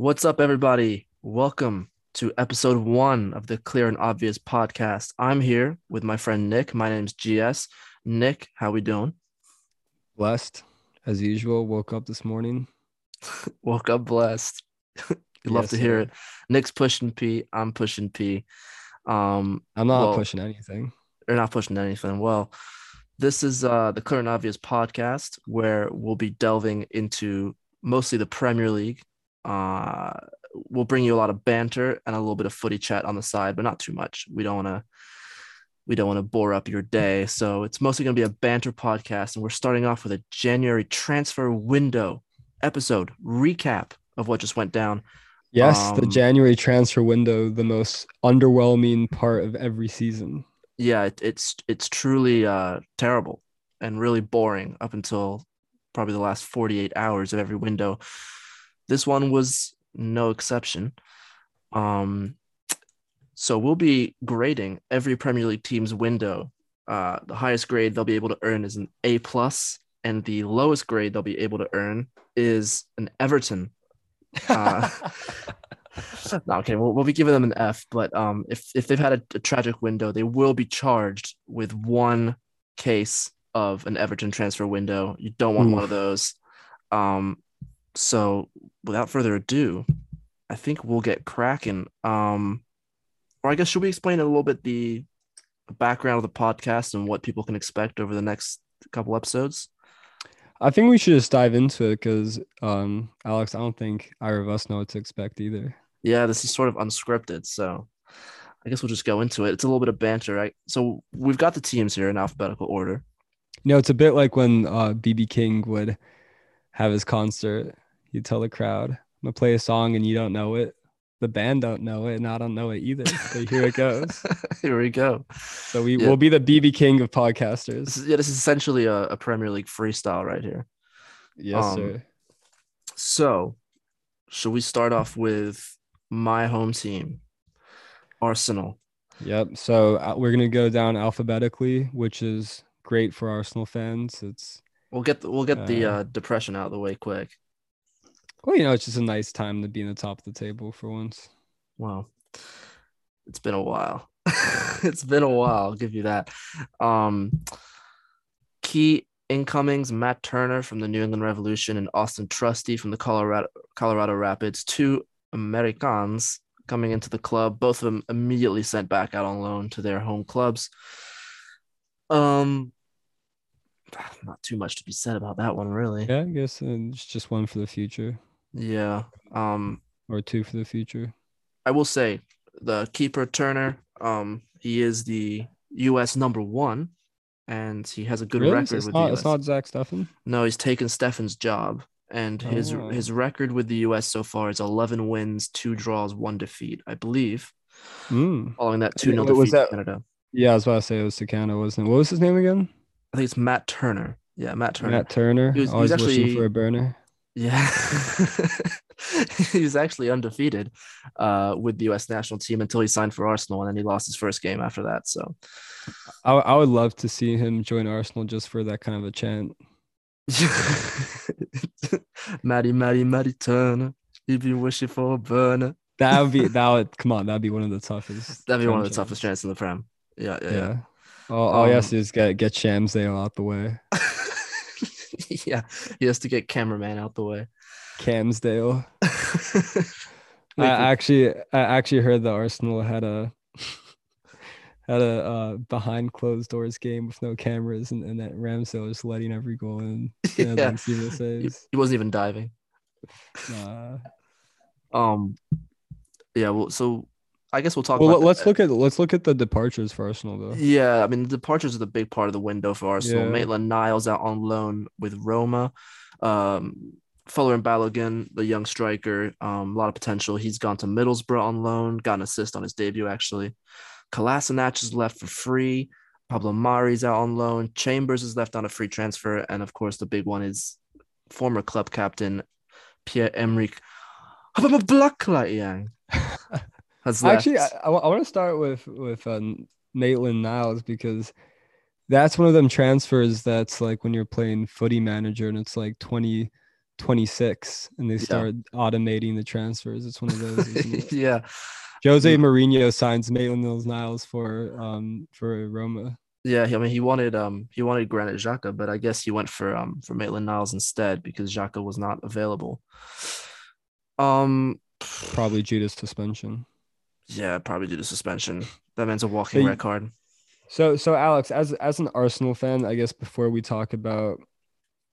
What's up, everybody? Welcome to episode one of the Clear and Obvious podcast. I'm here with my friend Nick. My name's GS. Nick, how we doing? Blessed as usual. Woke up this morning. Woke up blessed. you love to hear sir. it. Nick's pushing P. I'm pushing P. Um, I'm not Well- pushing anything. they're not pushing anything. Well, this is uh, the Clear and Obvious podcast where we'll be delving into mostly the Premier League. Uh, we'll bring you a lot of banter and a little bit of footy chat on the side, but not too much. We don't want to. We don't want to bore up your day, so it's mostly going to be a banter podcast, and we're starting off with a January transfer window episode recap of what just went down. Yes, the Um, January transfer window, the most underwhelming part of every season. yeah, it, it's it's truly uh, terrible and really boring up until probably the last 48 hours of every window. This one was no exception. Um, so we'll be grading every Premier League team's window. Uh, the highest grade they'll be able to earn is an A plus, and the lowest grade they'll be able to earn is an Everton uh, no, okay, we'll, we'll be giving them an F, but um, if if they've had a, a tragic window, they will be charged with one case of an Everton transfer window. You don't want one of those. Um, so without further ado, I think we'll get cracking. Um, or I guess should we explain a little bit the background of the podcast and what people can expect over the next couple episodes? I think we should just dive into it because, um, Alex, I don't think either of us know what to expect either. Yeah, this is sort of unscripted, so I guess we'll just go into it. It's a little bit of banter, right? So we've got the teams here in alphabetical order. You know, it's a bit like when uh, BB King would have his concert. He'd tell the crowd, I'm going to play a song and you don't know it. The band don't know it, and I don't know it either. But here it goes. here we go. So we Yeah. will be the BB King of podcasters. This is, yeah, this is essentially a, a Premier League freestyle right here. Yes, Um, sir. So, should we start off with my home team, Arsenal? Yep. So uh, we're gonna go down alphabetically, which is great for Arsenal fans. It's We'll get the, we'll get the Uh, uh, depression out of the way quick. well, you know, it's just a nice time to be in the top of the table for once. Wow. It's been a while. it's been a while, I'll give you that. Um key incomings, Matt Turner from the New England Revolution and Austin Trusty from the Colorado Colorado Rapids, two Americans coming into the club, both of them immediately sent back out on loan to their home clubs. Um not too much to be said about that one really. Yeah, I guess it's just one for the future Yeah. Um or two for the future. I will say the keeper Turner, um, he is the U.S. number one, and he has a good really? record So it's with not. the It's not Zach Steffen. No, he's taken Steffen's job, and his Oh. his record with the U.S. so far is 11 wins, two draws, one defeat, I believe. Mm. Following that two 0 Yeah, was defeat to that- Canada. Yeah, I was about to say it was Canada, wasn't it? What was his name again? I think it's Matt Turner. Yeah, Matt Turner. Matt Turner. He was- he Always was wishing actually- for a burner. Yeah. he was actually undefeated uh, with the U.S. national team until he signed for Arsenal, and then he lost his first game after that. So. I, I would love to see him join Arsenal just for that kind of a chant. Matty, Matty, Matty Turner. You've been wishing for a burner. That would be that would come on. That'd be one of the toughest. That'd be one of the toughest chants. chants in the Prem. Yeah, yeah, Yeah. yeah. All, all he has Um, to do is get get Shamsdale out the way. Yeah, he has to get cameraman out the way. Camsdale. I actually I actually heard that Arsenal had a had a uh, behind closed doors game with no cameras and, and that Ramsdale was letting every goal in. Yeah, the he, he wasn't even diving. Nah. Um, yeah. Well, so I guess we'll talk. Well, about let's that. look at let's look at the departures for Arsenal though. Yeah, I mean, the departures are the big part of the window for Arsenal. Yeah. Maitland Niles out on loan with Roma. Um, Folarin Balogun, the young striker, um, a lot of potential. He's gone to Middlesbrough on loan, got an assist on his debut, actually. Kolasinac is left for free. Pablo Mari's out on loan. Chambers is left on a free transfer. And of course, the big one is former club captain Pierre Emerick. Left. Actually, I, I, want to start with with Maitland Niles because that's one of them transfers that's like when you're playing footy manager and it's like 20 26 and they Yeah. start automating the transfers. It's one of those. yeah, Jose. Mourinho signs Maitland Niles for um for Roma. yeah. I mean, he wanted um he wanted Granit Xhaka, but I guess he went for um for Maitland Niles instead because Xhaka was not available. Um, Probably Judas suspension. Yeah, probably due to suspension. That man's a walking you- red card. So so Alex, as as an Arsenal fan, I guess before we talk about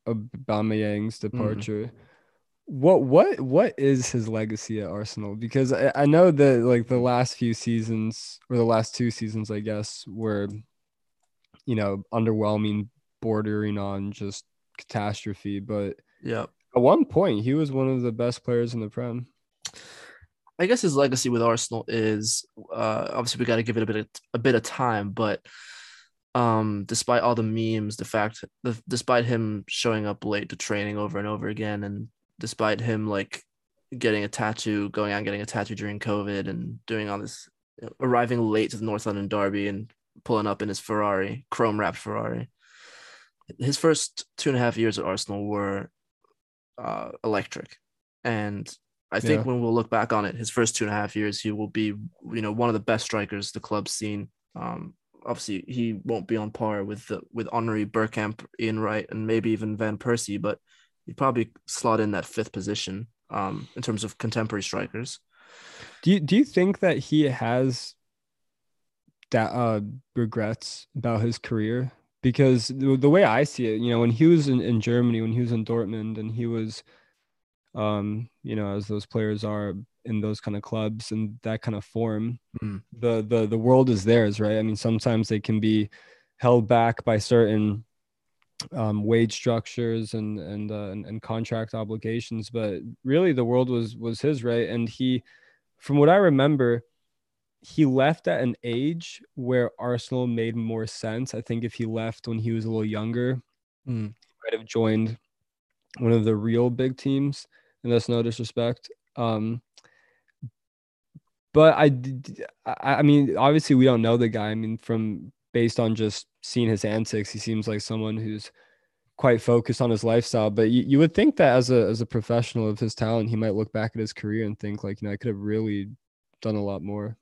Aubameyang's mm-hmm. departure, what what what is his legacy at Arsenal? Because I, I know that like the last few seasons or the last two seasons, I guess, were you know underwhelming, bordering on just catastrophe. But Yeah. at one point, he was one of the best players in the Prem. I guess his legacy with Arsenal is uh, obviously we got to give it a bit of a bit of time, but um, despite all the memes, the fact the, despite him showing up late to training over and over again, and despite him like getting a tattoo, going out getting a tattoo during COVID, and doing all this, arriving late to the North London Derby and pulling up in his Ferrari, chrome wrapped Ferrari. His first two and a half years at Arsenal were uh, electric, and I think Yeah. when we'll look back on it, his first two and a half years, he will be, you know, one of the best strikers the club's seen. Um, obviously, he won't be on par with the, with Henri Bergkamp, Ian Wright, and maybe even Van Persie, but he'd probably slot in that fifth position um, in terms of contemporary strikers. Do you do you think that he has that uh regrets about his career? Because the, the way I see it, you know, when he was in, in Germany, when he was in Dortmund and he was um, you know, as those players are in those kind of clubs and that kind of form, Mm. the the the world is theirs, right? I mean, sometimes they can be held back by certain um, wage structures and and, uh, and and contract obligations, but really the world was was his, right? And he, from what I remember, he left at an age where Arsenal made more sense. I think if he left when he was a little younger, Mm. might have joined one of the real big teams, and that's no disrespect. Um, but I mean, obviously we don't know the guy. I mean, from based on just seeing his antics, he seems like someone who's quite focused on his lifestyle. But you, you would think that as a as a professional of his talent, he might look back at his career and think like, you know, I could have really done a lot more.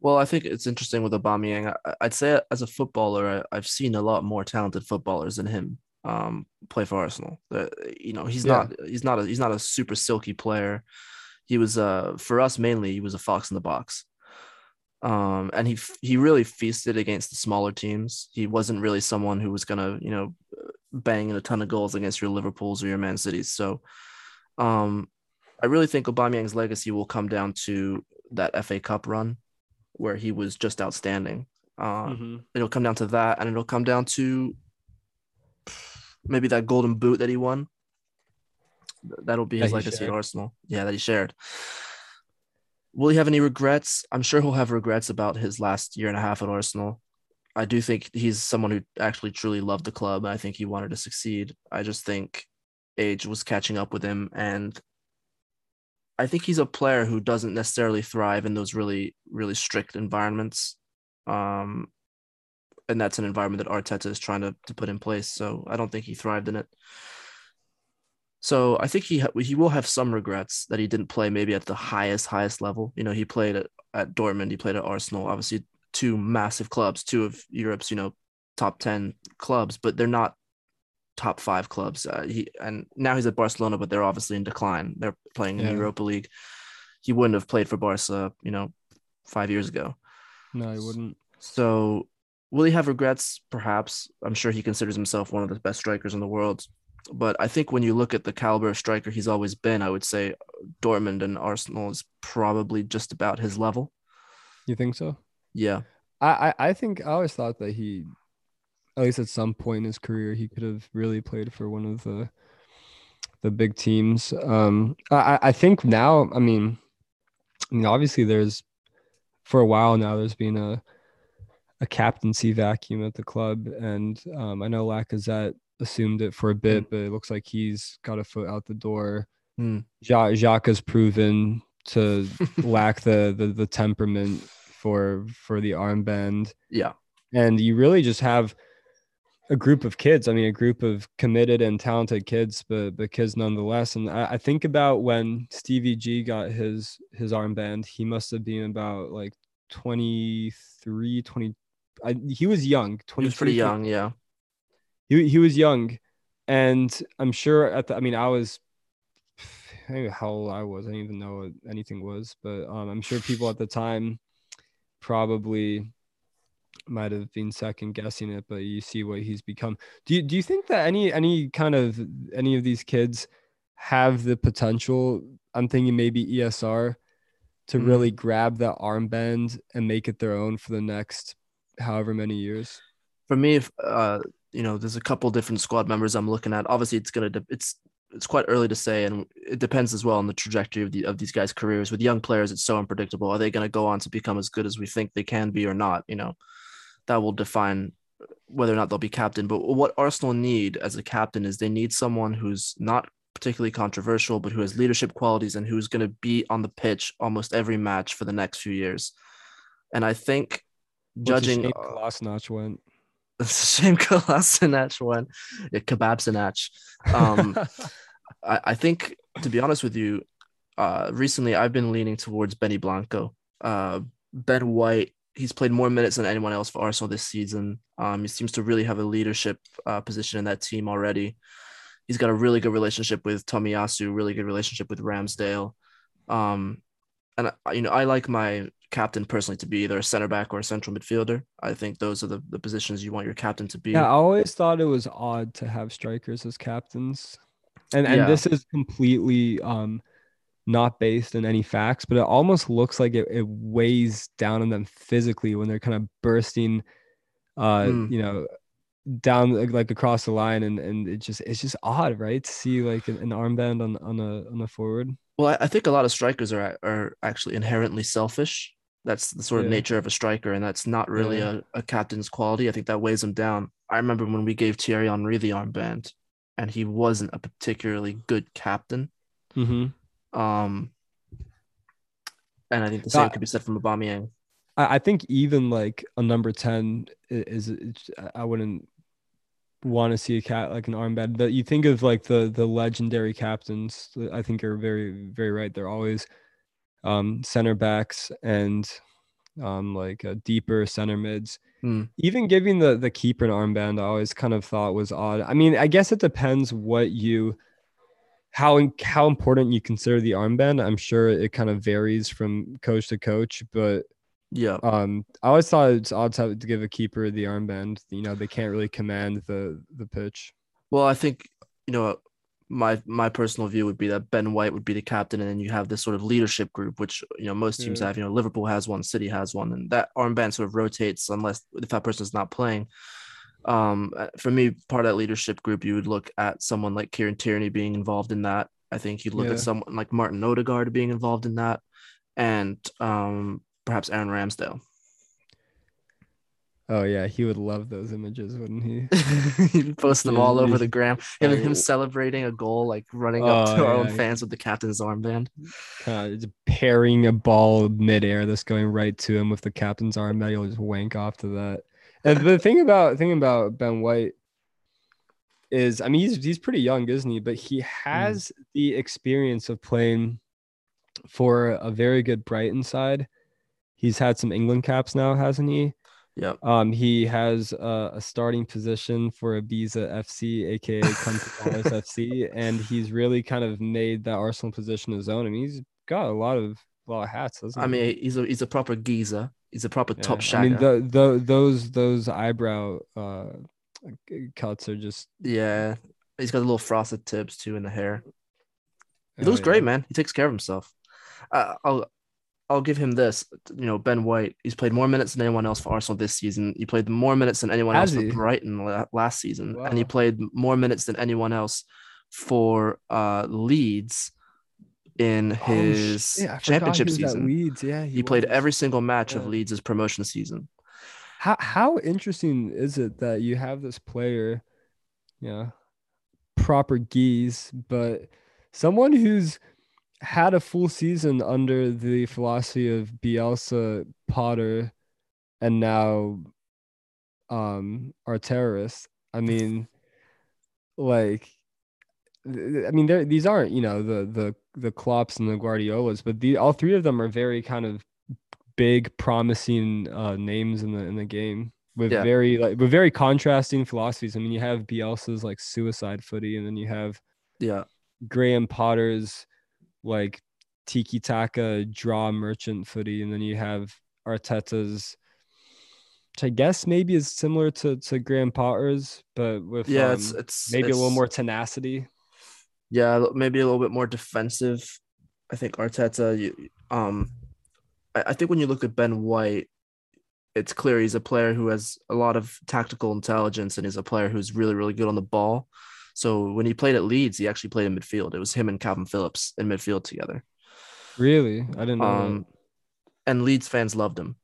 Well, I think it's interesting with Aubameyang. I, I'd say as a footballer, I've seen a lot more talented footballers than him um, play for Arsenal. Uh, you know, he's Yeah. not he's not a he's not a super silky player. He was uh for us mainly he was a fox in the box. Um, and he he really feasted against the smaller teams. He wasn't really someone who was gonna you know bang in a ton of goals against your Liverpool's or your Man Cities. So, um, I really think Aubameyang's legacy will come down to that FA Cup run where he was just outstanding. Uh, Mm-hmm. It'll come down to that, and it'll come down to maybe that golden boot that he won. That'll be That his legacy at. Arsenal. Yeah, that he shared. Will he have any regrets? I'm sure he'll have regrets about his last year and a half at Arsenal. I do think he's someone who actually truly loved the club, and I think he wanted to succeed. I just think age was catching up with him, and I think he's a player who doesn't necessarily thrive in those really, really strict environments. Um, and that's an environment that Arteta is trying to, to put in place. So I don't think he thrived in it. So I think he ha- he will have some regrets that he didn't play maybe at the highest highest level. You know, he played at, at Dortmund, he played at Arsenal, obviously two massive clubs, two of Europe's you know top ten clubs, but they're not top five clubs. Uh, he and now he's at Barcelona, but they're obviously in decline. They're playing in Yeah. the Europa League. He wouldn't have played for Barca, you know, five years ago. No, he wouldn't. So, will he have regrets? Perhaps. I'm sure he considers himself one of the best strikers in the world. But I think when you look at the caliber of striker he's always been, I would say Dortmund and Arsenal is probably just about his level. You think so? Yeah. I, I, I think I always thought that he, at least at some point in his career, he could have really played for one of the the big teams. Um, I, I think now, I mean, I mean, obviously, there's for a while now. There's been a a captaincy vacuum at the club, and um, I know Lacazette assumed it for a bit, but it looks like he's got a foot out the door. Hmm. Ja- Jacques has proven to lack the, the the temperament for for the armband Yeah. and you really just have a group of kids. I mean, a group of committed and talented kids, but but kids nonetheless. And I, I think about when Stevie G got his his armband, he must have been about like 23, 20. I, he was young. He was pretty young, yeah. He he was young, and I'm sure at the. I mean, I was. I don't know how old I was. I didn't even know what anything was, but um, I'm sure people at the time probably might have been second guessing it, but you see what he's become. Do you do you think that any any kind of any of these kids have the potential? I'm thinking maybe ESR to mm. really grab that armband and make it their own for the next however many years. For me, uh, you know, there's a couple different squad members I'm looking at. Obviously, it's gonna de- it's it's quite early to say, and it depends as well on the trajectory of the of these guys' careers. With young players, it's so unpredictable. Are they to go on to become as good as we think they can be or not? You know, that will define whether or not they'll be captain. But what Arsenal need as a captain is they need someone who's not particularly controversial, but who has leadership qualities and who's going to be on the pitch almost every match for the next few years. And I think Judging Kolasinac went. It's a shame Kolasinac went. Yeah, Kebab Um, I, I think to be honest with you, uh, recently I've been leaning towards Benny Blanco. Uh, ben White he's played more minutes than anyone else for Arsenal this season. Um, he seems to really have a leadership uh, position in that team already. He's got a really good relationship with Tomiyasu, really good relationship with Ramsdale. Um, and you know, I like my captain personally to be either a center back or a central midfielder. I think those are the, the positions you want your captain to be. Yeah, I always thought it was odd to have strikers as captains. And and yeah. this is completely um not based in any facts, but it almost looks like it, it weighs down on them physically when they're kind of bursting, uh, mm. you know, down like across the line, and and it just it's just odd, right? To see like an, an armband on on a on a forward. Well, I think a lot of strikers are are actually inherently selfish. That's the sort of yeah. nature of a striker, and that's not really yeah. a, a captain's quality. I think that weighs him down. I remember when we gave Thierry Henry the armband, and he wasn't a particularly good captain. Mm-hmm. Um, and I think the same could be said from Aubameyang. I, I think even like a number ten is, is I wouldn't want to see a cat like an armband. But you think of like the the legendary captains. I think you're very very right. They're always um, center backs and um, like a deeper center mids. Hmm. Even giving the the keeper an armband, I always kind of thought was odd. I mean, I guess it depends what you how how important you consider the armband. I'm sure it kind of varies from coach to coach, but yeah. Um, I always thought it's odd to, to give a keeper the armband. You know, they can't really command the the pitch. Well, I think you know my my personal view would be that Ben White would be the captain, and then you have this sort of leadership group, which you know most teams yeah. have. You know, Liverpool has one, City has one, and that armband sort of rotates unless if that person is not playing. Um, uh, for me, part of that leadership group, you would look at someone like Kieran Tierney being involved in that. I think you'd look yeah. at someone like Martin Odegaard being involved in that, and um, perhaps Aaron Ramsdale. Oh yeah, he would love those images, wouldn't he? He'd post them all over the gram. Him, him celebrating a goal, like running up oh, to our own fans with the captain's armband. Of just parrying a ball midair that's going right to him with the captain's armband. He'll just wank off to that. And the thing about thing about Ben White is, I mean, he's he's pretty young, isn't he? But he hmm. has mm. the experience of playing for a very good Brighton side. He's had some England caps now, hasn't he? Yeah. Um, he has a, a, starting position for Ibiza FC, aka Palace FC, and he's really kind of made that Arsenal position his own. I mean, he's got a lot of a lot of hats. I mean, he's a he's a proper geezer. He's a proper yeah. top shagger. I mean, the, the those those eyebrow uh, cuts are just yeah. He's got a little frosted tips too in the hair. He oh, looks yeah. great, man. He takes care of himself. Uh, I'll I'll give him this. You know, Ben White. He's played more minutes than anyone else for Arsenal this season. He played more minutes than anyone Has else he? for Brighton last season, wow. and he played more minutes than anyone else for uh, Leeds in oh, his oh, championship season. Leeds, yeah, he, he played every single match yeah. of Leeds' promotion season. How how interesting is it that you have this player, yeah, proper geese, but someone who's had a full season under the philosophy of Bielsa, Potter, and now um Arteta's. I mean, like, I mean, these aren't you know the the the Klopps and the Guardiolas, but the all three of them are very kind of big, promising uh, names in the in the game with Yeah. very like with very contrasting philosophies. I mean, you have Bielsa's like suicide footy, and then you have Yeah. Graham Potter's like tiki taka draw merchant footy, and then you have Arteta's, which I guess maybe is similar to to Graham Potter's, but with Yeah, um, it's it's maybe a little more tenacity. Yeah, maybe a little bit more defensive. I think Arteta. You, um, I, I think when you look at Ben White, it's clear he's a player who has a lot of tactical intelligence and is a player who's really really good on the ball. So when he played at Leeds, he actually played in midfield. It was him and Kalvin Phillips in midfield together. Really, I didn't know. Um, and Leeds fans loved him.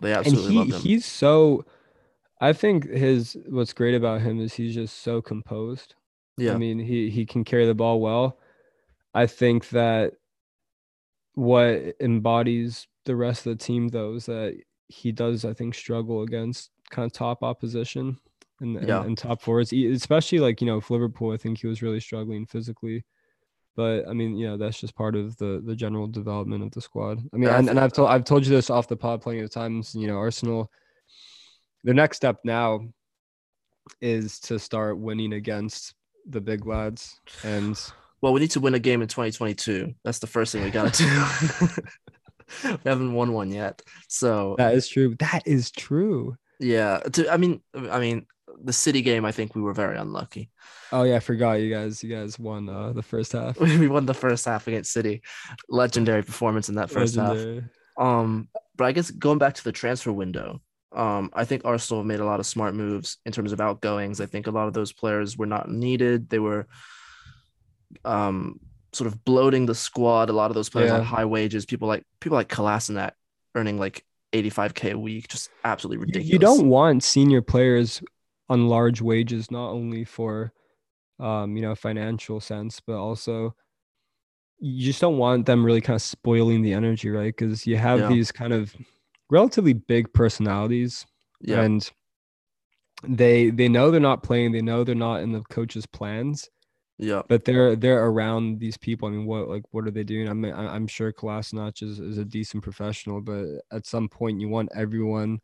They absolutely he loved him. he's so. I think his what's great about him is he's just so composed. yeah, I mean, he he can carry the ball well. I think that what embodies the rest of the team though is that he does, I think, struggle against kind of top opposition and, Yeah. and top E- especially like, you know, with Liverpool, I think he was really struggling physically. But I mean, you know, that's just part of the the general development of the squad. I mean, Yeah, and, and I've told I've told you this off the pod plenty of times. You know, Arsenal, their next step now is to start winning against the big lads. And well, we need to win a game in 2022. That's the first thing we got to do. we haven't won one yet, so that is true. That is true. yeah. To, I mean, I mean, the City game. I think we were very unlucky. Oh yeah, I forgot you guys. You guys won uh, the first half. we won the first half against City. Legendary performance in that first half. Um, but I guess going back to the transfer window, um, I think Arsenal made a lot of smart moves in terms of outgoings. I think a lot of those players were not needed. They were um sort of bloating the squad. A lot of those players Yeah. on high wages. People like people like Kolasinac earning like 85k a week, just absolutely ridiculous. You don't want senior players on large wages, not only for um, you know, financial sense, but also you just don't want them really kind of spoiling the energy, right? Because you have Yeah. these kind of relatively big personalities Yeah, and they they know they're not playing, they know they're not in the coach's plans. yeah, but they're they're around these people. I mean, what like what are they doing? I mean, I- I'm sure Kolasinac is, is a decent professional, but at some point you want everyone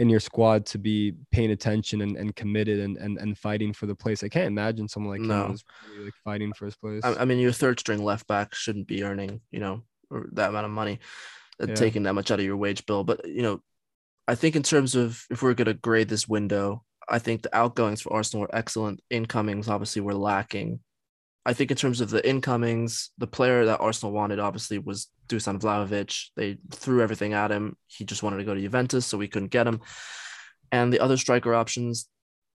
in your squad to be paying attention and, and committed and, and and fighting for the place. I can't imagine someone like No. him was really like fighting for his place. I, I mean, your third string left back shouldn't be earning, you know, that amount of money, uh, Yeah. taking that much out of your wage bill. But you know, I think in terms of if we're going to grade this window, I think the outgoings for Arsenal were excellent. Incomings obviously were lacking. I think in terms of the incomings, the player that Arsenal wanted obviously was Dusan Vlahovic. They threw everything at him. He just wanted to go to Juventus, so we couldn't get him. And the other striker options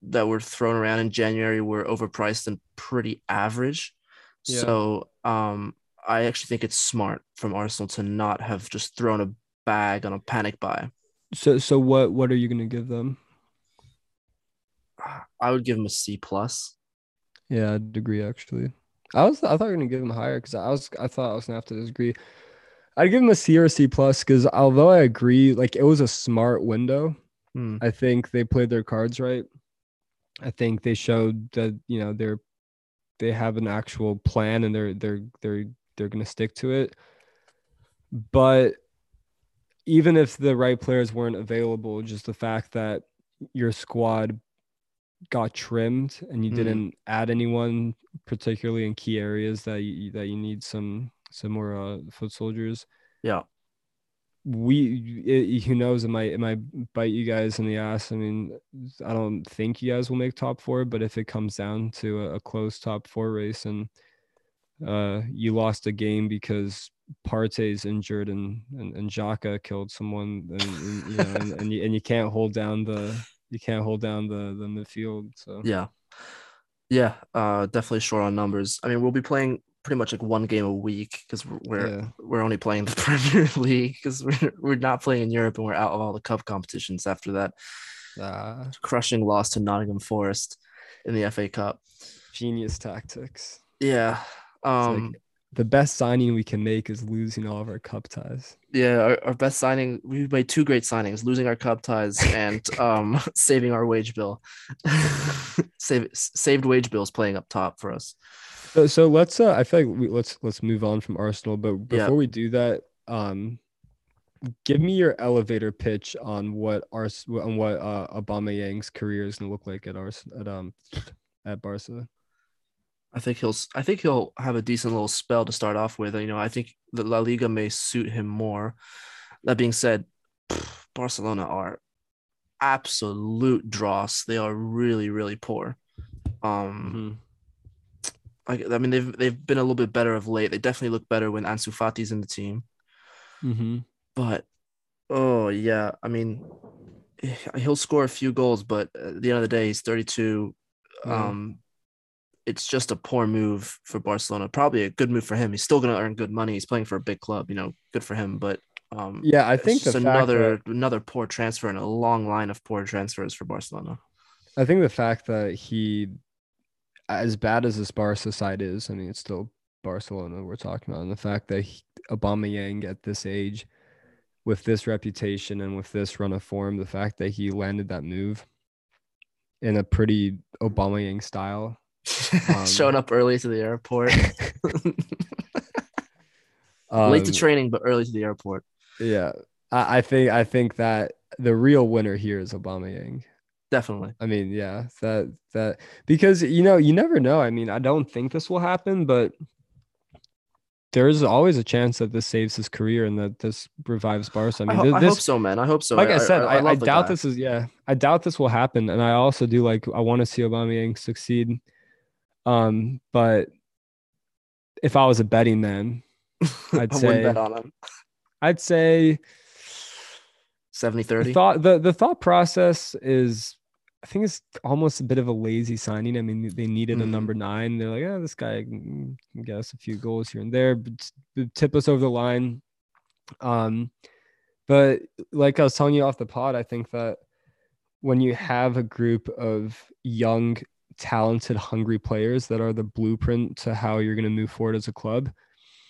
that were thrown around in January were overpriced and pretty average. Yeah. So um, I actually think it's smart from Arsenal to not have just thrown a bag on a panic buy. so so what what are you gonna give them? I would give them a C plus. Yeah, I'd actually. I was I thought you were gonna give him higher because I was I thought I was gonna have to disagree. I'd give him a C or a C plus because although I agree, like it was a smart window. Hmm. I think they played their cards right. I think they showed that you know they're they have an actual plan and they're they're they're they're gonna stick to it. But even if the right players weren't available, just the fact that your squad got trimmed and you Mhm. didn't add anyone particularly in key areas that you that you need some some more uh, foot soldiers Yeah. we it, who knows it might it might bite you guys in the ass i mean i don't think you guys will make top four but if it comes down to a, a close top four race and uh you lost a game because Partey's injured and and, and Xhaka killed someone and, and, you know and, and you and you can't hold down the you can't hold down the the midfield so Yeah. Yeah. Uh, definitely short on numbers. I mean, we'll be playing pretty much like one game a week because we're we're, yeah we're only playing the Premier League because we're, we're not playing in Europe and we're out of all the cup competitions after that ah, crushing loss to Nottingham Forest in the FA Cup. genius tactics Yeah. It's like, Um, the best signing we can make is losing all of our cup ties. Yeah, our, our best signing. We made two great signings: losing our cup ties and um, saving our wage bill. Save, saved wage bills playing up top for us. So, so let's. Uh, I feel like we, let's let's move on from Arsenal. But before Yeah. we do that, um, give me your elevator pitch on what Ars on what uh Yang's career is gonna look like at Ars at um at Barca. I think he'll. I think he'll have a decent little spell to start off with. You know, I think the La Liga may suit him more. That being said, Barcelona are absolute dross. They are really, really poor. Um, I, I mean, they've they've been a little bit better of late. They definitely look better when Ansu Fati's in the team. Mm-hmm. But oh yeah, I mean, he'll score a few goals, but at the end of the day, he's 32. Yeah. Um, it's just a poor move for Barcelona. Probably a good move for him. He's still going to earn good money. He's playing for a big club, you know, good for him. But um, Yeah, I it's think fact another that, another poor transfer in a long line of poor transfers for Barcelona. I think the fact that he, as bad as this Barca side is, I mean, it's still Barcelona we're talking about, and the fact that he, Aubameyang at this age, with this reputation and with this run of form, the fact that he landed that move in a pretty Aubameyang style. Um, Showing up early to the airport, Um, late to training, but early to the airport. Yeah, I, I think I think that the real winner here is Aubameyang. Definitely. I mean, yeah, that that because you know you never know. I mean, I don't think this will happen, but there's always a chance that this saves his career and that this revives Barca. I I, mean, ho- thi- I hope so, man. I hope so. like I, said, I, I, doubt guy. this is yeah, I doubt this will happen, and I also do like I want to see Aubameyang succeed. Um, but if I was a betting man, I'd I say- bet on him. I'd say 70 the 30. thought the, the thought process is I think it's almost a bit of a lazy signing. I mean, they needed a Mhm. number nine. They're like, yeah, this guy can can get us a few goals here and there, but tip us over the line. Um, but like I was telling you off the pod, I think that when you have a group of young, talented, hungry players that are the blueprint to how you're going to move forward as a club,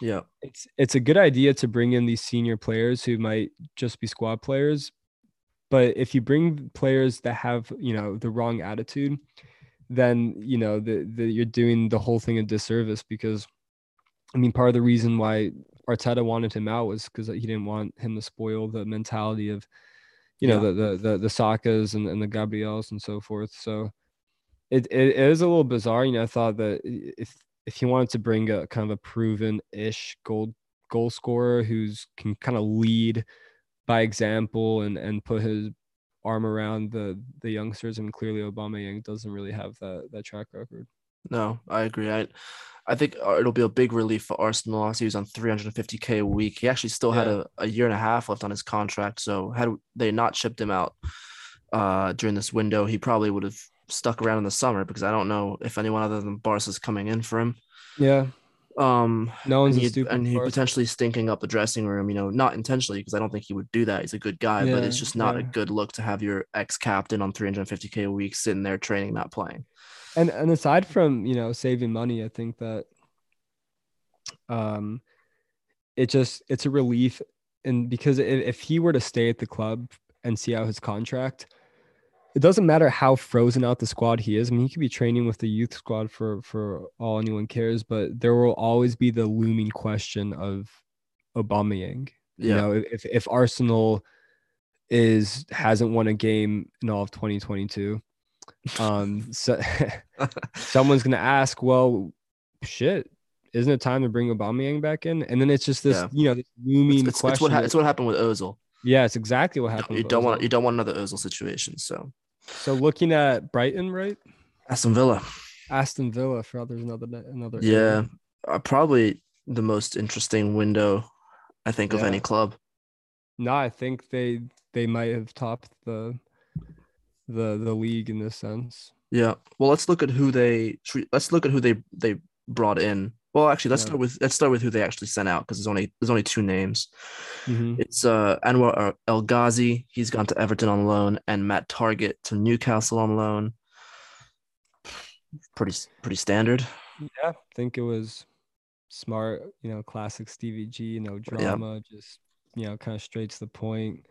Yeah. it's it's a good idea to bring in these senior players who might just be squad players but if you bring players that have you know the wrong attitude then you know the, the you're doing the whole thing a disservice because i mean part of the reason why arteta wanted him out was because he didn't want him to spoil the mentality of you know Yeah. the, the the the sakas and, and the gabriels and so forth so it, it is a little bizarre you know i thought that if if he wanted to bring a kind of a proven ish goal goal scorer who's can kind of lead by example and and put his arm around the the youngsters. I mean, clearly Obama doesn't really have that that track record. No, I agree. I, I think uh, it'll be a big relief for Arsenal. Obviously, he was on 350k a week. He actually still had a, a year and a half left on his contract. So had they not shipped him out uh, during this window, he probably would have stuck around in the summer because I don't know if anyone other than Barca's is coming in for him. Yeah, Um, no one's and a he, stupid. and he potentially stinking up the dressing room, you know, not intentionally because I don't think he would do that. He's a good guy, but it's just not a good look to have your ex captain on 350k a week sitting there training, not playing. and and aside from you know saving money, I think that um, it just it's a relief, and because if, if he were to stay at the club and see out his contract. It doesn't matter how frozen out the squad he is. I mean, he could be training with the youth squad for for all anyone cares, but there will always be the looming question of Aubameyang. You know, if if Arsenal is hasn't won a game in all of 2022, um, so someone's gonna ask, well, shit, isn't it time to bring Aubameyang back in? And then it's just this, Yeah. you know, this looming It's, it's, question. it's what ha- it's what happened with Ozil. yeah, it's exactly what happened. You with don't want you don't want another Ozil situation. So So looking at Brighton, right? Aston Villa, Aston Villa. For there's another another. yeah, uh, probably the most interesting window, I think, of any club. No, I think they they might have topped the the the league in this sense. Yeah. Well, let's look at who they let's look at who they they brought in. Well, actually, let's Yeah. start with let's start with who they actually sent out because there's only there's only two names. Mhm. It's uh Anwar El Ghazi. He's gone to Everton on loan, and Matt Targett to Newcastle on loan. Pretty pretty standard. Yeah, I think it was smart, you know, classic Stevie G, no drama, just you know, kind of straight to the point.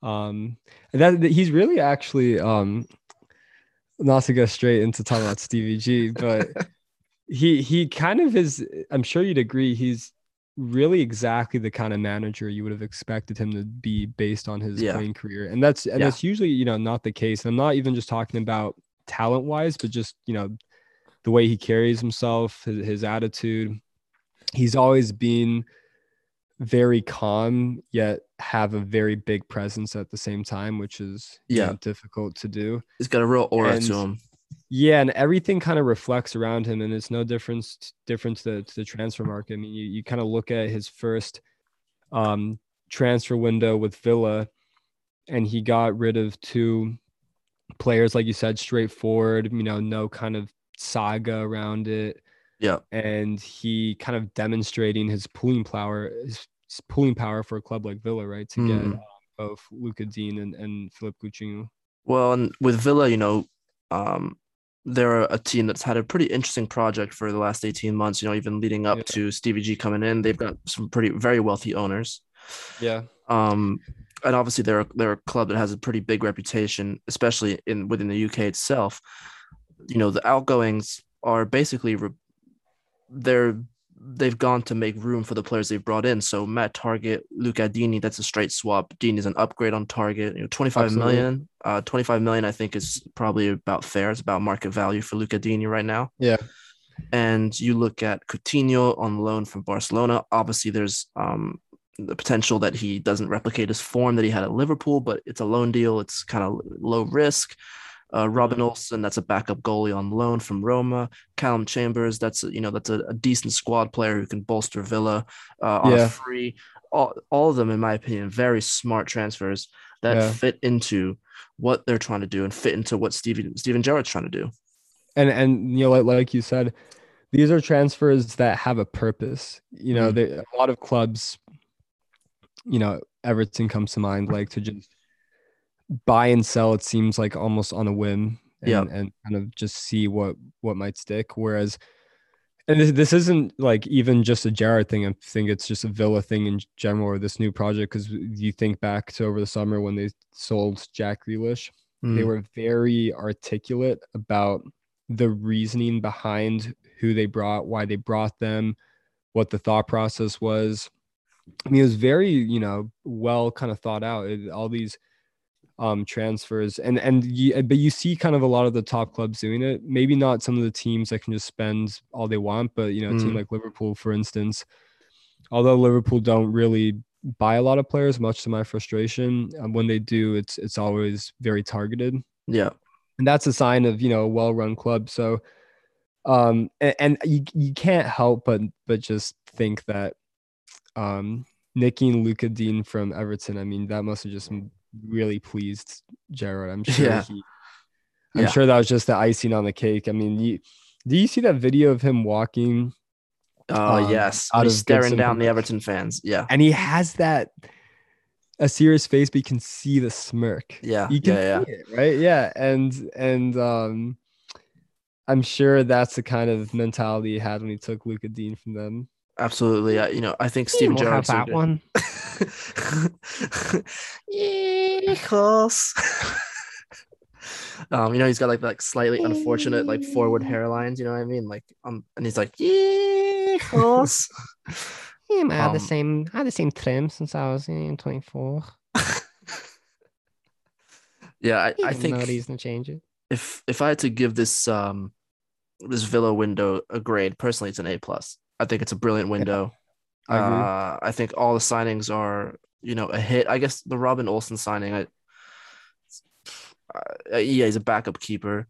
Um, and that that he's really actually um, not to go straight into talking about Stevie G, but he he kind of is. I'm sure you'd agree. He's really exactly the kind of manager you would have expected him to be based on his Yeah. playing career, and that's and Yeah. that's usually you know not the case. And I'm not even just talking about talent wise, but just you know the way he carries himself, his, his attitude. He's always been very calm, yet have a very big presence at the same time, which is you Yeah. know, difficult to do. He's got a real aura And- to him. Yeah, and everything kind of reflects around him, and it's no difference different to the, to the transfer market. I mean, you, you kind of look at his first um, transfer window with Villa, and he got rid of two players, like you said, straightforward. You know, no kind of saga around it, Yeah. and he kind of demonstrating his pulling power, his, pulling power for a club like Villa, right? To get Mhm. um, both Lucas Digne and, and Philippe Coutinho. Well, and with Villa, you know, um, they're a team that's had a pretty interesting project for the last 18 months, you know, even leading up Yeah. to Stevie G coming in. They've got some pretty very wealthy owners. Yeah, Um, and obviously they're a- they're a club that has a pretty big reputation, especially in within the UK itself. You know, the outgoings are basically re- they're they've gone to make room for the players they've brought in. So Matt Targett, Lucas Digne, that's a straight swap. Digne is an upgrade on Targett. You know, 25 Absolutely. million. Uh, 25 million, I think, is probably about fair. It's about market value for Lucas Digne right now. Yeah. And you look at Coutinho on loan from Barcelona. Obviously, there's um, the potential that he doesn't replicate his form that he had at Liverpool, but it's a loan deal. It's kind of low risk. Uh, Robin Olsen, that's a backup goalie on loan from Roma. Calum Chambers, that's a, you know that's a, a decent squad player who can bolster Villa uh, on Yeah. a free. All, all of them, in my opinion, very smart transfers that Yeah. fit into what they're trying to do and fit into what Steven Steven Gerrard's trying to do. and and you know like, like you said these are transfers that have a purpose you know Mhm. they, a lot of clubs you know everton comes to mind like to just buy and sell it seems like almost on a whim and, Yeah. and kind of just see what what might stick whereas and this, this isn't like even just a Gerrard thing. I think it's just a Villa thing in general or this new project. Because you think back to over the summer when they sold Jack Grealish, they Mm, were very articulate about the reasoning behind who they brought, why they brought them, what the thought process was. I mean, it was very, you know, well kind of thought out. It- all these um transfers and and you, but you see kind of a lot of the top clubs doing it. Maybe not some of the teams that can just spend all they want, but you know, a team Mm. like Liverpool, for instance. Although Liverpool don't really buy a lot of players, much to my frustration, um, when they do, it's it's always very targeted yeah, and that's a sign of you know a well-run club so um and, and you, you can't help but but just think that um nicking Lucas Digne from Everton I mean that must have just really pleased Gerrard. I'm sure Yeah. he, I'm Yeah. sure that was just the icing on the cake I mean you do you see that video of him walking oh Um, yes, out He's of staring Gibson down the Everton fans. Yeah, and he has that a serious face but you can see the smirk yeah, you can yeah, yeah. see it, right? Yeah, and and um, I'm sure that's the kind of mentality he had when he took Lucas Digne from them. Absolutely. I, you know, I think Steven we'll have so that one. Hijos. um, you know, he's got like like slightly unfortunate like forward hairlines. You know what I mean? Like, um, and he's like, yeah, hijos. Yeah, I had the Um, same, I had the same trim since I was in 24. yeah, I, I think to change it. if if I had to give this um this Villa window a grade, personally, it's an A plus. I think it's a brilliant window. I. Uh, I think all the signings are, you know, a hit. I guess the Robin Olsen signing, I, uh, yeah, he's a backup keeper.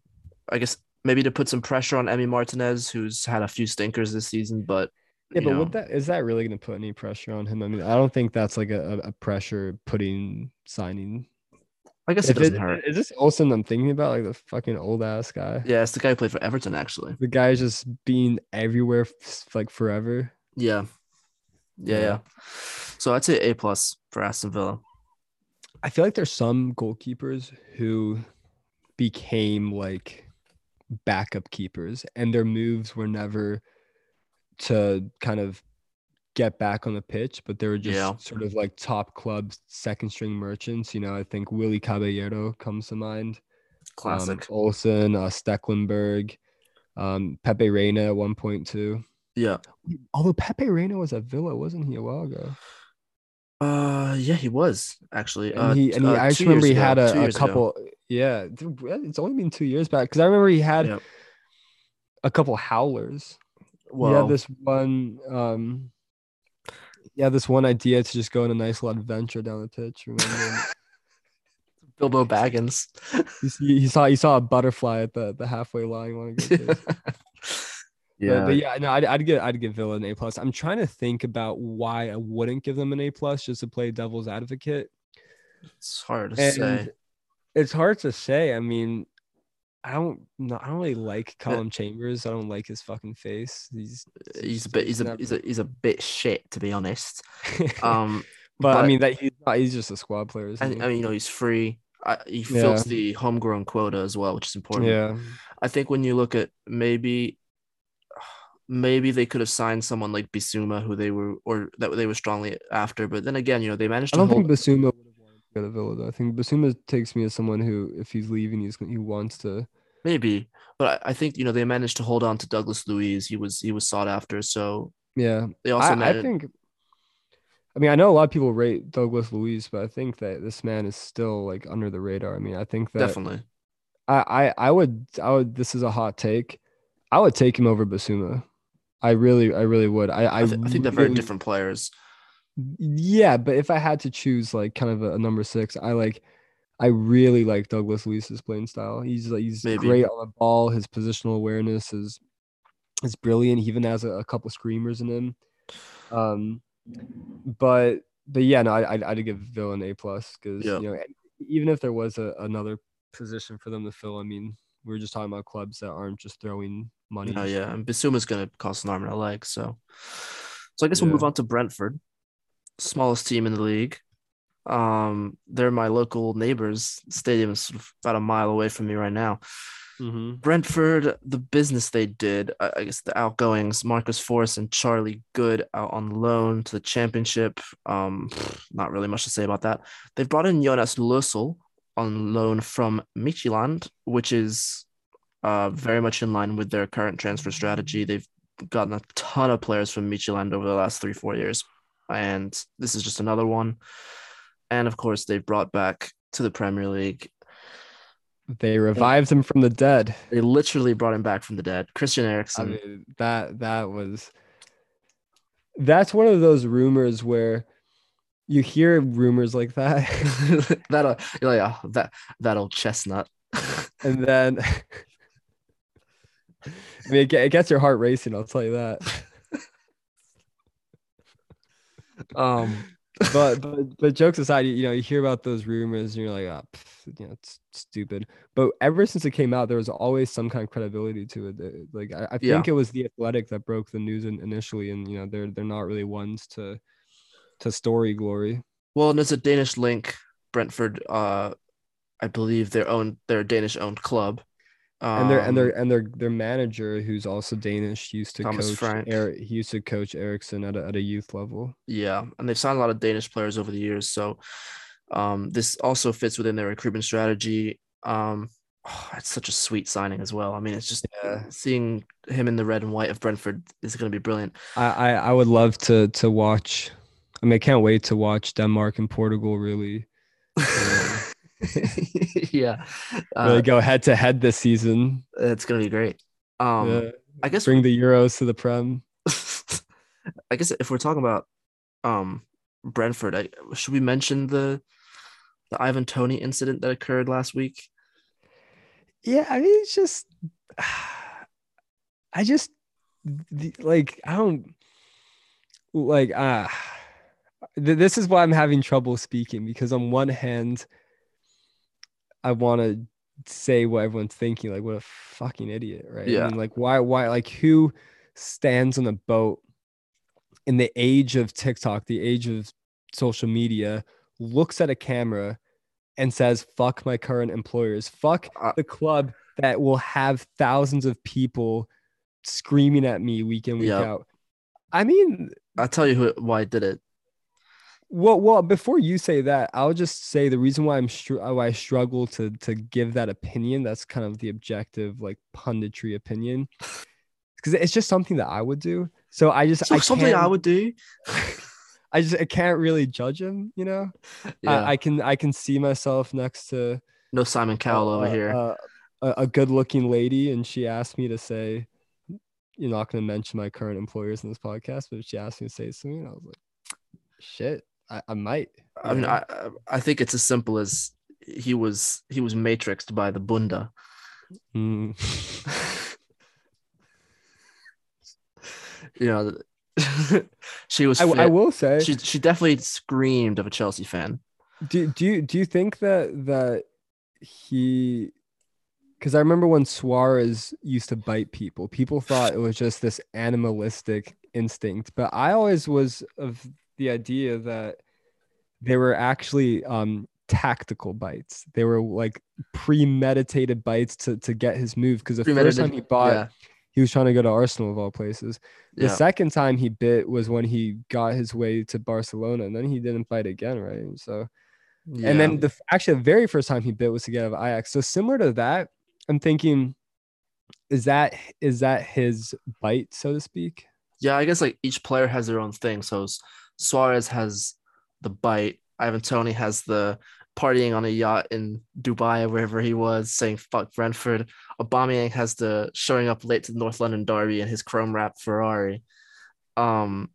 I guess maybe to put some pressure on Emi Martinez, who's had a few stinkers this season, but yeah, but know, would that is that really going to put any pressure on him? I mean, I don't think that's like a- a pressure putting signing. I guess If it doesn't it- hurt. Is this Olsen I'm thinking about, like the fucking old ass guy? Yeah, it's the guy who played for Everton, actually. The guy's just being everywhere like forever. Yeah, yeah, Yeah. yeah. So I'd say A plus for Aston Villa. I feel like there's some goalkeepers who became like backup keepers and their moves were never to kind of get back on the pitch, but they were just Yeah. sort of like top club second string merchants. You know, I think Willy Caballero comes to mind. Classic. Um, Olsen, uh, Stekelenburg, um, Pepe Reina at one point too. yeah. Although Pepe Reina was at Villa, wasn't he a while ago? Uh, yeah, he was actually. And uh, he and he, uh, I just remember he had ago, two a, a years ago. couple. Yeah, it's only been two years back because I remember he had Yep. a couple howlers. Well, he had this one. Um, yeah, this one idea to just go on a nice little adventure down the pitch. Remember? Bilbo Baggins. he, see- he saw he saw a butterfly at the the halfway line. You want to go yeah. But, but yeah, no, I'd, I'd give I'd give Villa an A plus. I'm trying to think about why I wouldn't give them an A plus just to play devil's advocate. it's hard to And say. it's hard to say. I mean, I don't know. I don't really like Calum Chambers. I don't like his fucking face. He's He's a bit. He's a. He's a. He's a bit shit, to be honest. Um, but, I mean that he's not. He's just a squad player. and he? I mean, you know, he's free. I, he Yeah. fills the homegrown quota as well, which is important. yeah, I think when you look at maybe, maybe they could have signed someone like Bissouma, who they were or that they were strongly after. But then again, you know, they managed I don't hold. think Bissouma would have wanted to go to Villa. Though. I think Bissouma takes me as someone who, if he's leaving, he's he wants to. Maybe, but I, I think you know they managed to hold on to Douglas Luiz. He was he was sought after, so Yeah, they also I, I think. I mean, I know a lot of people rate Douglas Luiz, but I think that this man is still like under the radar. I mean, I think that definitely. I, I I would I would this is a hot take. I would take him over Bissouma. I really I really would. I I, th- I think they're very different players. Yeah, but if I had to choose like kind of a, a number six, I like I really like Douglas Luiz's playing style. He's like he's Maybe. great on the ball. His positional awareness is is brilliant. He even has a, a couple screamers in him. Um, but but yeah, no, I I'd, I'd give Villa an A plus because Yeah. you know even if there was a, another position for them to fill, I mean we were just talking about clubs that aren't just throwing money. Oh yeah, and Bissouma's gonna cost an arm and a leg. So, so I guess we'll move on to Brentford, smallest team in the league. Um, they're my local neighbors. Stadium is sort of about a mile away from me right now. Mhm. Brentford, the business they did, I I guess the outgoings, Marcus Forss and Charlie Goode out on loan to the championship. Um, not really much to say about that. They've brought in Jonas Lössl on loan from Midtjylland, which is uh, very much in line with their current transfer strategy. They've gotten a ton of players from Midtjylland over the last three, four years. And this is just another one. And of course, they've brought back to the Premier League They revived him from the dead. They literally brought him back from the dead. Christian I Eriksen. mean, that that was that's one of those rumors where you hear rumors like that, that uh, yeah, that that old chestnut. and then I mean, it, it gets your heart racing. I'll tell you that. Um, But but but jokes aside, you, know, you hear about those rumors, and you're like, ah, pff, you know, it's stupid. But ever since it came out, there was always some kind of credibility to it. Like I, I Yeah. think it was the Athletic that broke the news in, initially, and you know, they're they're not really ones to to story glory. well, and there's a Danish link. Brentford, uh, I believe their own their Danish owned club. Um, and their and their and their their manager, who's also Danish, used to Thomas coach. Frank. Eric, he used to coach Eriksen at a, at a youth level. yeah, and they've signed a lot of Danish players over the years. So, um, this also fits within their recruitment strategy. Um, oh, it's such a sweet signing as well. I mean, it's just Yeah. seeing him in the red and white of Brentford is going to be brilliant. I, I I would love to to watch. I mean, I can't wait to watch Denmark and Portugal really yeah, really uh, go head to head this season. it's gonna be great. Um, Yeah. I guess Bring the Euros to the Prem. I guess if we're talking about um Brentford, I, should we mention the the Ivan Toney incident that occurred last week? Yeah, I mean, it's just, I just the- like I don't like ah. th- this is why I'm having trouble speaking because on one hand, I want to say what everyone's thinking, like what a fucking idiot, right? Yeah. I mean, like why, why, like who stands on a boat in the age of TikTok, the age of social media, looks at a camera and says, "Fuck my current employers, fuck Uh, the club that will have thousands of people screaming at me week in week Yeah. out." I mean, I'll tell you who why I did it. Well, well, before you say that, I'll just say the reason why I'm str- why I struggle to to give that opinion. That's kind of the objective, like punditry opinion, because it's just something that I would do. So I just I So something I would do. I just I can't really judge him. You know, Yeah. I, I can I can see myself next to no Simon Cowell over uh, here. uh, a, a good looking lady, and she asked me to say, "You're not going to mention my current employers in this podcast," but she asked me to say something, and I was like, "Shit, I, I might." I mean, I I- think it's as simple as he was he was matrixed by the Bunda. Mm. You know, she was. I, I will say, She she definitely screamed of a Chelsea fan. do do you do you think that that he? Because I remember when Suarez used to bite people, people thought it was just this animalistic instinct, but I always was of the idea that they were actually um, tactical bites. They were like premeditated bites to to get his move. Because the first time he bought, yeah, he was trying to go to Arsenal of all places. The yeah. second time he bit was when he got his way to Barcelona, and then he didn't bite again, right? So, yeah. and then the actually the very first time he bit was to get out of Ajax. So similar to that, I'm thinking, is that is that his bite, so to speak? Yeah, I guess like each player has their own thing. So Suarez has the bite. Ivan Toney has the partying on a yacht in Dubai or wherever he was, saying "fuck Brentford." Aubameyang has the showing up late to the North London derby in his chrome wrap Ferrari. Um,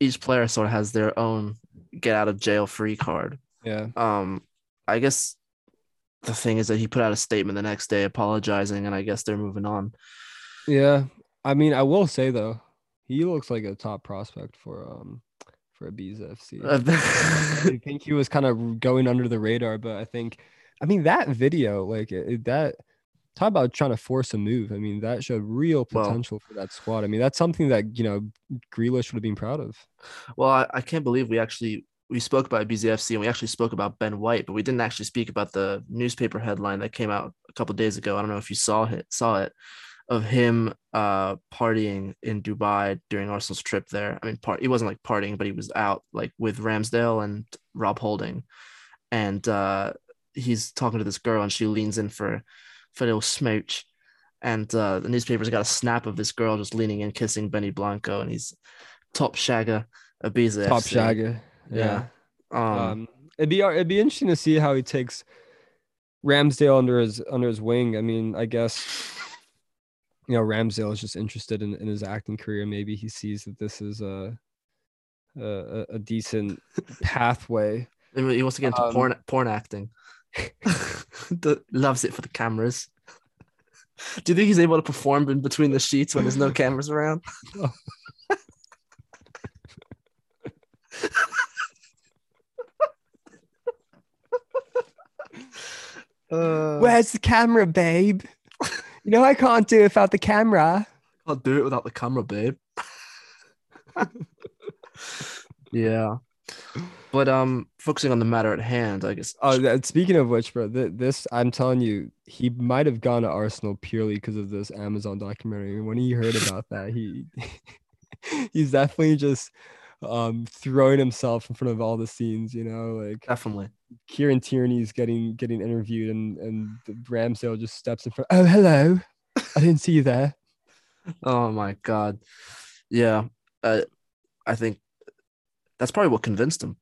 each player sort of has their own get out of jail free card. Yeah. Um, I guess the thing is that he put out a statement the next day apologizing, and I guess they're moving on. Yeah. I mean, I will say though, he looks like a top prospect for um for Ibiza FC. I think he was kind of going under the radar, but I think, I mean, that video, like it, that, talk about trying to force a move. I mean, that showed real Well- potential for that squad. I mean, that's something that you know Grealish would have been proud of. Well, I, I can't believe we actually we spoke about BZFC and we actually spoke about Ben White, but we didn't actually speak about the newspaper headline that came out a couple days ago. I don't know if you saw it saw it of him uh partying in Dubai during Arsenal's trip there. I mean, part he wasn't like partying, but he was out like with Ramsdale and Rob Holding, and uh he's talking to this girl and she leans in for for a little smooch. And uh, the newspaper's got a snap of this girl just leaning in, kissing Benny Blanco, and he's top shagger, Ibiza Top FC. shagger. Yeah. Um, Um, it'd be it'd be interesting to see how he takes Ramsdale under his under his wing. I mean, I guess you know Ramsdale is just interested in, in his acting career. Maybe he sees that this is a a, a decent pathway. he wants to get into um, porn porn acting. Loves it for the cameras. Do you think he's able to perform in between the sheets when there's no cameras around? Uh, Where's the camera, babe? You know I can't do it without the camera. I'll do it without the camera, babe. yeah. But um focusing on the matter at hand, I guess Oh, speaking of which, bro, th- this I'm telling you, he might have gone to Arsenal purely because of this Amazon documentary. When he heard about that, he he's definitely just um throwing himself in front of all the scenes. You know, like definitely. Kieran Tierney's getting getting interviewed, and and Ramsdale just steps in front. Oh, hello, I didn't see you there. Oh my god. Yeah. Uh, I think that's probably what convinced him.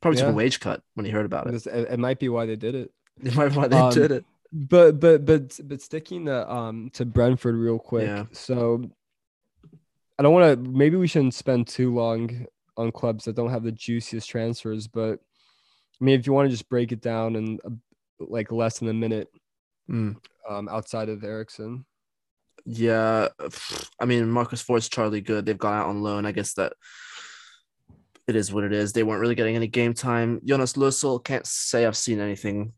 Probably took Yeah. a wage cut when he heard about it. It, it might be why they did it. It might be why they Um, did it. But but but but sticking to um to Brentford real quick. Yeah. So I don't want to. Maybe we shouldn't spend too long on clubs that don't have the juiciest transfers. But I mean, if you want to just break it down in uh, like less than a minute, Mm. um, outside of Eriksen. Yeah, I mean Marcus Ford's Charlie Goode. They've gone out on loan. I guess that it is what it is. They weren't really getting any game time. Jonas Lössl can't say I've seen anything,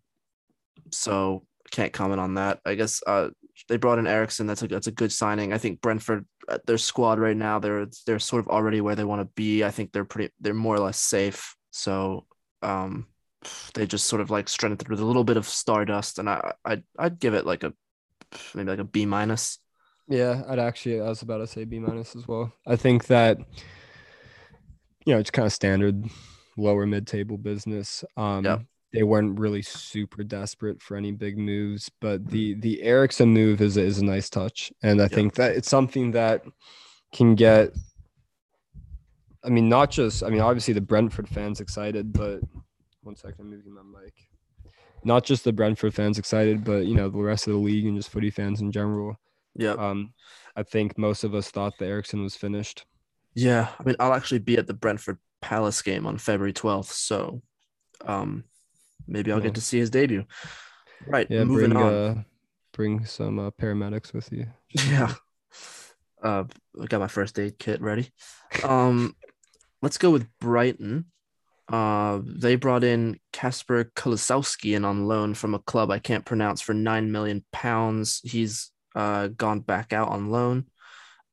so can't comment on that. I guess uh, they brought in Eriksen. That's a that's a good signing. I think Brentford, uh, their squad right now, they're they're sort of already where they want to be. I think they're pretty they're more or less safe. So um, they just sort of like strengthened with a little bit of stardust, and I I I'd give it like a maybe like a B minus. Yeah, I'd actually. I was about to say B minus as well. I think that you know, it's kind of standard lower mid table business. Um, Yep. They weren't really super desperate for any big moves, but the the Eriksen move is a, is a nice touch, and I Yep. think that it's something that can get. I mean, not just. I mean, obviously the Brentford fans excited, but one second, I'm moving my mic. Not just the Brentford fans excited, but you know the rest of the league and just footy fans in general. Yeah. Um, I think most of us thought that Eriksen was finished. Yeah. I mean, I'll actually be at the Brentford Palace game on February 12th. So um, maybe I'll Yeah. get to see his debut. Right. Yeah, moving bring on. uh, bring some uh, paramedics with you. Yeah. Uh, I got my first aid kit ready. Um, let's go with Brighton. Uh, they brought in Kacper Kozłowski in on loan from a club I can't pronounce for nine million pounds. He's uh gone back out on loan.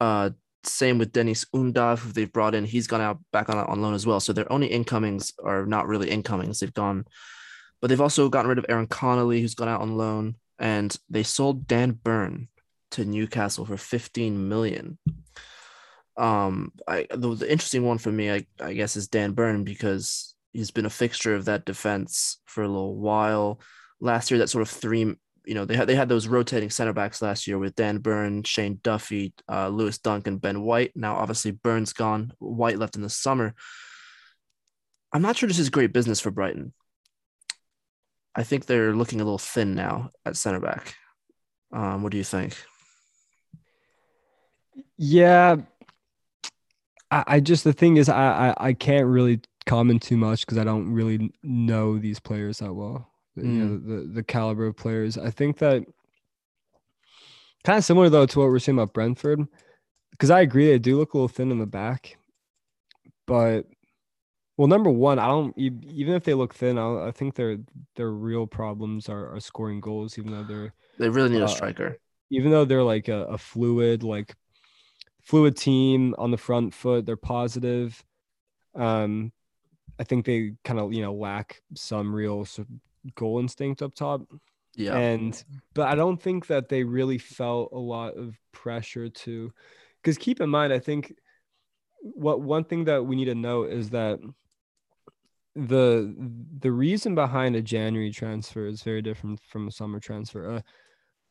Uh, same with Deniz Undav, who they've brought in. He's gone out back on on loan as well. So their only incomings are not really incomings. They've gone, but they've also gotten rid of Aaron Connolly, who's gone out on loan, and they sold Dan Burn to Newcastle for 15 million. Um, I the, the interesting one for me, I, I guess, is Dan Burn because he's been a fixture of that defense for a little while. Last year, that sort of three, you know, they had they had those rotating center backs last year with Dan Burn, Shane Duffy, uh, Lewis Duncan, Ben White. Now, obviously, Burn's gone. White left in the summer. I'm not sure this is great business for Brighton. I think they're looking a little thin now at center back. Um, what do you think? Yeah, I, I just the thing is I, I I can't really comment too much because I don't really know these players that well. You know the the caliber of players. I think that kind of similar though to what we're saying about Brentford, because I agree they do look a little thin in the back, but well, number one, I don't even if they look thin, I, I think their their real problems are, are scoring goals, even though they're They really need a Uh, striker. even though they're like a, a fluid like fluid team on the front foot they're positive. Um i think they kind of you know lack some real goal instinct up top. Yeah. and but i don't think that they really felt a lot of pressure to because keep in mind i think what one thing that we need to note is that the the reason behind a january transfer is very different from a summer transfer. Uh,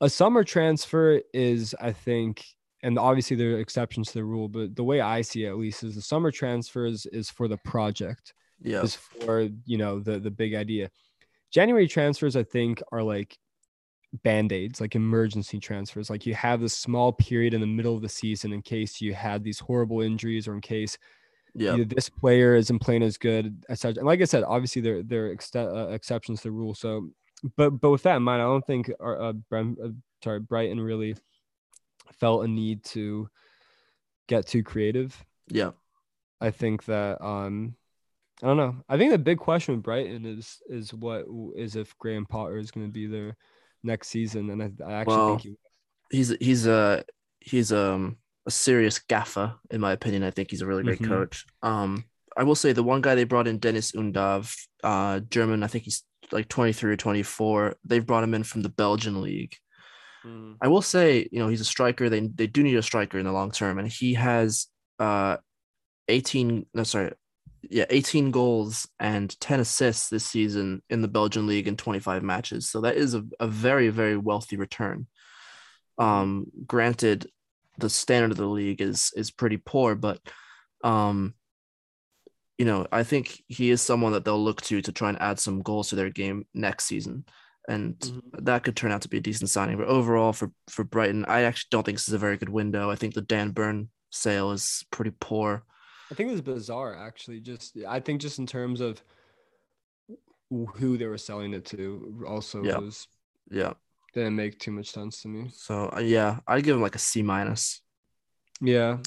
a summer transfer is i think and obviously there are exceptions to the rule but the way i see it at least is the summer transfers is for the project yeah. is for you know the the big idea january transfers i think are like band-aids like emergency transfers like you have this small period in the middle of the season in case you had these horrible injuries or in case Yeah. either this player isn't playing as good as such. And like I said, obviously there there are ex- uh, exceptions to the rule. So, but but with that in mind, I don't think our, uh, Brem, uh, sorry Brighton really felt a need to get too creative. Yeah. I think that um I don't know. I think the big question with Brighton is is what is if Graham Potter is going to be there next season, and I, I actually Well, think he, He's he's a he's um a serious gaffer in my opinion. I think he's a really great Mhm. coach. Um, I will say the one guy they brought in, Deniz Undav, uh, German. I think he's like 23 or 24. They've brought him in from the Belgian league. I will say, you know, he's a striker. They they do need a striker in the long term, and he has uh 18 no sorry, yeah, 18 goals and 10 assists this season in the Belgian league in 25 matches. So that is a, a very, very wealthy return. Um, granted, the standard of the league is is pretty poor, but um you know, I think he is someone that they'll look to to try and add some goals to their game next season. And Mhm. that could turn out to be a decent signing. But overall, for for Brighton, I actually don't think this is a very good window. I think the Dan Burn sale is pretty poor. I think it was bizarre, actually. Just I think just in terms of who they were selling it to, also Yeah. was Yeah. didn't make too much sense to me. So uh, yeah, I'd give him like a C minus. Yeah,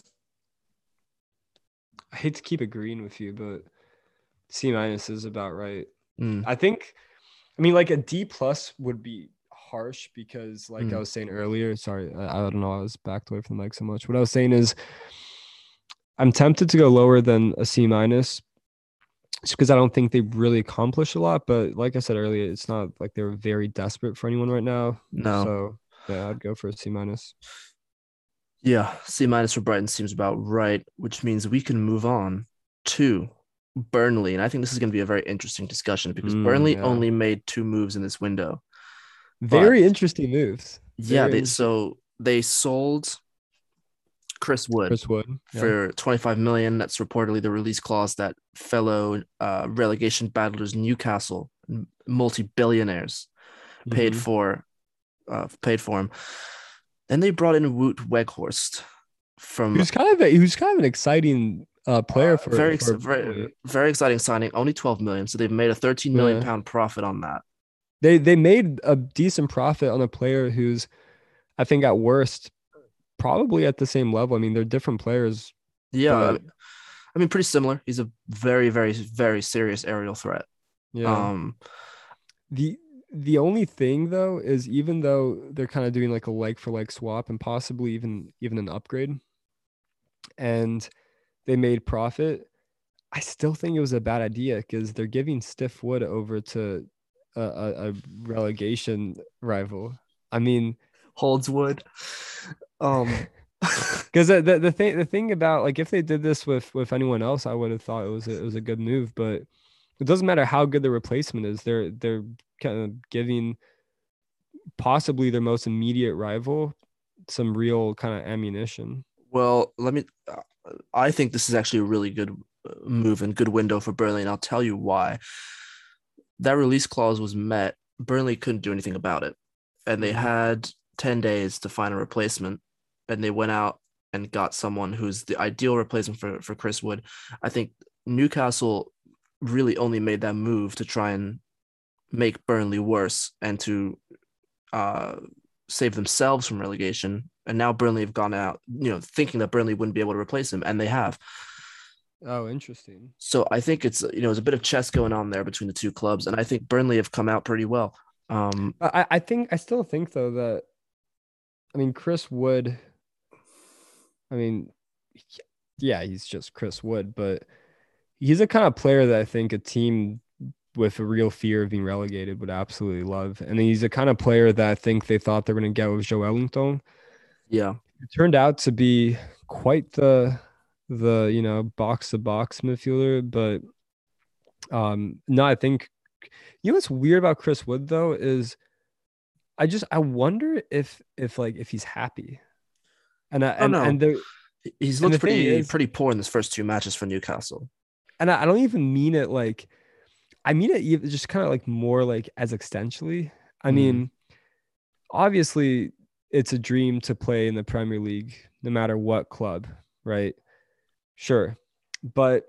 I hate to keep agreeing with you, but C minus is about right. Mm, I think, I mean, like a D plus would be harsh because, like I Mm. was saying earlier, sorry, I, I don't know, I was backed away from the mic so much. What I was saying is, I'm tempted to go lower than a C minus, because I don't think they really accomplished a lot. But like I said earlier, it's not like they're very desperate for anyone right now. No. So yeah, I'd go for a C minus. Yeah, C minus for Brighton seems about right, which means we can move on two, Burnley, and I think this is going to be a very interesting discussion because Mm, Burnley yeah. only made two moves in this window. Very interesting moves. Yeah, they, so they sold Chris Wood Chris Wood yeah. for 25 million. That's reportedly the release clause that fellow uh, relegation battlers Newcastle, multi-billionaires, paid Mhm. for, uh, paid for him. Then they brought in Wout Weghorst from Who's kind of a, who's kind of an exciting uh, player uh, for very, ex- for very, very exciting signing. Only 12 million, so they've made a 13 million Yeah. pound profit on that. They they made a decent profit on a player who's, I think, at worst, probably at the same level. I mean, they're different players. Yeah, I But- mean- I mean, pretty similar. He's a very, very, very serious aerial threat. Yeah. Um, the the only thing though is even though they're kind of doing like a like for like swap and possibly even even an upgrade, and they made profit. I still think it was a bad idea because they're giving Stiff Wood over to a, a, a relegation rival. I mean, holds wood. Um, because the, the the thing the thing about like if they did this with with anyone else, I would have thought it was a, it was a good move. But it doesn't matter how good the replacement is. They're they're kind of giving possibly their most immediate rival some real kind of ammunition. well, let me. I think this is actually a really good uh, move and good window for Burnley, and I'll tell you why. That release clause was met. Burnley couldn't do anything about it, and they Mhm. had ten days to find a replacement, and they went out and got someone who's the ideal replacement for for Chris Wood. I think Newcastle really only made that move to try and make Burnley worse and to uh, save themselves from relegation. And now Burnley have gone out, you know, thinking that Burnley wouldn't be able to replace him, and they have. Oh, interesting. So I think it's you know there's a bit of chess going on there between the two clubs, and I think Burnley have come out pretty well. Um, I I think I still think though that I mean Chris Wood. I mean, yeah, he's just Chris Wood, but he's a kind of player that I think a team with a real fear of being relegated would absolutely love. And he's a kind of player that I think they thought they were going to get with Joelinton. Yeah, It turned out to be quite the the you know box to box midfielder, but um no, I think you know what's weird about Chris Wood though is I just I wonder if if like if he's happy. And I, Oh, and no. and the he's looked pretty is- pretty poor in his first two matches for Newcastle. and I, I don't even mean it like I mean it just kind of like more like as extensionally. I Mhm. mean, obviously it's a dream to play in the Premier League no matter what club, right? Sure. But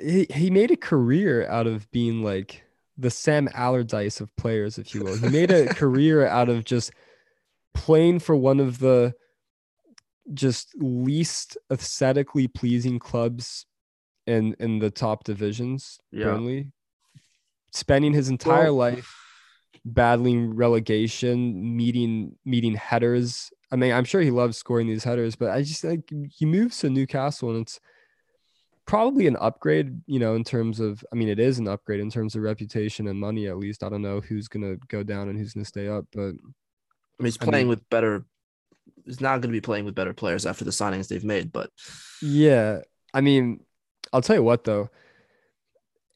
he, he made a career out of being like the Sam Allardyce of players, if you will. He made a career out of just playing for one of the just least aesthetically pleasing clubs in in the top divisions, Yeah. Burnley. Spending his entire Well- life battling relegation, meeting meeting headers. I mean, I'm sure he loves scoring these headers, but I just like he moves to Newcastle and it's probably an upgrade, you know, in terms of I mean, it is an upgrade in terms of reputation and money at least. I don't know who's gonna go down and who's gonna stay up, but I mean, he's I playing mean- with better. He's not going to be playing with better players after the signings they've made, but Yeah, I mean, I'll tell you what though.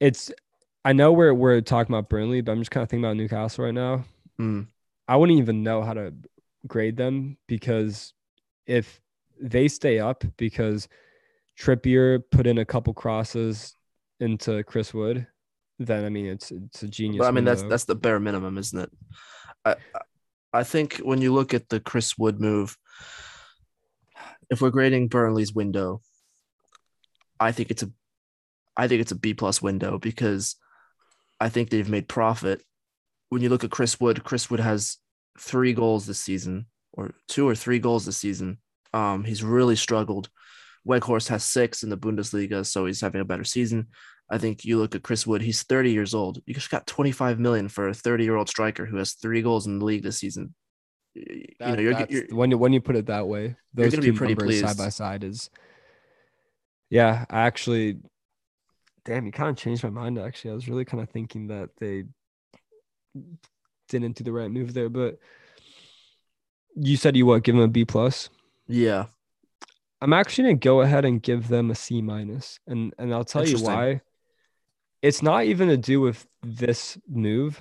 It's I know we're we're talking about Burnley, but I'm just kind of thinking about Newcastle right now. mm, I wouldn't even know how to grade them because if they stay up because Trippier put in a couple crosses into Chris Wood, then I mean it's it's a genius. but I mean that's window. that's the bare minimum, isn't it? I I- I think when you look at the Chris Wood move, if we're grading Burnley's window, I think it's a, I think it's a B plus window because I think they've made profit. When you look at Chris Wood, Chris Wood has three goals this season, or two or three goals this season. Um, he's really struggled. Weghorst has six in the Bundesliga, so he's having a better season. I think you look at Chris Wood, he's 30 years old. You just got 25 million for a 30 year old striker who has three goals in the league this season. You know, you're, you're when you when you put it that way, those two be pretty numbers side by side is. Yeah, I actually, damn, you kind of changed my mind. Actually, I was really kind of thinking that they didn't do the right move there, but you said you what? Give them a B plus. yeah. I'm actually gonna go ahead and give them a C minus, and and I'll tell you why. It's not even to do with this move.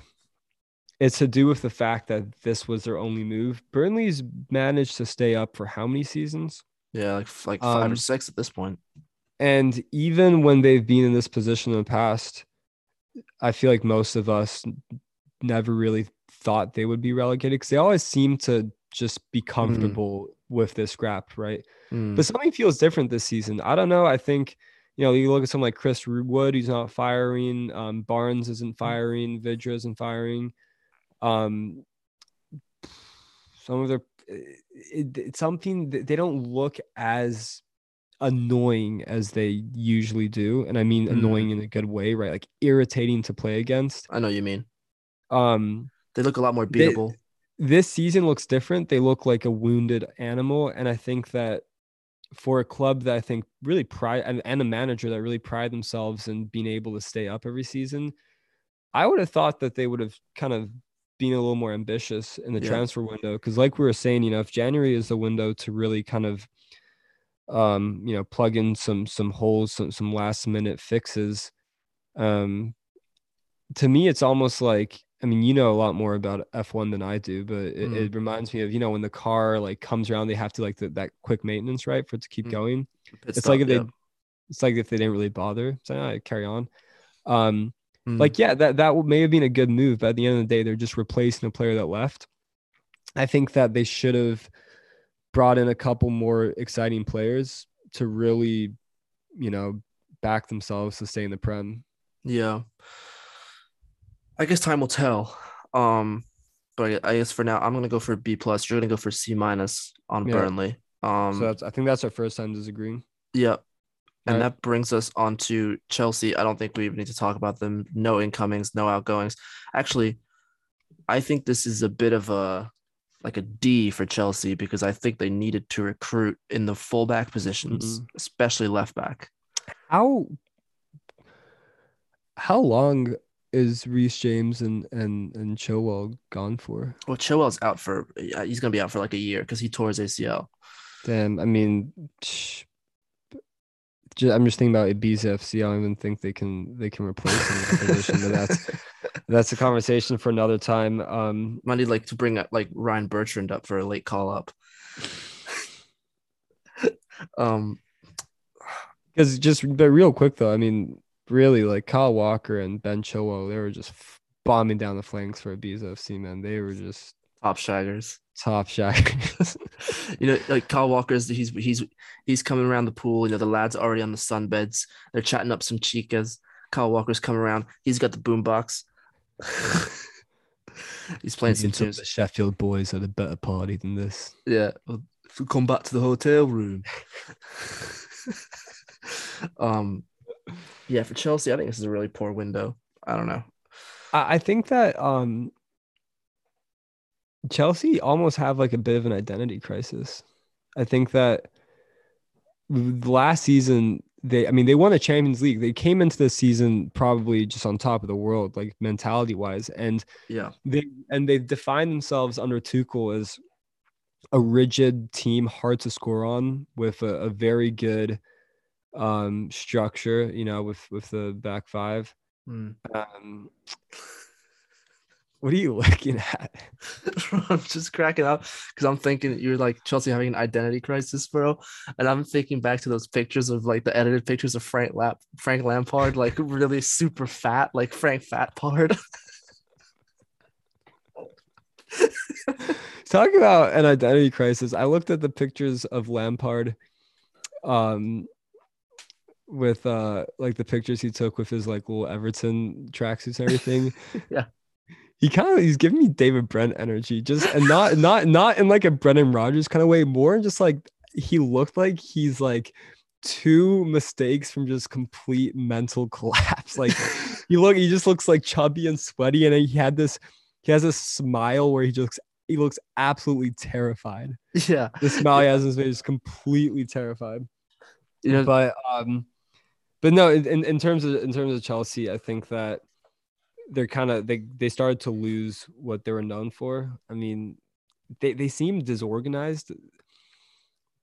It's to do with the fact that this was their only move. Burnley's managed to stay up for how many seasons? Yeah, like like five Um, or six at this point. And even when they've been in this position in the past, I feel like most of us never really thought they would be relegated because they always seem to just be comfortable with this scrap, right? Mm, But something feels different this season. I don't know. I think, you know, you look at someone like Chris Wood, who's not firing. Um, Barnes isn't firing. Vydra isn't firing. Um, some of their, it, it's something that they don't look as annoying as they usually do. And I mean, Mm. annoying in a good way, right? Like irritating to play against. I know you mean. Um, They look a lot more They- beatable. this season looks different. They look like a wounded animal, and I think that for a club that I think really pride and, and a manager that really pride themselves in being able to stay up every season, I would have thought that they would have kind of been a little more ambitious in the Yeah. transfer window. Because, like we were saying, you know, if January is the window to really kind of, um, you know, plug in some some holes, some some last minute fixes, um, to me, it's almost like I mean, you know a lot more about F1 than I do, but it, Mm. it reminds me of you know when the car like comes around, they have to like the, that quick maintenance, right, for it to keep Mm. going. It's like if they, it's like if they didn't really bother, so I carry on. Um, Mm, like yeah, that that may have been a good move, but at the end of the day, they're just replacing a player that left. I think that they should have brought in a couple more exciting players to really, you know, back themselves to stay in the prem. yeah. I guess time will tell. Um, but I guess for now I'm gonna go for B plus. You're gonna go for C minus on Yeah. Burnley. Um, so that's I think that's our first time disagreeing. yeah. And Right. that brings us on to Chelsea. I don't think we even need to talk about them. No incomings, no outgoings. Actually, I think this is a bit of a like a D for Chelsea because I think they needed to recruit in the fullback positions, mm-hmm. especially left back. How how long is Reece James and and and Chilwell gone for? Well, Chilwell's out for he's gonna be out for like a year because he tore his ACL. Damn, I mean, I'm just thinking about Ibiza FC. I don't even think they can they can replace him in that position, but that's that's a conversation for another time. Um, need like to bring up like Ryan Bertrand up for a late call up. um, because just but real quick though, I mean, really like Kyle Walker and Ben Chilwell, they were just bombing down the flanks for Ibiza FC. Man, they were just top shaggers. top shaggers. you know, like Kyle Walker's he's he's he's coming around the pool. You know, the lads are already on the sunbeds. They're chatting up some chicas. Kyle Walker's coming around. He's got the boombox. he's playing some tunes. the Sheffield boys had a better party than this. Yeah. Well, come back to the hotel room. um yeah, for Chelsea, I think this is a really poor window. I don't know. I, I think that um Chelsea almost have like a bit of an identity crisis. I think that the last season they I mean they won the Champions League. They came into the season probably just on top of the world, like mentality wise. And Yeah. they and they've defined themselves under Tuchel as a rigid team, hard to score on, with a, a very good um structure, you know, with with the back five. Hmm. Um, what are you looking at? I'm just cracking up because I'm thinking you're like Chelsea having an identity crisis, bro. And I'm thinking back to those pictures of like the edited pictures of Frank Lap Frank Lampard, like really super fat, like Frank Fatpard. Talk about an identity crisis. I looked at the pictures of Lampard, um, with uh like the pictures he took with his like little Everton tracksuits and everything. Yeah. He kind of he's giving me David Brent energy, just and not not not in like a Brendan Rodgers kind of way, more just like he looked like he's like two mistakes from just complete mental collapse. Like he look he just looks like chubby and sweaty, and he had this he has a smile where he just looks he looks absolutely terrified. yeah. The smile he has on his face is completely terrified. Yeah, But um, but no, in, in in terms of in terms of Chelsea, I think that they're kind of they they started to lose what they were known for. I mean, they they seem disorganized.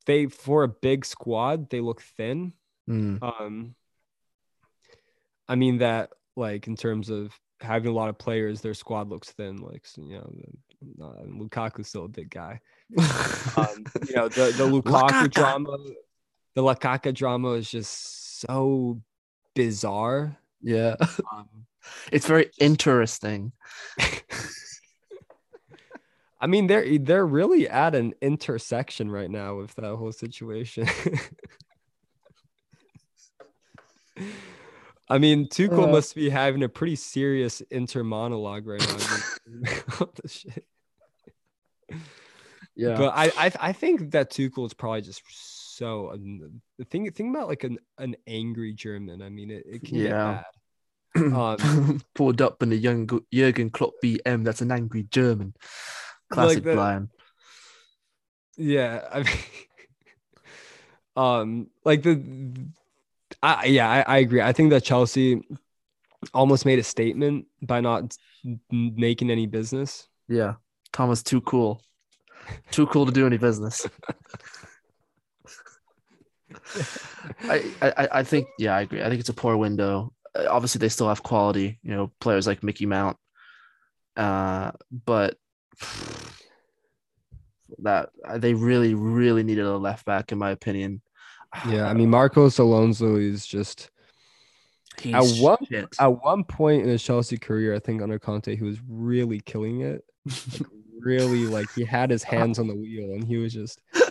they for a big squad they look thin. Mm. Um, I mean that like in terms of having a lot of players, their squad looks thin. Like you know, uh, Lukaku's still a big guy. Um, you know the the Lukaku Lukaku. drama, the Lukaku drama is just so bizarre. yeah, Um, it's very interesting. I mean, they're they're really at an intersection right now with that whole situation. I mean, Tuchel Uh. must be having a pretty serious inter monologue right now. All this shit. Yeah, But I, I I think that Tuchel is probably just so the thing think about like an an angry German. I mean, it, it can Yeah. get bad. Um, pulled up in a young Jurgen Klopp BM. That's an angry German. Classic the- Brian. Yeah, I mean, um, like the, I yeah, I, I agree. I think that Chelsea almost made a statement by not making any business. Yeah, Thomas too cool, too cool to do any business. I, I I think yeah I agree. I think it's a poor window. Obviously, they still have quality. You know, players like Mickey Mount. Uh, but that they really really needed a left back in my opinion. Yeah, I mean Marcos Alonso is just He's at one shit. at one point in his Chelsea career, I think under Conte, he was really killing it. Like, really, like he had his hands on the wheel, and he was just.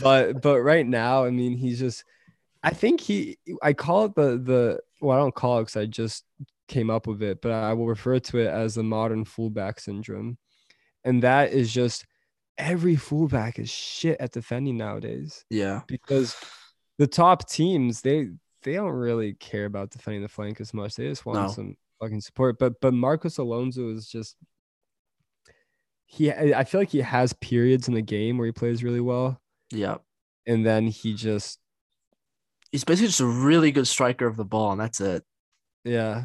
but but right now, I mean, he's just. I think he. I call it the the. Well, I don't call it because I just came up with it, but I will refer to it as the modern fullback syndrome, and that is just every fullback is shit at defending nowadays yeah, because the top teams they they don't really care about defending the flank as much. They just want No. some fucking support. But but Marcos Alonso is just he. I I feel like he has periods in the game where he plays really well, yeah. and then he just He's basically just a really good striker of the ball, and that's it. yeah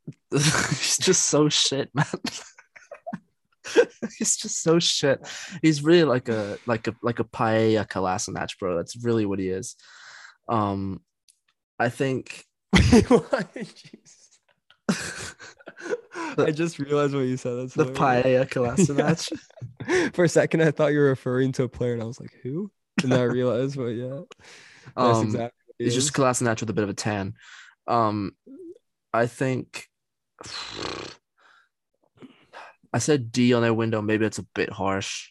He's just so shit, man. He's just so shit. He's really like a like a like a paella Kolasinac, bro. That's really what he is. Um, I think Jesus. I just realized what you said. That's the hilarious. paella Kolasinac. For a second, I thought you were referring to a player, and I was like, "Who?" And then I realized, but yeah, that's um, exactly. He He's is. just Kolasinac with a bit of a tan. Um, I think I said D on their window. Maybe it's a bit harsh.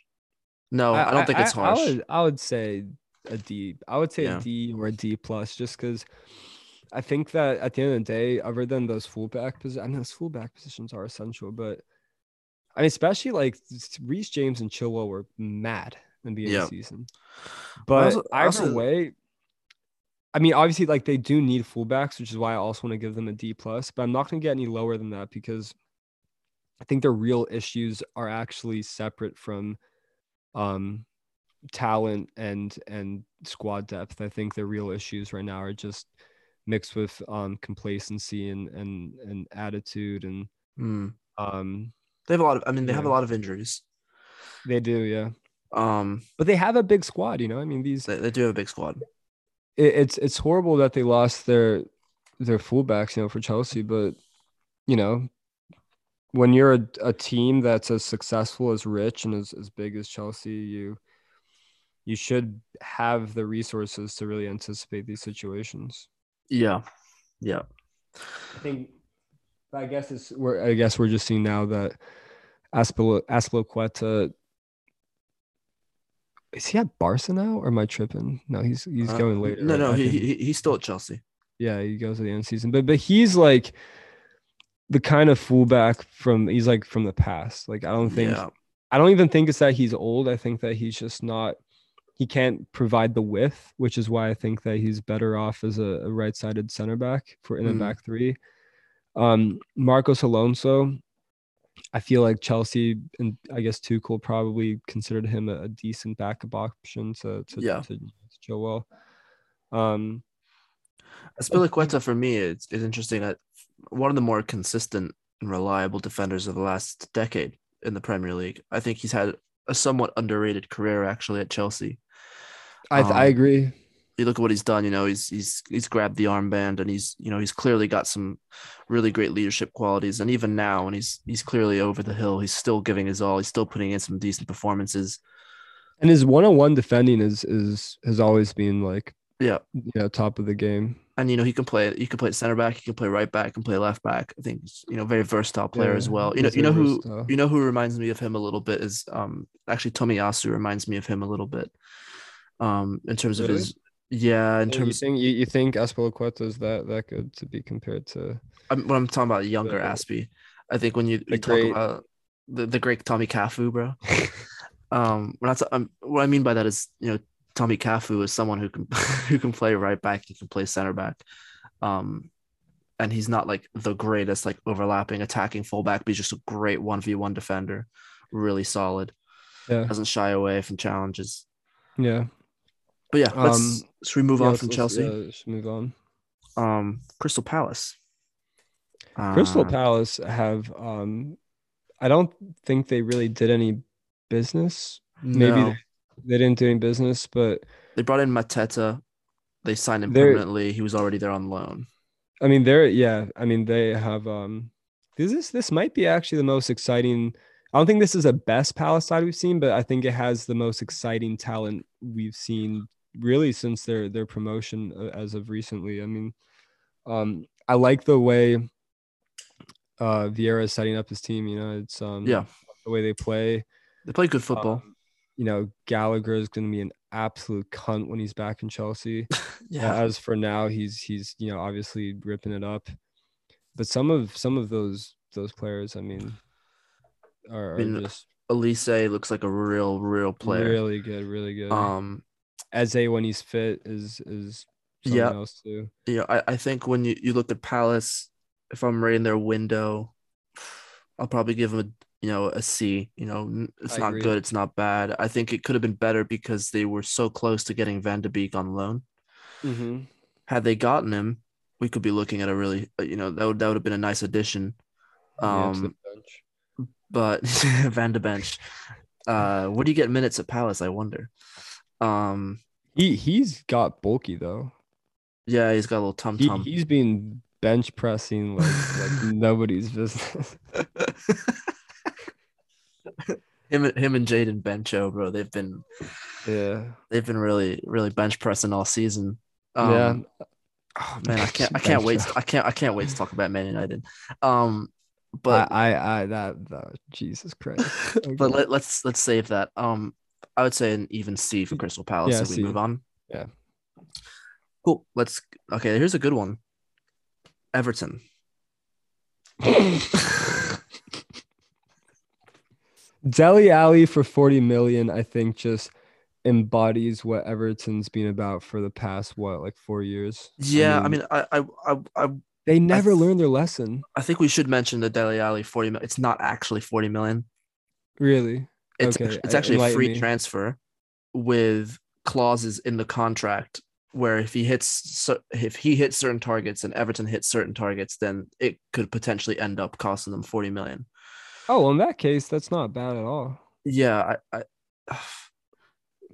No, I, don't think it's harsh. I would, I would say a D. I would say Yeah. a D or a D plus, just because I think that at the end of the day, other than those fullback positions, I mean, those fullback positions are essential, but I mean, especially like Reece James and Chilwell were mad in the Yeah. of the season. But also- I either also- way, I mean, obviously, like they do need fullbacks, which is why I also want to give them a D plus. But I'm not going to get any lower than that because I think their real issues are actually separate from um talent and and squad depth. I think the real issues right now are just mixed with um complacency and and and attitude and Hmm. um They have a lot of. I mean, they have a lot of injuries. they do yeah Um, but they have a big squad you know i mean these they, they do have a big squad. It, it's it's horrible that they lost their their fullbacks you know for chelsea but you know when you're a, a team that's as successful as rich and as, as big as chelsea you you should have the resources to really anticipate these situations Yeah, yeah. I think, I guess it's we're I guess we're just seeing now that Aspilo Azpilicueta is he at Barca now or am I tripping? No, he's he's Uh, going later. No, right? no, he, he he's still at Chelsea. yeah, he goes at the end of the season, but but he's like the kind of fullback from he's like from the past. Like I don't think yeah, I don't even think it's that he's old. I think that he's just not. He can't provide the width, which is why I think that he's better off as a, a right-sided center back for in a Mhm. back three. Um, Marcos Alonso, I feel like Chelsea and I guess Tuchel probably considered him a, a decent backup option to to, Yeah. to, to Joel. Um, Azpilicueta for me is is interesting. That one of the more consistent and reliable defenders of the last decade in the Premier League. I think he's had a somewhat underrated career actually at Chelsea. I th- I Um, agree. You look at what he's done. You know, he's he's he's grabbed the armband, and he's you know he's clearly got some really great leadership qualities. And even now, when he's he's clearly over the hill, he's still giving his all. He's still putting in some decent performances. And his one-on-one defending is is has always been like Yeah, you know top of the game. and you know he can play. He can play center back. He can play right back. Can play left back. I think he's, you know very versatile player as well. You know you know who versatile. you know who reminds me of him a little bit is um actually Tomiyasu reminds me of him a little bit. Um, in terms of his yeah, in you terms think you, you think Azpilicueta is that that good to be compared to? I'm, when I'm talking about younger The- Aspie, I think when you, the you talk about the, the great Tommy Cafu, bro. um, when I t- um, what I mean by that is, you know, Tommy Cafu is someone who can who can play right back, he can play center back, um, and he's not like the greatest like overlapping attacking fullback, but he's just a great one v one defender, really solid, Yeah, doesn't shy away from challenges. yeah. But yeah, let's Um, should we move Yeah, on from Chelsea? yeah, move on. Um, Crystal Palace. Crystal Uh, Palace have um, I don't think they really did any business. Maybe no. they, they didn't do any business, but They brought in Mateta. They signed him permanently. He was already there on loan. I mean, they're yeah. I mean, they have. Um, this is this might be actually the most exciting. I don't think this is the best Palace side we've seen, but I think it has the most exciting talent we've seen really since their their promotion uh, as of recently. I mean, um, I like the way uh Vieira is setting up his team. You know, it's um Yeah. the way they play. They play good football. Um, you know, Gallagher is going to be an absolute cunt when he's back in Chelsea. yeah. As for now, he's he's you know obviously ripping it up. But some of some of those those players, I mean, are, are mean, just Olise looks like a real, real player. really good, really good. Um, Eze when he's fit is is Yeah. else too. know, I, I think when you, you look at Palace, if I'm rating their window, I'll probably give them a you know a C. You know, it's I not agree. good, it's not bad. I think it could have been better because they were so close to getting Van de Beek on loan. Mm-hmm. Had they gotten him, we could be looking at a really uh, you know that would that would have been a nice addition. Um, but Van de Bench, uh, where do you get minutes at Palace? I wonder. Um, he he's got bulky though. yeah, he's got a little tum tum. he's been bench pressing like like nobody's business. him, and- him and Jaden Bencho, bro. They've been yeah. they've been really really bench pressing all season. Um, yeah. Oh man, I can't I can't Bench wait. press. I can't I can't wait to talk about Man United. Um, but I, I I that, that Jesus Christ. but okay. let, let's let's save that. Um, I would say an even C for Crystal Palace Yeah, if we C. move on. Yeah. Cool. Let's okay. Here's a good one. Everton. Dele Alli for 40 million, I think just embodies what Everton's been about for the past what, like four years. Yeah, I mean, I I I, I, they never th- learned their lesson. I think we should mention the Dele Alli 40 million. It's not actually 40 million. Really. It's Okay, it's actually a free me. transfer with clauses in the contract where if he hits if he hits certain targets and Everton hits certain targets, then it could potentially end up costing them 40 million. Oh, well, in that case, that's not bad at all. Yeah, I, I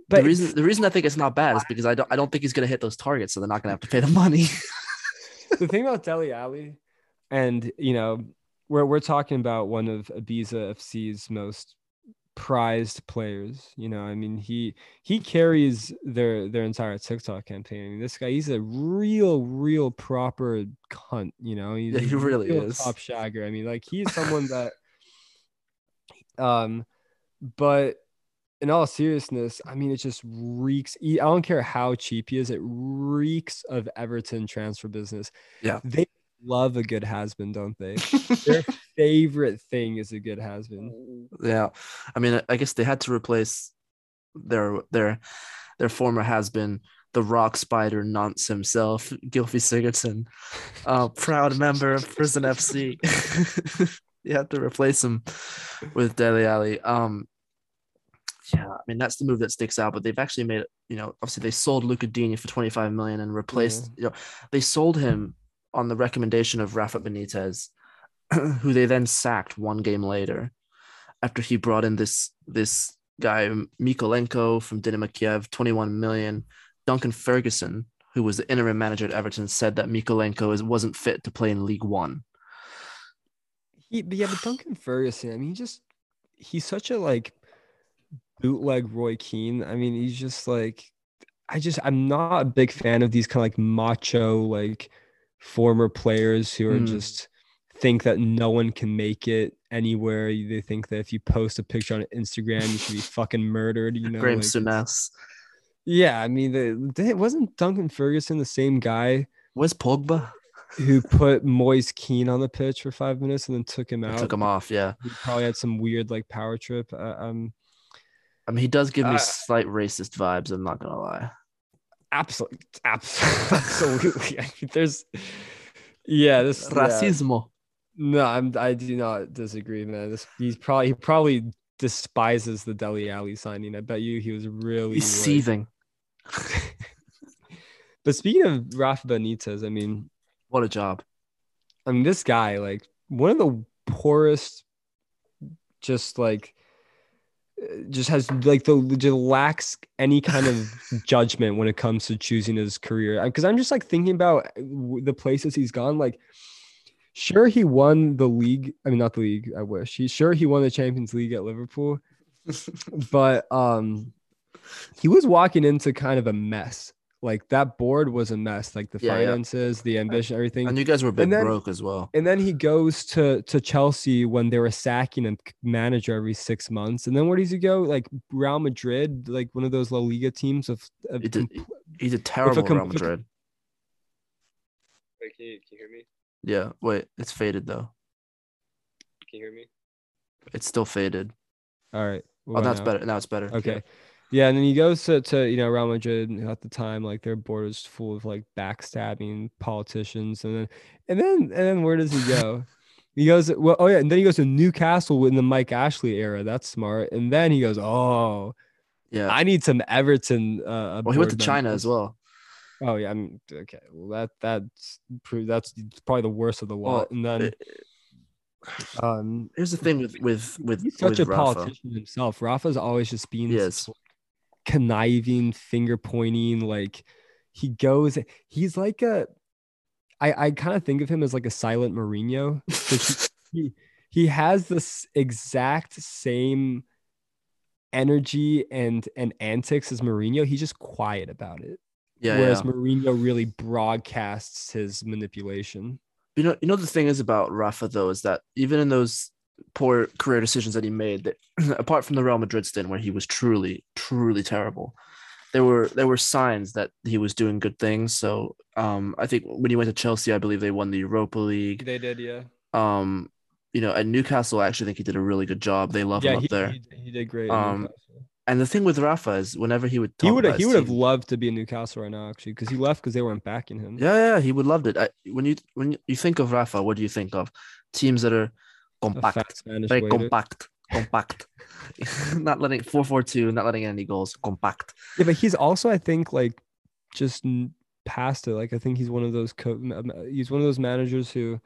But the reason the reason I think it's not bad is because I don't I don't think he's gonna hit those targets, so they're not gonna have to pay the money. the thing about Dele Alli, and you know, we're we're talking about one of Ibiza FC's most prized players. You know, I mean, he he carries their their entire TikTok campaign. I mean, this guy, he's a real, real proper cunt. You know, he's Yeah, he really real is. top shagger. I mean, like he's someone that, um, but in all seriousness, I mean, it just reeks. I don't care how cheap he is, it reeks of Everton transfer business. Yeah. They love a good has been, don't they? Their favorite thing is a good has been. yeah, I mean, I guess they had to replace their their their former has been the Rock Spider nonce himself, Gylfi Sigurdsson, uh, proud member of Prison FC. you have to replace him with Dele Alli. Um, yeah, I mean that's the move that sticks out. But they've actually made it. You know, obviously they sold Luca Digne for twenty five million and replaced. You know, they sold him on the recommendation of Rafa Benitez, who they then sacked one game later after he brought in this this guy Mykolenko from Dynamo Kiev, 21 million. Duncan Ferguson, who was the interim manager at Everton, said that Mykolenko is, wasn't fit to play in League One. He, but yeah, but Duncan Ferguson, I mean, he just he's such a like bootleg Roy Keane. I mean, he's just like I just I'm not a big fan of these kind of like macho like former players who are Mm. just think that no one can make it anywhere. They think that if you post a picture on Instagram, you should be fucking murdered. You know, Graham like, yeah. I mean, the, they, wasn't Duncan Ferguson the same guy Where's Pogba? who put Moise Keane on the pitch for five minutes and then took him out? took him off. Yeah. He probably had some weird like power trip. Uh, um, I mean, he does give me Uh, slight racist vibes. I'm not gonna lie. Absolutely, absolutely. I mean, there's, yeah, this yeah. Racismo. No, I'm. I do not disagree, man. This he's probably he probably despises the Dele Alli signing. I bet you he was really. He's like- seething. but speaking of Rafa Benitez, I mean, What a job. I mean, this guy, like one of the poorest, just like, just has like the just lacks any kind of judgment when it comes to choosing his career. Because I'm just like thinking about uh, the places he's gone. Like, sure he won the league. I mean, not the league. I wish he sure he won the Champions League at Liverpool, but um, he was walking into kind of a mess. Like that board was a mess. Like the Yeah, yeah. finances, the ambition, everything. And you guys were a bit then- broke as well. And then he goes to to Chelsea when they were sacking a manager every six months. And then where does he go? Like Real Madrid, like one of those La Liga teams of. of He did- compl- He did terrible at com- Real Madrid. Wait, can you, can you hear me? Yeah. Wait, it's faded though. Can you hear me? It's still faded. All right. Oh, that's now better. Now it's better. Okay. Yeah, and then he goes to, to you know Real Madrid at the time like their board is full of like backstabbing politicians and then and then and then where does he go? he goes well oh yeah and then he goes to Newcastle in the Mike Ashley era. That's smart. And then he goes oh Yeah. I need some Everton. Uh, well, he went to China as well. Oh yeah, I mean okay. Well that that's that's probably the worst of the Well, lot. and then it- um Here's the thing with with with he's such with a Rafa. politician himself. Rafa's always just being is. Conniving, finger pointing. Like he goes, he's like a. I I kind of think of him as like a silent Mourinho. he, he he has this exact same energy and and antics as Mourinho. He's just quiet about it. Yeah. Whereas yeah. Mourinho really broadcasts his manipulation. You know, you know the thing is about Rafa though is that even in those poor career decisions that he made, that apart from the Real Madrid stint where he was truly, truly terrible, there were there were signs that he was doing good things. So um, I think when he went to Chelsea, I believe they won the Europa League. They did, yeah. Um, you know, at Newcastle, I actually think he did a really good job. They love him up he, there. he, he did great. Um, And the thing with Rafa is, whenever he would he would have he would have loved to be in Newcastle right now, actually, because he left because they weren't backing him. Yeah, yeah, he would loved it. I, when you when you think of Rafa, what do you think of? Teams that are compact, very compact, compact, not letting four four two, not letting in any goals, compact. Yeah, but he's also, I think, like just past it. Like I think he's one of those co- he's one of those managers who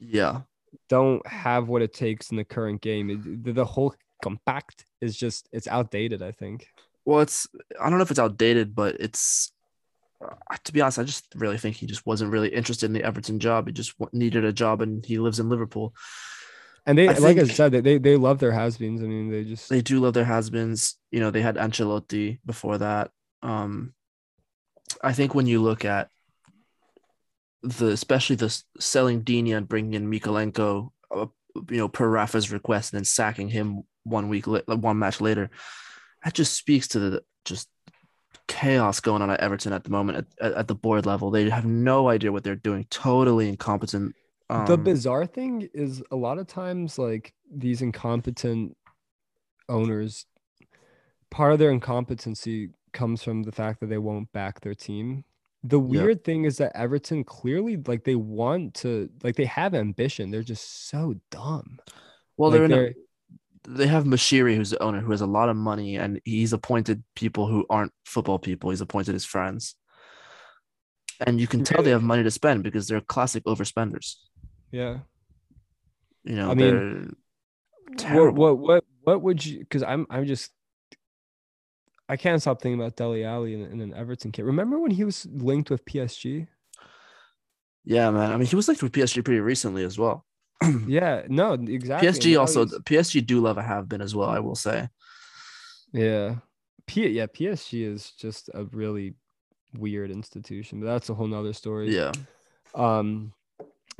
Yeah, don't have what it takes in the current game. The, the whole compact is just it's outdated. I think. well, it's I don't know if it's outdated, but it's uh, to be honest, I just really think he just wasn't really interested in the Everton job. He just needed a job, and he lives in Liverpool. And they, I like I said, they they, love their has-beens. I mean, they just They do love their has-beens. You know, they had Ancelotti before that. Um, I think when you look at the especially the selling Digne and bringing in Mykolenko, uh, you know, per Rafa's request, and then sacking him one week, la- one match later, that just speaks to the just chaos going on at Everton at the moment at, at, at the board level. They have no idea what they're doing. Totally incompetent. Um, the bizarre thing is a lot of times like these incompetent owners part of their incompetency comes from the fact that they won't back their team the Yeah. weird thing is that everton clearly like they want to like they have ambition they're just so dumb well, Like, they're in a, they're- they have Moshiri, who's the owner, who has a lot of money, and he's appointed people who aren't football people. He's appointed his friends, and you can tell they have money to spend because they're classic overspenders. Yeah You know, I mean, what what what what would you because i'm i'm just I can't stop thinking about Dele Alli in, in an Everton kit. Remember when he was linked with PSG? Yeah, man. I mean, he was linked with PSG pretty recently as well. Yeah, no, exactly. PSG now also he's- PSG do love a have been as well. I will say. Yeah. P yeah, PSG is just a really weird institution, but that's a whole nother story. Yeah. Um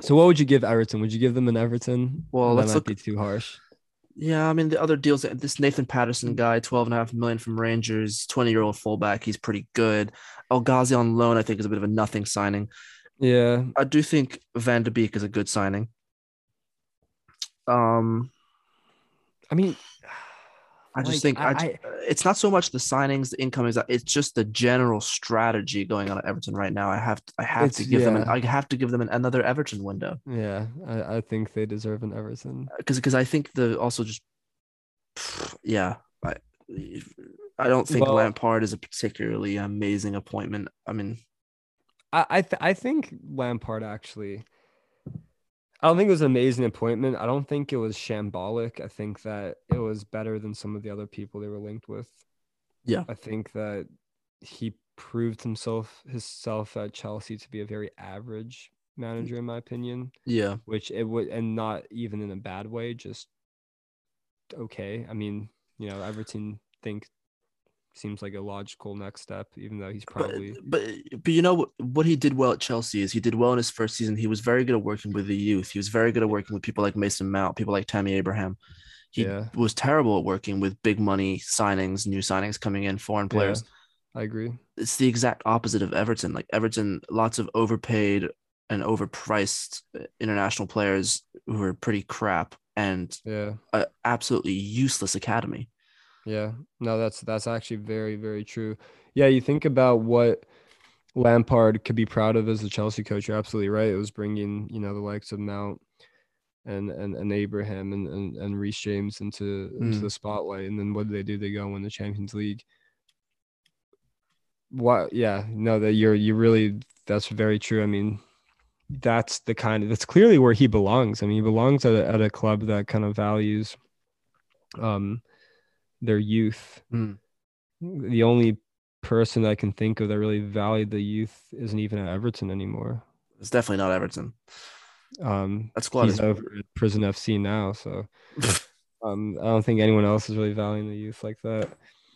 so what would you give Everton? Would you give them an Everton? Well, Or let's that look- be too harsh. Yeah, I mean the other deals. This Nathan Patterson guy, twelve and a half million from Rangers, twenty year old fullback. He's pretty good. El Ghazi on loan, I think, is a bit of a nothing signing. Yeah. I do think Van de Beek is a good signing. Um, I mean I just like, think I, ju- it's not so much the signings, the income is. Uh, it's just the general strategy going on at Everton right now. I have to, I have to give them. An. I have to give them an, another Everton window yeah, I, I think they deserve an Everton. Uh, because because I think the also just yeah I I don't think Well- Lampard is a particularly amazing appointment. I mean, I I, th- I think Lampard actually. I don't think it was an amazing appointment. I don't think it was shambolic. I think that it was better than some of the other people they were linked with. Yeah. I think that he proved himself himself at Chelsea to be a very average manager, in my opinion. yeah, Which it would, and not even in a bad way, just okay. I mean, you know, Everton think seems like a logical next step, even though he's probably but but you know what what he did well at Chelsea is he did well in his first season. He was very good at working with the youth. He was very good at working with people like Mason Mount, people like Tammy Abraham. He Yeah. was terrible at working with big money signings, new signings coming in, foreign Yeah. players. I agree. it's the exact opposite of Everton. Like Everton, lots of overpaid and overpriced uh, international players who are pretty crap and Yeah. absolutely useless academy. Yeah, no, that's that's actually very very true. Yeah, you think about what Lampard could be proud of as a Chelsea coach. You're absolutely right. It was bringing you know the likes of Mount and and, and Abraham and, and and Reece James into into Mm. the spotlight. And then what do they do? They go and win the Champions League. What? Yeah, no, that you're you really that's very true. I mean, that's the kind of that's clearly where he belongs. I mean, he belongs at a, at a club that kind of values um their youth. Mm. The only person I can think of that really valued the youth isn't even at Everton anymore. It's definitely not Everton. Um, That squad he's is over at Prison FC now, so um, I don't think anyone else is really valuing the youth like that.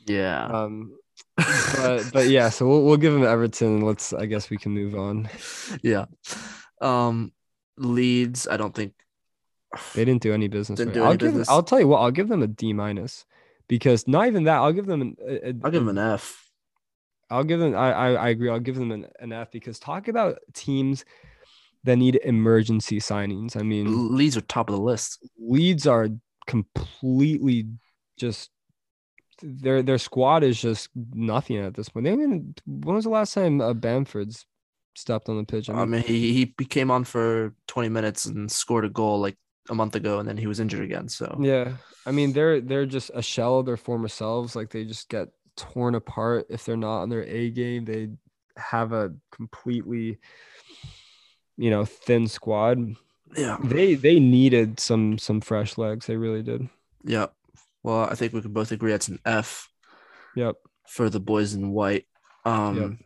yeah. Um, but but yeah, so we'll we'll give him Everton. and Let's I guess we can move on. yeah. Um Leeds, I don't think They didn't do any business. Didn't do I'll any give. business. I'll tell you what. I'll give them a D minus because not even that. I'll give them an. A, a- I'll give them an F. I'll give them. I, I I agree. I'll give them an, an F because talk about teams that need emergency signings. I mean, Leeds are top of the list. Leeds are completely just their their squad is just nothing at this point. They even, when was the last time uh, Bamford's stepped on the pitch? I mean, he he he came on for 20 minutes and scored a goal like a month ago, and then he was injured again. So Yeah, I mean they're they're just a shell of their former selves. Like they just get torn apart if they're not on their A game. They have a completely, you know, thin squad. yeah, They they needed some some fresh legs. They really did. yeah. Well, I think we can both agree that's an F Yep. for the boys in white. Um,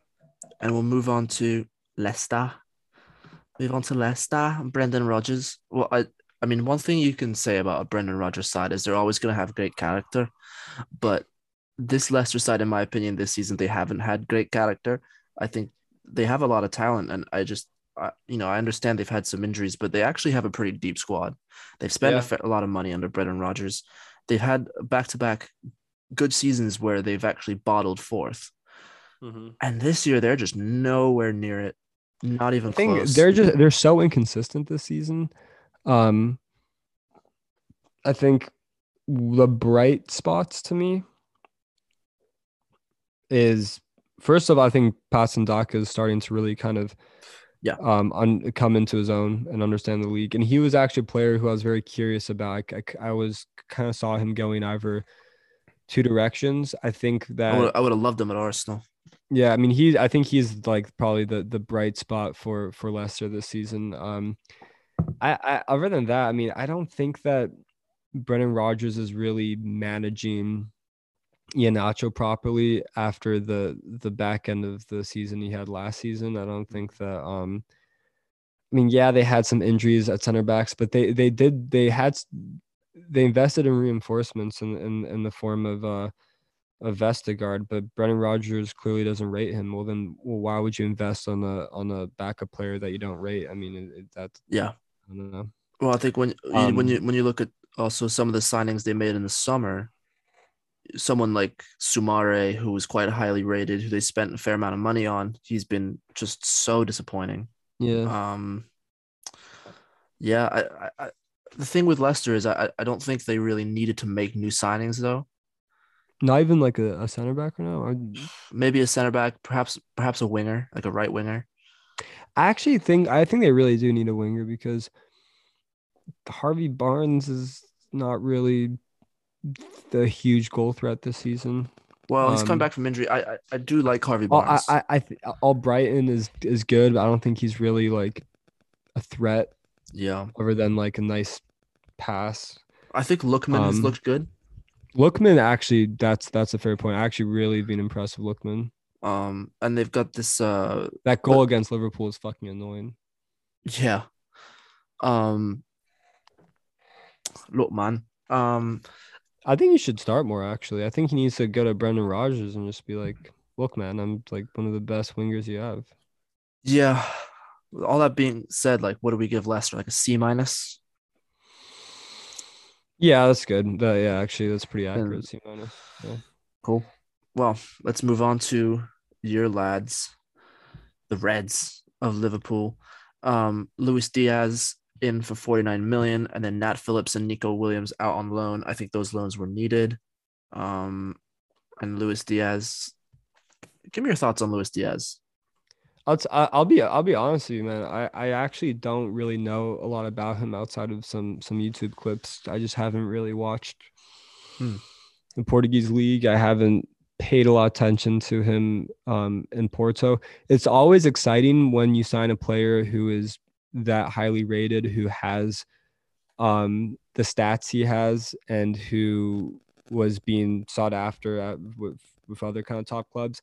and we'll move on to Leicester. Move on to Leicester. Brendan Rodgers. Well, I I mean, one thing you can say about a Brendan Rodgers side is they're always going to have great character, but this Leicester side, in my opinion, this season they haven't had great character. I think they have a lot of talent, and I just. I, you know, I understand they've had some injuries, but they actually have a pretty deep squad. They've spent Yeah. a, fa- a lot of money under Brendan Rodgers. They've had back-to-back good seasons where they've actually bottled fourth. Mm-hmm. And this year they're just nowhere near it. Not even I think close. they're just they're so inconsistent this season. Um, I think the bright spots to me is first of all, I think Patson Daka is starting to really kind of Yeah. um un- come into his own and understand the league. And he was actually a player who I was very curious about. I, I, I was kind of saw him going either two directions. I think that I would, I would have loved him at Arsenal. yeah, I mean he I think he's like probably the the bright spot for for Leicester this season. Um I, I other than that, I mean, I don't think that Brendan Rodgers is really managing Iheanacho properly after the the back end of the season he had last season. I don't think that um I mean, yeah, they had some injuries at center backs, but they they did they had they invested in reinforcements in in, in the form of uh of Vestergaard, but Brendan Rodgers clearly doesn't rate him. Well, then, well, why would you invest on a on a backup player that you don't rate? I mean, it, that's Yeah. I don't know. Well, I think when you when Um, you when you look at also some of the signings they made in the summer, someone like Soumaré, who was quite highly rated, who they spent a fair amount of money on, he's been just so disappointing. Yeah, Um, yeah, I, I, I the thing with Leicester is I, I don't think they really needed to make new signings though. not even like a, a center back right now. Or Maybe a center back, perhaps perhaps a winger, like a right winger. I actually think I think they really do need a winger because Harvey Barnes is not really the huge goal threat this season. Well, he's Um, coming back from injury. I I, I do like Harvey Well, I Barnes. I, I th- all Brighton is is good, but I don't think he's really like a threat yeah, other than like a nice pass. I think Lookman has Um, looked good. Lookman actually, that's that's a fair point. I actually really been impressed with Lookman. Um, and they've got this uh That goal against Liverpool is fucking annoying. Yeah. Um look man. Um I think he should start more. Actually, I think he needs to go to Brendan Rodgers and just be like, "Look, man, I'm like one of the best wingers you have." yeah. All that being said, like what do we give Leicester? Like a C minus? Yeah, that's good. That- yeah, actually, that's pretty And- accurate. C minus. Yeah. Cool. Well, let's move on to your lads, the Reds of Liverpool. Um, Luis Diaz in for 49 million, and then Nat Phillips and Neco Williams out on loan. I think those loans were needed. Um, and Luis Diaz. Give me your thoughts on Luis Diaz. I'll, t- I'll be I'll be honest with you, man. I, I actually don't really know a lot about him outside of some some YouTube clips. I just haven't really watched Hmm. the Portuguese league. I haven't paid a lot of attention to him um, in Porto. It's always exciting when you sign a player who is that highly rated, who has um, the stats he has, and who was being sought after at, with with other kind of top clubs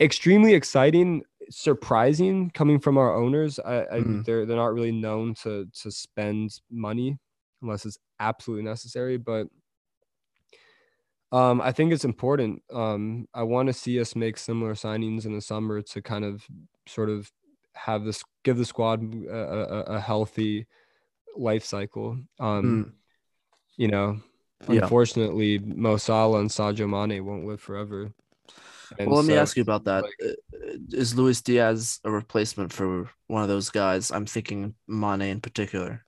extremely exciting, surprising coming from our owners. I, I Mhm. they're they're not really known to to spend money unless it's absolutely necessary, but um, I think it's important. Um, I want to see us make similar signings in the summer to kind of sort of have this give the squad a, a, a healthy life cycle. Um, Mm, you know, Yeah. unfortunately, Mo Salah and Sadio Mane won't live forever. And well, let me ask you about that. like- Uh, Is Luis Diaz a replacement for one of those guys? I'm thinking Mane in particular.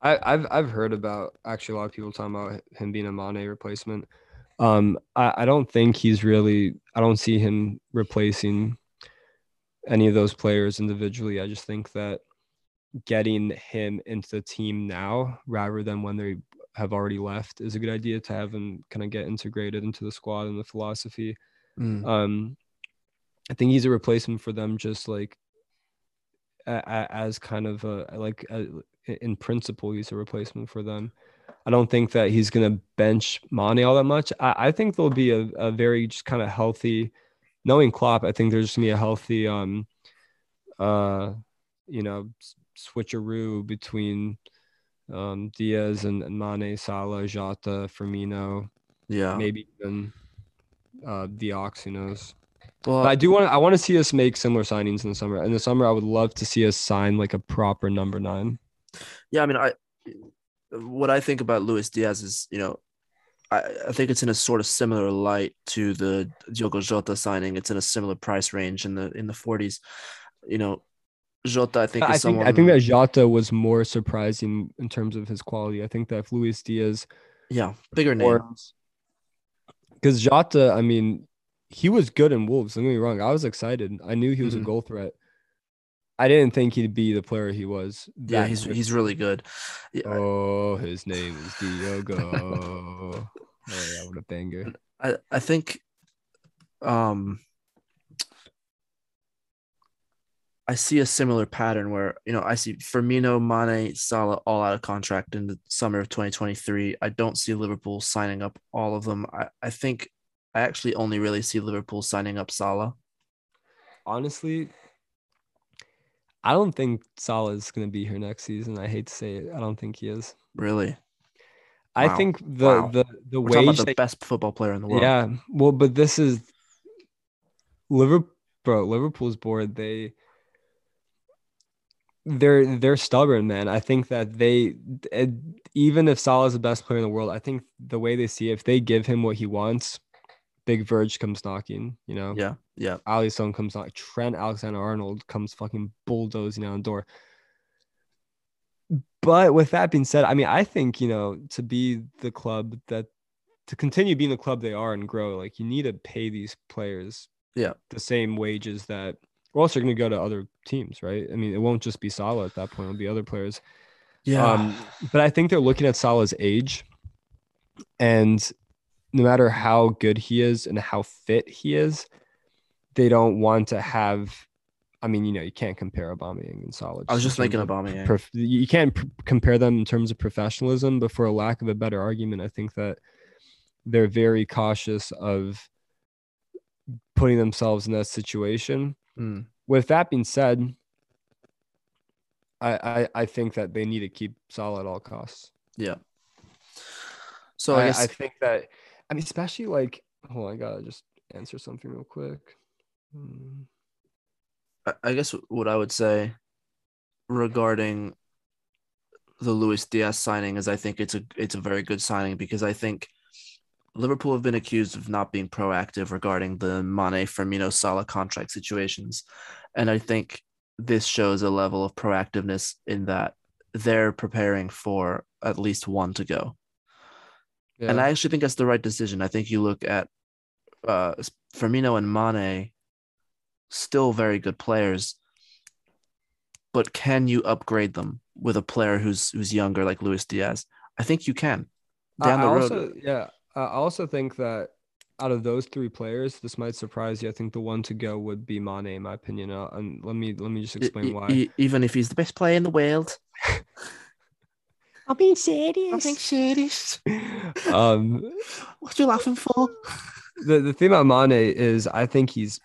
I, I've I've heard about actually a lot of people talking about him being a Mane replacement. Um, I, I don't think he's really. I don't see him replacing any of those players individually. I just think that getting him into the team now, rather than when they have already left, is a good idea to have him kind of get integrated into the squad and the philosophy. Mm, Um, I think he's a replacement for them, just like a, a, as kind of a like a, in principle, he's a replacement for them. I don't think that he's gonna bench Mane all that much. I, I think there'll be a, a very just kind of healthy, knowing Klopp. I think there's just gonna be a healthy, um, uh, you know, switcheroo between um Diaz and, and Mane, Salah, Jota, Firmino, yeah. maybe even uh the Ox, who knows. Well, But I do want to. I want to see us make similar signings in the summer. In the summer, I would love to see us sign like a proper number nine. Yeah. I mean, I what I think about Luis Diaz is, you know, I, I think it's in a sort of similar light to the Diogo Jota signing. It's in a similar price range in the in the 40s. You know, Jota, I think, is I think. someone. I think that Jota was more surprising in terms of his quality. I think that if Luis Diaz yeah, bigger name. because Jota, I mean, he was good in Wolves. Don't get me wrong. I was excited. I knew he was Mhm. a goal threat. I didn't think he'd be the player he was. Yeah, he's quick. he's really good. Yeah, Oh, his name is Diogo. oh yeah, what a banger. I, I think um I see a similar pattern where you know I see Firmino, Mane, Salah all out of contract in the summer of 2023. I don't see Liverpool signing up all of them. I, I think I actually only really see Liverpool signing up Salah. Honestly, I don't think Salah is going to be here next season. I hate to say it. I don't think he is. Really? I Wow. think the Wow. the the We're wage the that- best football player in the world. Yeah. Well, but this is Liverpool, bro. Liverpool's board. They they're they're stubborn, man. I think that they even if Salah's the best player in the world, I think the way they see it, if they give him what he wants, Big Verge comes knocking. You know, Yeah. Yeah. Alisson comes knocking. Trent Alexander Arnold comes fucking bulldozing down the door. But with that being said, I mean, I think you know to be the club that to continue being the club they are and grow, like you need to pay these players, Yeah. the same wages that, or else you're going to go to other teams, right? I mean, it won't just be Salah at that point; it'll be other players. Yeah. Um, but I think they're looking at Salah's age, and no matter how good he is and how fit he is, they don't want to have. I mean, you know, you can't compare Aubameyang and Salah. I was just thinking Aubameyang. prof- you can't pr- compare them in terms of professionalism, but for a lack of a better argument, I think that they're very cautious of putting themselves in that situation. Mm. With that being said, I, I I think that they need to keep Salah at all costs. Yeah. So I, I guess I think that I mean, especially like, hold on, I gotta just answer something real quick. Hmm. I- guess what I would say regarding the Luis Diaz signing is I think it's a it's a very good signing because I think Liverpool have been accused of not being proactive regarding the Mane Firmino Salah contract situations, and I think this shows a level of proactiveness in that they're preparing for at least one to go. And I actually think that's the right decision. I think you look at uh, Firmino and Mane, still very good players, but can you upgrade them with a player who's who's younger like Luis Diaz? I think you can. Down I, the I road, also, yeah, I also think that out of those three players, this might surprise you. I think the one to go would be Mane, in my opinion. Uh, and let me let me just explain e- why. e- even if he's the best player in the world. I'm being serious. I think serious. um, What you laughing for? the the thing about Mane is, I think he's.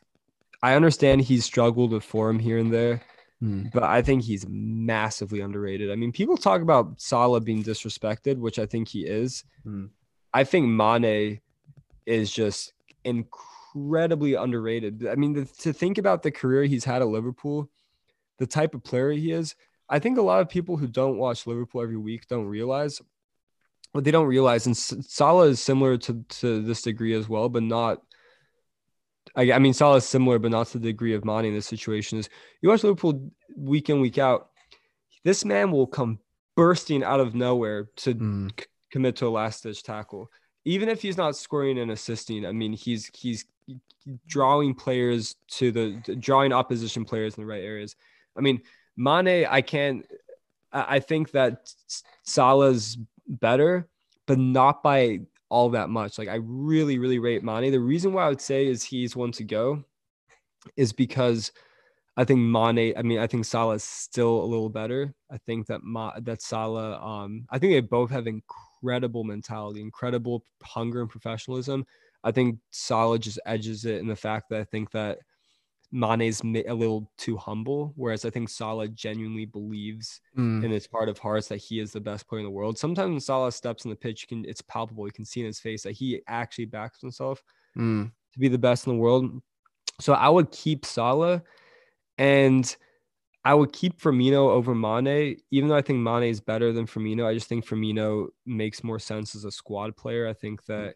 I understand he's struggled with form here and there, Hmm. but I think he's massively underrated. I mean, people talk about Salah being disrespected, which I think he is. Hmm. I think Mane is just incredibly underrated. I mean, the, to think about the career he's had at Liverpool, the type of player he is, I think a lot of people who don't watch Liverpool every week don't realize what they don't realize. And S- Salah is similar to, to this degree as well, but not. I, I mean, Salah is similar, but not to the degree of Mane in this situation. Is you watch Liverpool week in, week out, this man will come bursting out of nowhere to Hmm. c- commit to a last ditch tackle. Even if he's not scoring and assisting, I mean, he's he's drawing players to the drawing opposition players in the right areas. I mean, Mane, I can't. I I think that Salah's better, but not by all that much. Like I really, really rate Mane. The reason why I would say is he's one to go is because I think Mane. I mean, I think Salah is still a little better. I think that Ma, that Salah. Um, I think they both have incredible mentality, incredible hunger and professionalism. I think Salah just edges it in the fact that I think that Mane's ma- a little too humble, whereas I think Salah genuinely believes Hmm. in his heart of hearts that he is the best player in the world. Sometimes when Salah steps in the pitch, you can it's palpable. You can see in his face that he actually backs himself Hmm. to be the best in the world. So I would keep Salah and I would keep Firmino over Mane, even though I think Mane is better than Firmino. I just think Firmino makes more sense as a squad player. I think that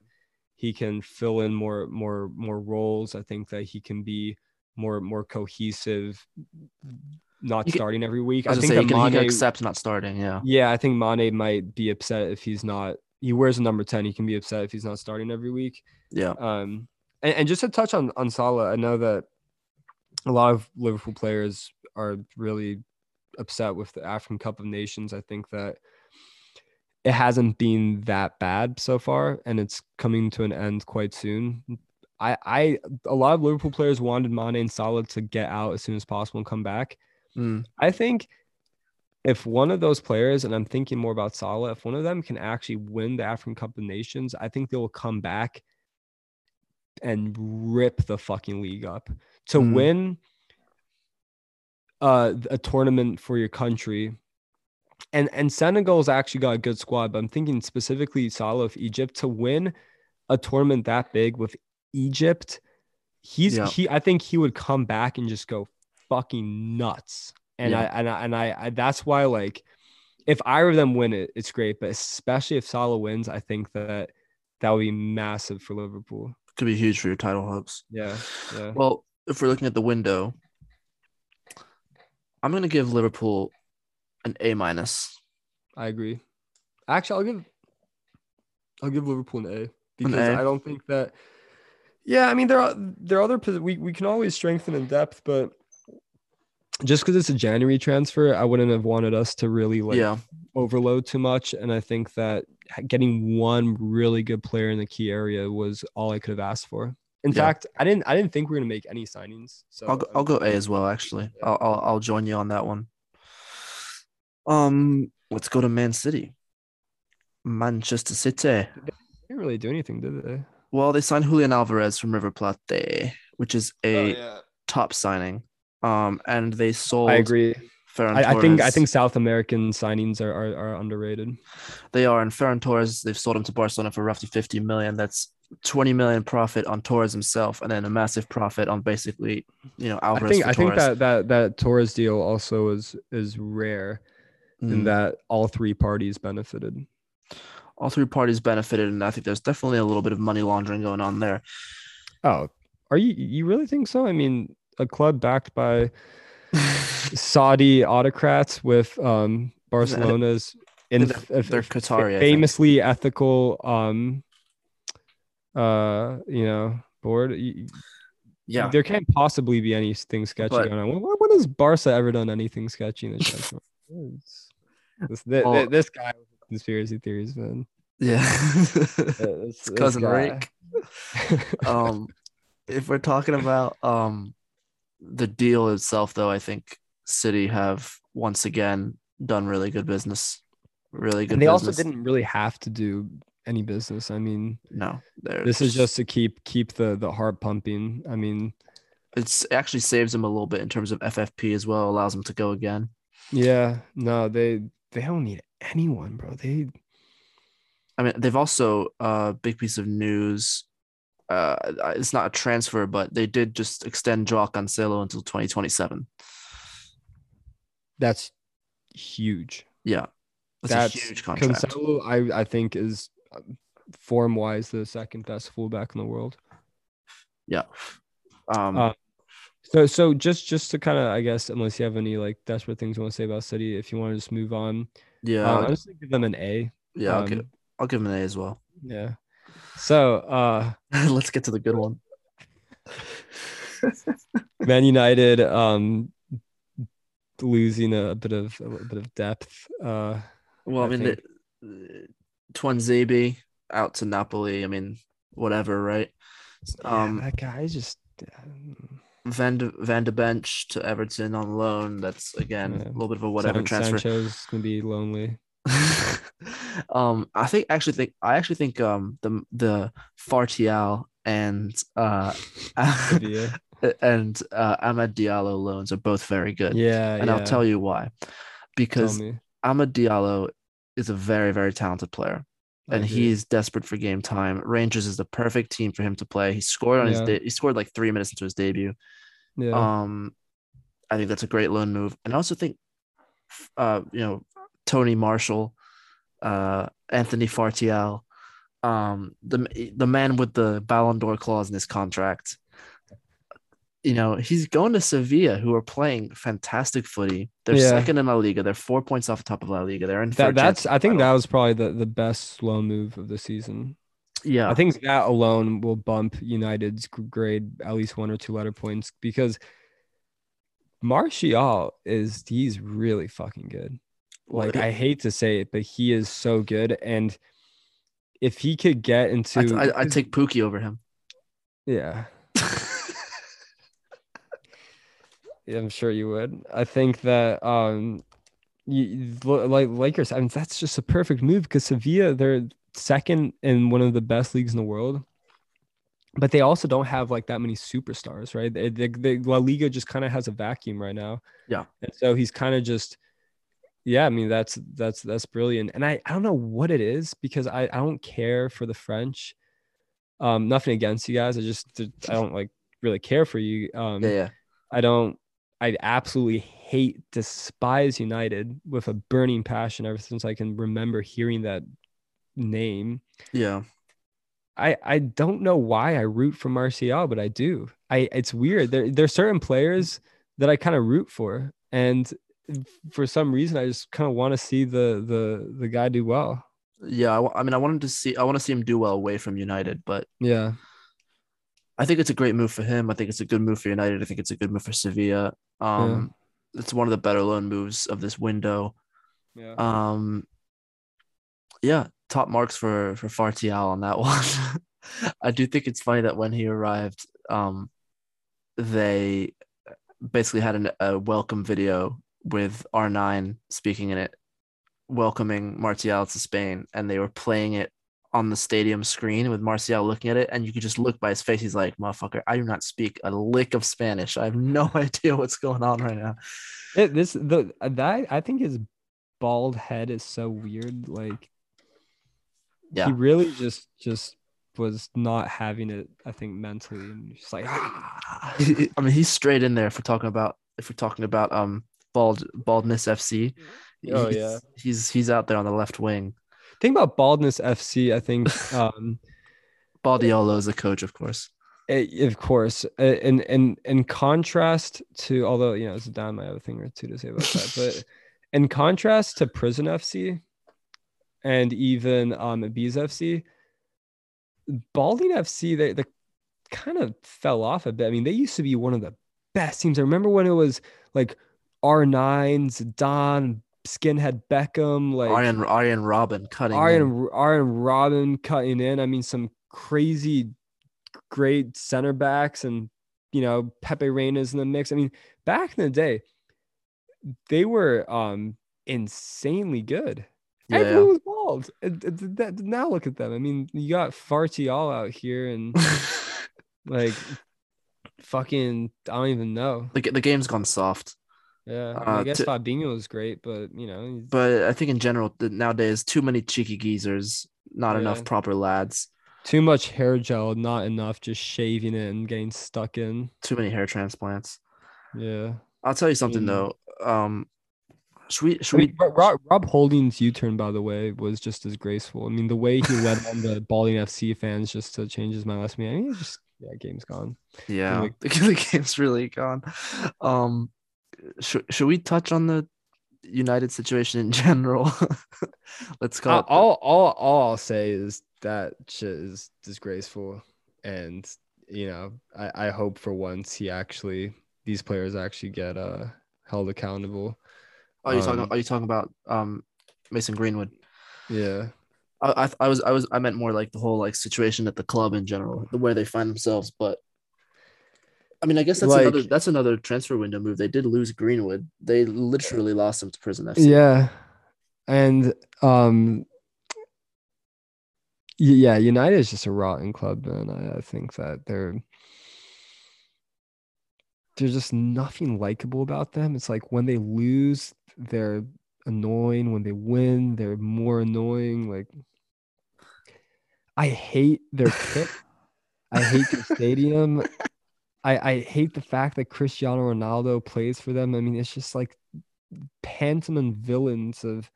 he can fill in more more more roles. I think that he can be more more cohesive, not You starting every week. I I, think say that he can, he can Mane, accept not starting. Yeah. yeah, I think Mane might be upset if he's not. He wears a number ten. He can be upset if he's not starting every week. Yeah. Um, and, and just to touch on on Salah, I know that a lot of Liverpool players are really upset with the African Cup of Nations. I think that it hasn't been that bad so far, and it's coming to an end quite soon. I I a lot of Liverpool players wanted Mane and Salah to get out as soon as possible and come back. Mm, I think if one of those players, and I'm thinking more about Salah, if one of them can actually win the African Cup of Nations, I think they will come back and rip the fucking league up. To Mhm. win uh, a tournament for your country, and and Senegal's actually got a good squad, but I'm thinking specifically Salah of Egypt to win a tournament that big with Egypt. He's Yeah. he. I think he would come back and just go fucking nuts. And Yeah. I and I and I, I that's why like if either of them win it, it's great. But especially if Salah wins, I think that that would be massive for Liverpool. could be huge for your title hopes. Yeah, yeah. Well, if we're looking at the window, I'm gonna give Liverpool an A minus. I agree. Actually, I'll give I'll give Liverpool an A because A? I don't think that. Yeah, I mean there are there are other we we can always strengthen in depth, but just because it's a January transfer, I wouldn't have wanted us to really like yeah, overload too much. And I think that getting one really good player in the key area was all I could have asked for. In Yeah. fact, I didn't I didn't think we were gonna make any signings. So I'll go, I'll go A as well. Actually, Yeah. I'll, I'll I'll join you on that one. Um, let's go to Man City. Manchester City. They didn't really do anything, did they? Well, they signed Julian Alvarez from River Plate, which is a top signing. Um, and they sold. I agree. Ferran I, I think I think South American signings are, are, are underrated. They are, and Ferran Torres, they've sold him to Barcelona for roughly 50 million. That's 20 million profit on Torres himself, and then a massive profit on basically, you know, Alvarez. I think for I think that that that Torres deal also is is rare in Mm. that all three parties benefited. All three parties benefited, and I think there's definitely a little bit of money laundering going on there. Oh, are you you really think so? I mean, a club backed by Saudi autocrats with um Barcelona's in They're- they're Qatari, famously ethical um uh you know board. yeah, There can't possibly be anything sketchy But- going on. When, when has Barca ever done anything sketchy in the this, thi- thi- Well- this guy conspiracy theories, man. yeah. This- this cousin guy. Rake. um, if we're talking about um the deal itself, though, I think City have once again done really good business. Really good. and they also didn't really have to do any business. I mean, No, this is just to keep keep the the heart pumping. I mean, it's it actually saves them a little bit in terms of FFP as well. Allows them to go again. yeah, no, they they don't need anyone, bro. They I mean, they've also a uh, big piece of news. Uh, it's not a transfer, but they did just extend Joao Cancelo until 2027. that's huge. Yeah, that's, That's a huge contract. Cancelo, I I think is form wise the second best fullback in the world. Yeah. Um, Uh, So so just just to kind of I guess unless you have any like desperate things you want to say about City, if you want to just move on, yeah, uh, I'll, just give them an A. yeah. I'll um, give I'll give them an A as well. Yeah. So uh Let's get to the good one. Man United um losing a, bit of a bit of depth. Uh Well, I, I mean, the, Tuanzebe out to Napoli. I mean, whatever, right? yeah, Um, that guy just um, Van de, Van de Bench to Everton on loan. That's again Yeah. a little bit of a whatever San- transfer. Sancho's gonna be lonely. um, I think actually think I actually think um the the Fartial and uh and uh Amad Diallo loans are both very good. Yeah, and yeah. I'll tell you why. Because me. Amad Diallo is a very very talented player. And he's desperate for game time. Rangers is the perfect team for him to play. He scored on his de- he scored like three minutes into his debut. yeah. Um, I think that's a great loan move, and I also think, uh, you know, Tony Martial, uh, Anthony Fartial, um, the the man with the Ballon d'Or clause in his contract. You know, he's going to Sevilla, who are playing fantastic footy. They're Yeah. second in La Liga. They're four points off the top of La Liga. They're in. that, that's I think that was probably the, the best slow move of the season. yeah. I think that alone will bump United's grade at least one or two letter points because Martial is he's really fucking good. Like I hate to say it, but he is so good. And if he could get into I, I, I take Pookie over him. Yeah. Yeah, I'm sure you would. I think that um, you, like Lakers. I mean, that's just a perfect move because Sevilla they're second in one of the best leagues in the world, but they also don't have like that many superstars, right? The, La Liga just kind of has a vacuum right now. Yeah, and so he's kind of just. Yeah, I mean that's that's that's brilliant, and I I don't know what it is because I I don't care for the French. Um, nothing against you guys. I just I don't like really care for you. Um, yeah, yeah. I don't I absolutely hate, despise United with a burning passion ever since I can remember hearing that name. Yeah. I, I don't know why I root for Martial, but I do. I it's weird. There there's certain players that I kind of root for, and for some reason I just kind of want to see the the the guy do well. Yeah, I, I mean, I wanted to see I want to see him do well away from United, but yeah, I think it's a great move for him. I think it's a good move for United. I think it's a good move for Sevilla. Um, yeah. it's one of the better loan moves of this window. Yeah. Um, yeah, top marks for for Fartial on that one. I do think it's funny that when he arrived, um, they basically had an, a welcome video with R9 speaking in it, welcoming Martial to Spain, and they were playing it on the stadium screen with Martial looking at it, and you could just look by his face. He's like, "Motherfucker, I do not speak a lick of Spanish. I have no idea what's going on right now." It, this the that I think his bald head is so weird. Like, yeah, he really just just was not having it. I think mentally, and just like, ah. I mean, he's straight in there. If we're talking about if we're talking about um bald baldness FC. Oh yeah, he's he's out there on the left wing Think about Baldness FC. I think um, Baldiolo is a coach, of course. It, eh, of course, in in in contrast to, although you know, it's down my other thing or two to say about that, but in contrast to Prison FC and even um Bees FC, Balding FC they they kind of fell off a bit. I mean, they used to be one of the best teams. I remember when it was like R9, Don, skinhead Beckham, like Arjen Arjen Robben cutting Arjen Arjen Robben cutting in. I mean, some crazy great center backs and you know Pepe Reina's in the mix. I mean, back in the day, they were um insanely good. Yeah, Everyone was bald. It, it, it, now look at them. I mean, you got Farty all out here and like fucking I don't even know. The, the game's gone soft. Yeah, I, mean, I uh, guess to, Fabinho was great, but you know. But I think in general nowadays, too many cheeky geezers, not yeah. enough proper lads. Too much hair gel, not enough just shaving it and getting stuck in. Too many hair transplants. Yeah. I'll tell you something mm. though. Um, should we? Should I mean, we? Rob, Rob Holding's U-turn, by the way, was just as graceful. I mean, the way he led on the Balding FC fans just to change his mind last minute. I mean, just yeah, game's gone. Yeah, like, the game's really gone. Um, should, should we touch on the United situation in general? Let's call uh, it. All, all, all I'll say is that shit is disgraceful. And, you know, I, I hope for once he actually, these players actually get uh, held accountable. Are you um, talking, are you talking about um, Mason Greenwood? Yeah. I, I, I was I was I meant more like the whole like situation at the club in general, the where they find themselves. But I mean, I guess that's like, another that's another transfer window move. They did lose Greenwood. They literally lost him to Prison FC. Yeah, and um, yeah, United is just a rotten club, and I, I think that they're there's just nothing likable about them. It's like when they lose, they're annoying. When they win, they're more annoying. Like I hate their kit. I hate the stadium. I, I hate the fact that Cristiano Ronaldo plays for them. I mean, it's just like pantomime villains of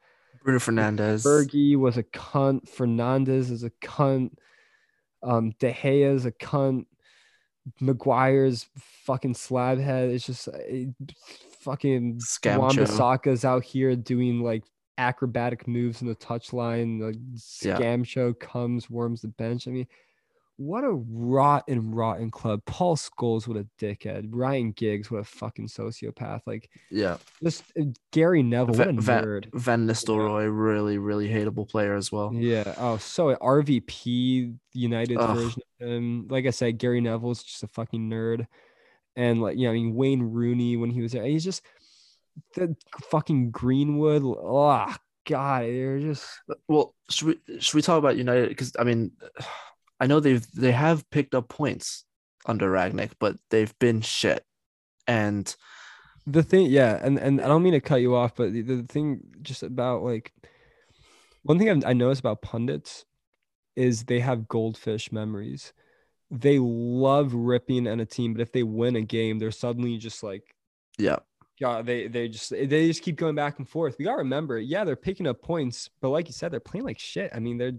Bruno Fernandes. Bergie was a cunt. Fernandes is a cunt. Um, De Gea is a cunt. Maguire's fucking slabhead. It's just it, fucking Wan-Bissaka's out here doing like acrobatic moves in the touchline. Like scam yeah. show comes, warms the bench. I mean, what a rotten, rotten club. Paul Scholes, what a dickhead. Ryan Giggs, what a fucking sociopath. Like, Yeah. just uh, Gary Neville, what a nerd. Van Nistelrooy, really, really hateable player as well. Yeah. Oh, so RVP, United Ugh. version of him. Like I said, Gary Neville's just a fucking nerd. And like, you know, I mean, Wayne Rooney when he was there, he's just the fucking Greenwood. Oh God, they're just Well, should we should we talk about United? Because I mean, I know they've they have picked up points under Rangnick, but they've been shit. And the thing. Yeah, and and I don't mean to cut you off, but the, the thing just about like one thing I've, I noticed about pundits is they have goldfish memories. They love ripping on a team, but if they win a game, they're suddenly just like yeah, Yeah, they they just they just keep going back and forth. We gotta remember, yeah, they're picking up points, but like you said, they're playing like shit. I mean, they're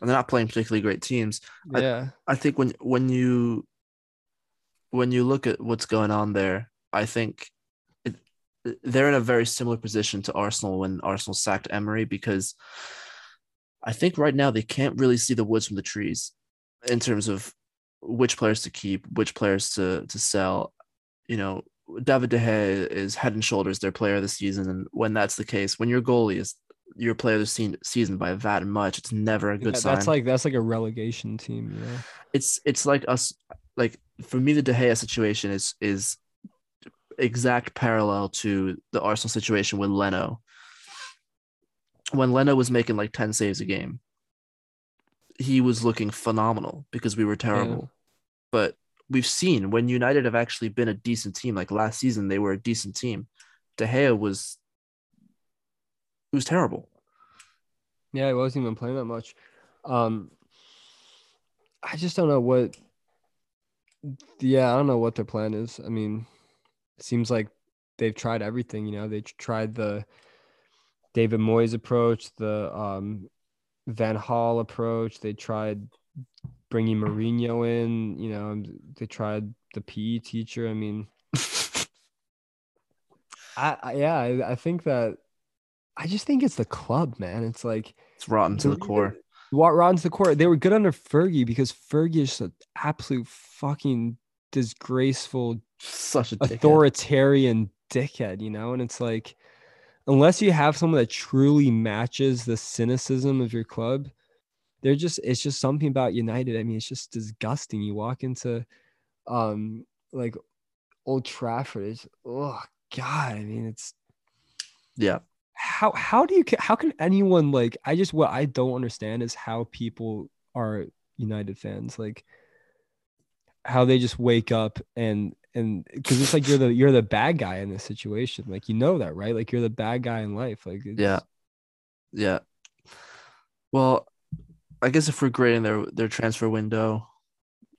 and they're not playing particularly great teams. I- yeah, I think when when you when you look at what's going on there, I think it, they're in a very similar position to Arsenal when Arsenal sacked Emery because I think right now they can't really see the woods from the trees in terms of which players to keep, which players to to sell. You know, David De Gea is head and shoulders their player of the season, and when that's the case, when your goalie is your player of the se- season by that much, it's never a good That- sign that's like that's like a relegation team. Yeah, it's it's like us like for me the De Gea situation is is exact parallel to the Arsenal situation with Leno. When Leno was making like 10 saves a game, he was looking phenomenal because we were terrible. But we've seen when United have actually been a decent team, like last season they were a decent team. De Gea was it was terrible. yeah, he wasn't even playing that much. Um, I just don't know what. Yeah, I don't know what their plan is. I mean, it seems like they've tried everything. You know, they tried the David Moyes approach, the um, Van Gaal approach. They tried bringing Mourinho in. You know, they tried the PE teacher. I mean, I, I yeah, I, I think that I just think it's the club, man. It's like It's rotten to the core. what Ron to the core. They were good under Fergie because Fergie is just an absolute fucking disgraceful Such a dickhead. authoritarian dickhead, you know? And it's like, unless you have someone that truly matches the cynicism of your club, they're just, it's just something about United. I mean, it's just disgusting. You walk into, um, like Old Trafford, it's, oh, God. I mean, it's, Yeah. How how do you how can anyone like i just what i don't understand is how people are united fans like how they just wake up and and because it's like you're the you're the bad guy in this situation like you know that right like you're the bad guy in life like it's, Yeah. Yeah. Well, I guess if we're grading their their transfer window,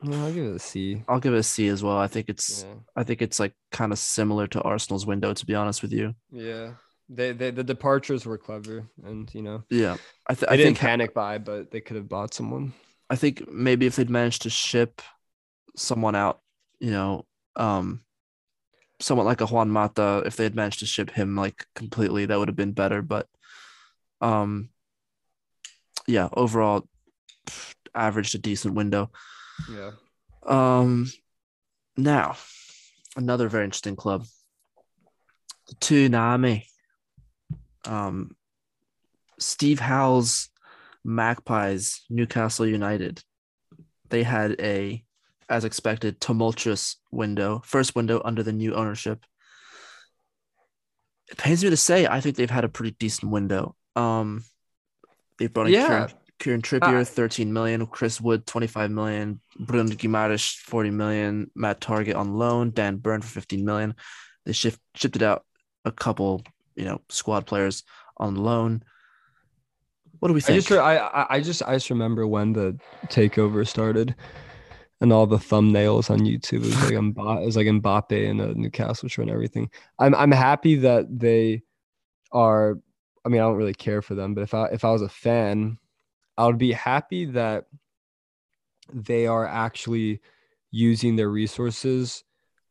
well, i'll give it a c I'll give it a C as well. I think it's yeah I think it's like kind of similar to Arsenal's window, to be honest with you. yeah they, they the departures were clever and you know Yeah. I, th- I didn't think panic buy but they could have bought someone I think maybe if they'd managed to ship someone out, you know, um someone like a Juan Mata, if they had managed to ship him like completely, that would have been better. But um yeah, overall pff, averaged a decent window. yeah Um, now, another very interesting club, Toonami. Um, Steve Howe's Magpies, Newcastle United. They had a, as expected, tumultuous window, first window under the new ownership. It pains me to say, I think they've had a pretty decent window. Um, they brought in Yeah. Kieran, Kieran Trippier, Uh, 13 million, Chris Wood, 25 million, Bruno Guimaraes, 40 million, Matt Targett on loan, Dan Burn for 15 million. They shift, shipped it out a couple, you know, squad players on loan. What do we I think? just I I- I just I just remember when the takeover started, and all the thumbnails on YouTube it was like Mbappe, it was like Mbappe and a Newcastle shirt and everything. I'm I'm happy that they are. I mean, I don't really care for them, but if I if I was a fan, I would be happy that they are actually using their resources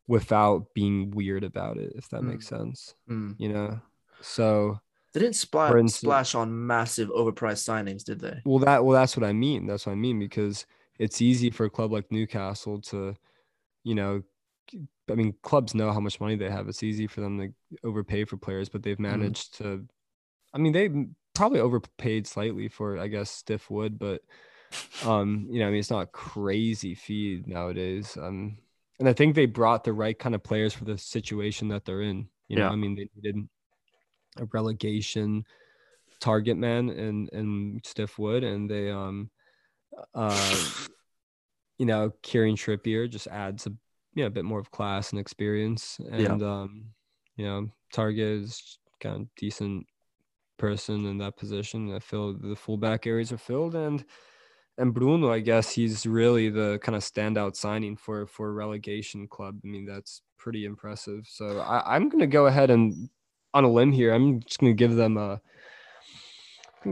without being weird about it. If that makes sense, Hmm. you know. So They didn't spla- For instance- splash on massive overpriced signings, did they? Well, that well, that's what I mean. That's what I mean because it's easy for a club like Newcastle to, you know, I mean, clubs know how much money they have. It's easy for them to overpay for players, but they've Mm-hmm. managed to. I mean, they probably overpaid slightly for, I guess, stiff wood, but um, you know, I mean, it's not a crazy fee nowadays. Um, and I think they brought the right kind of players for the situation that they're in. You know, Yeah. I mean, they needed a relegation target man and and stiff wood, and they um, uh, you know, Kieran Trippier just adds a you know a bit more of class and experience, and um, you know, Targett is kind of decent person in that position. I feel the fullback areas are filled, and and Bruno, I guess he's really the kind of standout signing for for a relegation club. I mean, that's pretty impressive. So I, I'm gonna go ahead and on a limb here. I'm just gonna give them a.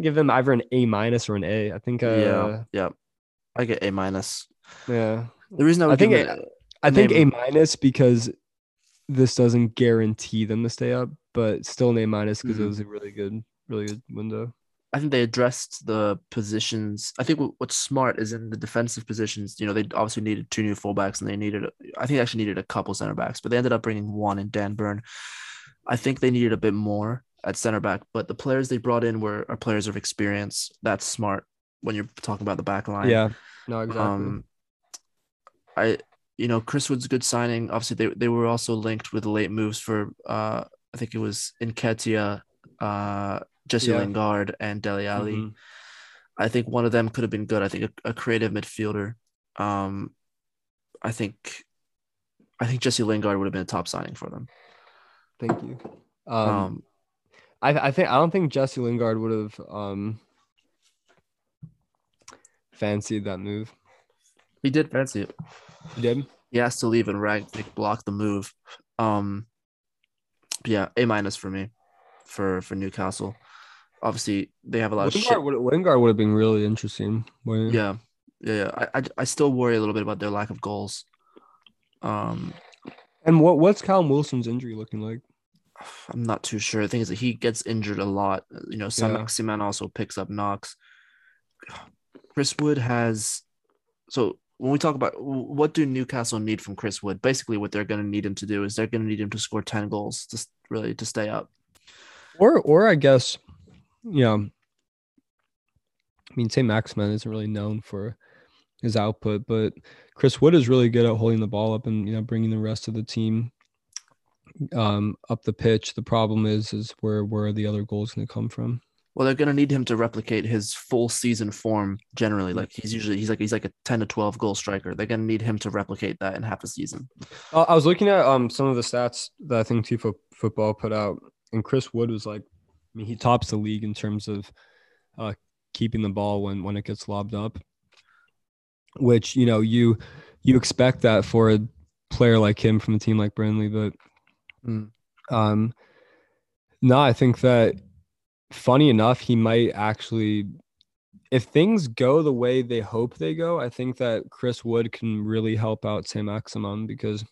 Give them either an A minus or an A. I think. Uh, yeah, yeah. I get A minus. yeah. The reason I would I think it- it, I think A minus because this doesn't guarantee them to stay up, but still an A minus because it Mhm. was a really good, really good window. I think they addressed the positions. I think what's smart is in the defensive positions. You know, they obviously needed two new fullbacks, and they needed. I think they actually needed a couple center backs, but they ended up bringing one in Dan Burn. I think they needed a bit more at center back, but the players they brought in were are players of experience. That's smart when you're talking about the back line. Yeah, no, exactly. Um, I you know Chris Wood's good signing. Obviously, they they were also linked with late moves for uh I think it was Nketiah, uh Jesse Yeah. Lingard, and Dele Alli. Mhm. I think one of them could have been good. I think a, a creative midfielder. Um, I think I think Jesse Lingard would have been a top signing for them. Thank you. Um, Um, I, I think I don't think Jesse Lingard would have um fancied that move. he did fancy it. He did. He has to leave and Rangnick blocked the move. Um, yeah, A minus for me, for for Newcastle. Obviously, they have a lot of shit. Lingard would, Lingard would have been really interesting. Yeah, yeah, yeah. I, I I still worry a little bit about their lack of goals. Um, And what what's Callum Wilson's injury looking like? I'm not too sure. The thing is that he gets injured a lot. You know, Sam Yeah. Maximin also picks up knocks. Chris Wood has so when we talk about what do Newcastle need from Chris Wood, basically what they're going to need him to do is they're going to need him to score 10 goals to really to stay up. Or or I guess, you know, I mean, St. Maximin isn't really known for his output, but Chris Wood is really good at holding the ball up and you know bringing the rest of the team um, up the pitch. The problem is is where where are the other goals going to come from? Well, they're going to need him to replicate his full season form generally. Like he's usually he's like he's like a 10 to 12 goal striker. They're going to need him to replicate that in half a season. Uh, I was looking at um some of the stats that I think Tifo Football put out, and Chris Wood was like, I mean, he tops the league in terms of uh, keeping the ball when when it gets lobbed up. Which you know you you expect that for a player like him from a team like Burnley, but Mm. um, no, I think that funny enough, he might actually. If things go the way they hope they go, I think that Chris Wood can really help out Sam Maximin because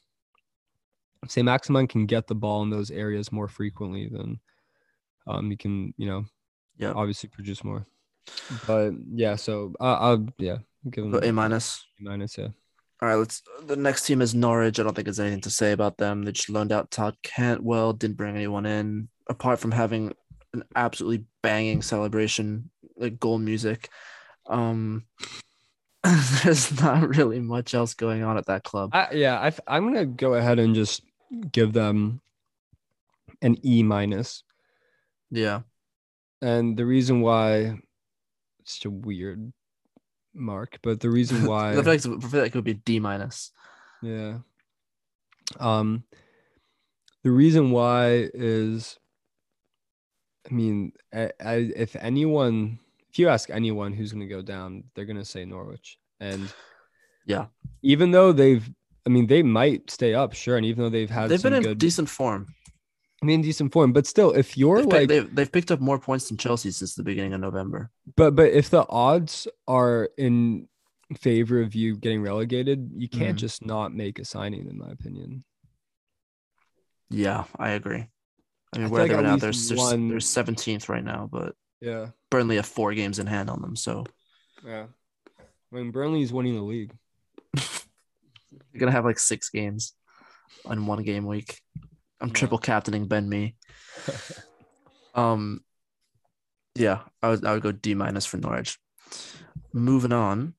Sam Maximin can get the ball in those areas more frequently than um he can, you know, Yeah. obviously produce more. But yeah, so uh, I'll yeah, give him A minus. A minus, yeah. All right, let's. The next team is Norwich. I don't think there's anything to say about them. They just loaned out Todd Cantwell, didn't bring anyone in, apart from having an absolutely banging celebration, like goal music. Um, there's not really much else going on at that club. I, yeah, I, I'm gonna go ahead and just give them an E minus. Yeah, And the reason why it's such a weird mark, but the reason why I feel like, I feel like it would be D minus. yeah. Um the reason why is I mean, I, I, if anyone if you ask anyone who's going to go down, they're going to say Norwich. And Yeah. even though they've I mean, they might stay up, sure, and even though they've had They've been in good decent form. I mean, decent form, but still, if you're They've, picked- like, they've, they've picked up more points than Chelsea since the beginning of November. but but if the odds are in favor of you getting relegated, you can't Mhm. just not make a signing, in my opinion. Yeah, I agree. I mean, I where feel are they like right now? They're, they're, one- they're 17th right now, but Yeah, Burnley have four games in hand on them. So yeah. I mean, Burnley's winning the league. You're gonna have like six games on one game week. I'm Yeah. triple captaining Ben Mee. Um, yeah, I would I would go D minus for Norwich. Moving on,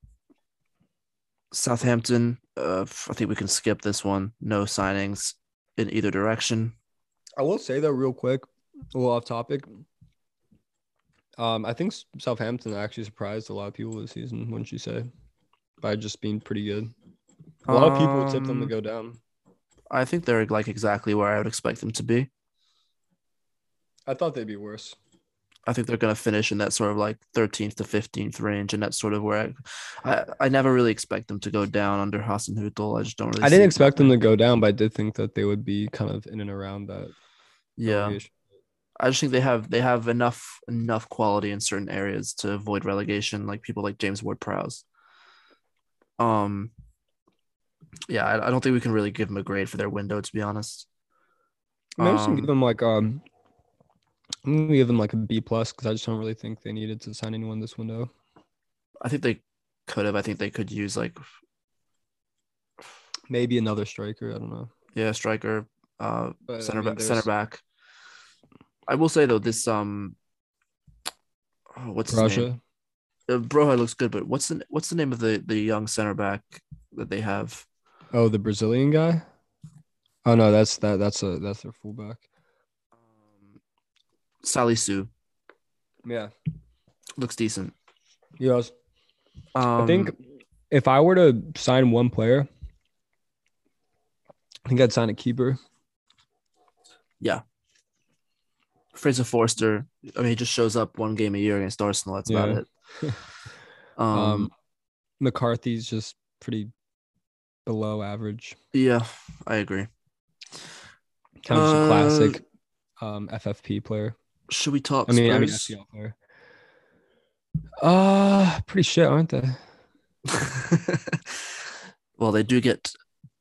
Southampton. Uh, I think we can skip this one. No signings in either direction. I will say though, real quick, a little off topic. Um, I think Southampton actually surprised a lot of people this season, wouldn't you say? By just being pretty good. A lot of people tipped them to Um, go down. I think they're like exactly where I would expect them to be. I thought they'd be worse. I think they're going to finish in that sort of like 13th to 15th range, and that's sort of where I, I, I never really expect them to go down under Hasenhüttl. I just don't really. I didn't expect them to go down, but I did think that they would be kind of in and around that. Yeah, relegation. I just think they have they have enough enough quality in certain areas to avoid relegation, like people like James Ward-Prowse. Um, yeah, I, I don't think we can really give them a grade for their window, to be honest. Just Um, give them like um, I'm gonna give them like a B plus because I just don't really think they needed to sign anyone this window. I think they could have. I think they could use like Maybe another striker. I don't know. yeah, striker, uh, But, I center mean, back, center back. I will say though, this um, oh, what's his name? Uh, Broja looks good, but what's the what's the name of the the young center back that they have? Oh, the Brazilian guy. Oh no, that's that. That's a that's their fullback. Um, Salisu Yeah. looks decent. Yes. Um, I think if I were to sign one player, I think I'd sign a keeper. Yeah. Fraser Forster. I mean, he just shows up one game a year against Arsenal. That's about it. Um, Um, McCarthy's just pretty below average. yeah, I agree. Kind of just a Uh, classic um, FFP player. Should we talk I mean, I mean Spurs? FPL player. Uh pretty shit, aren't they? well, they do get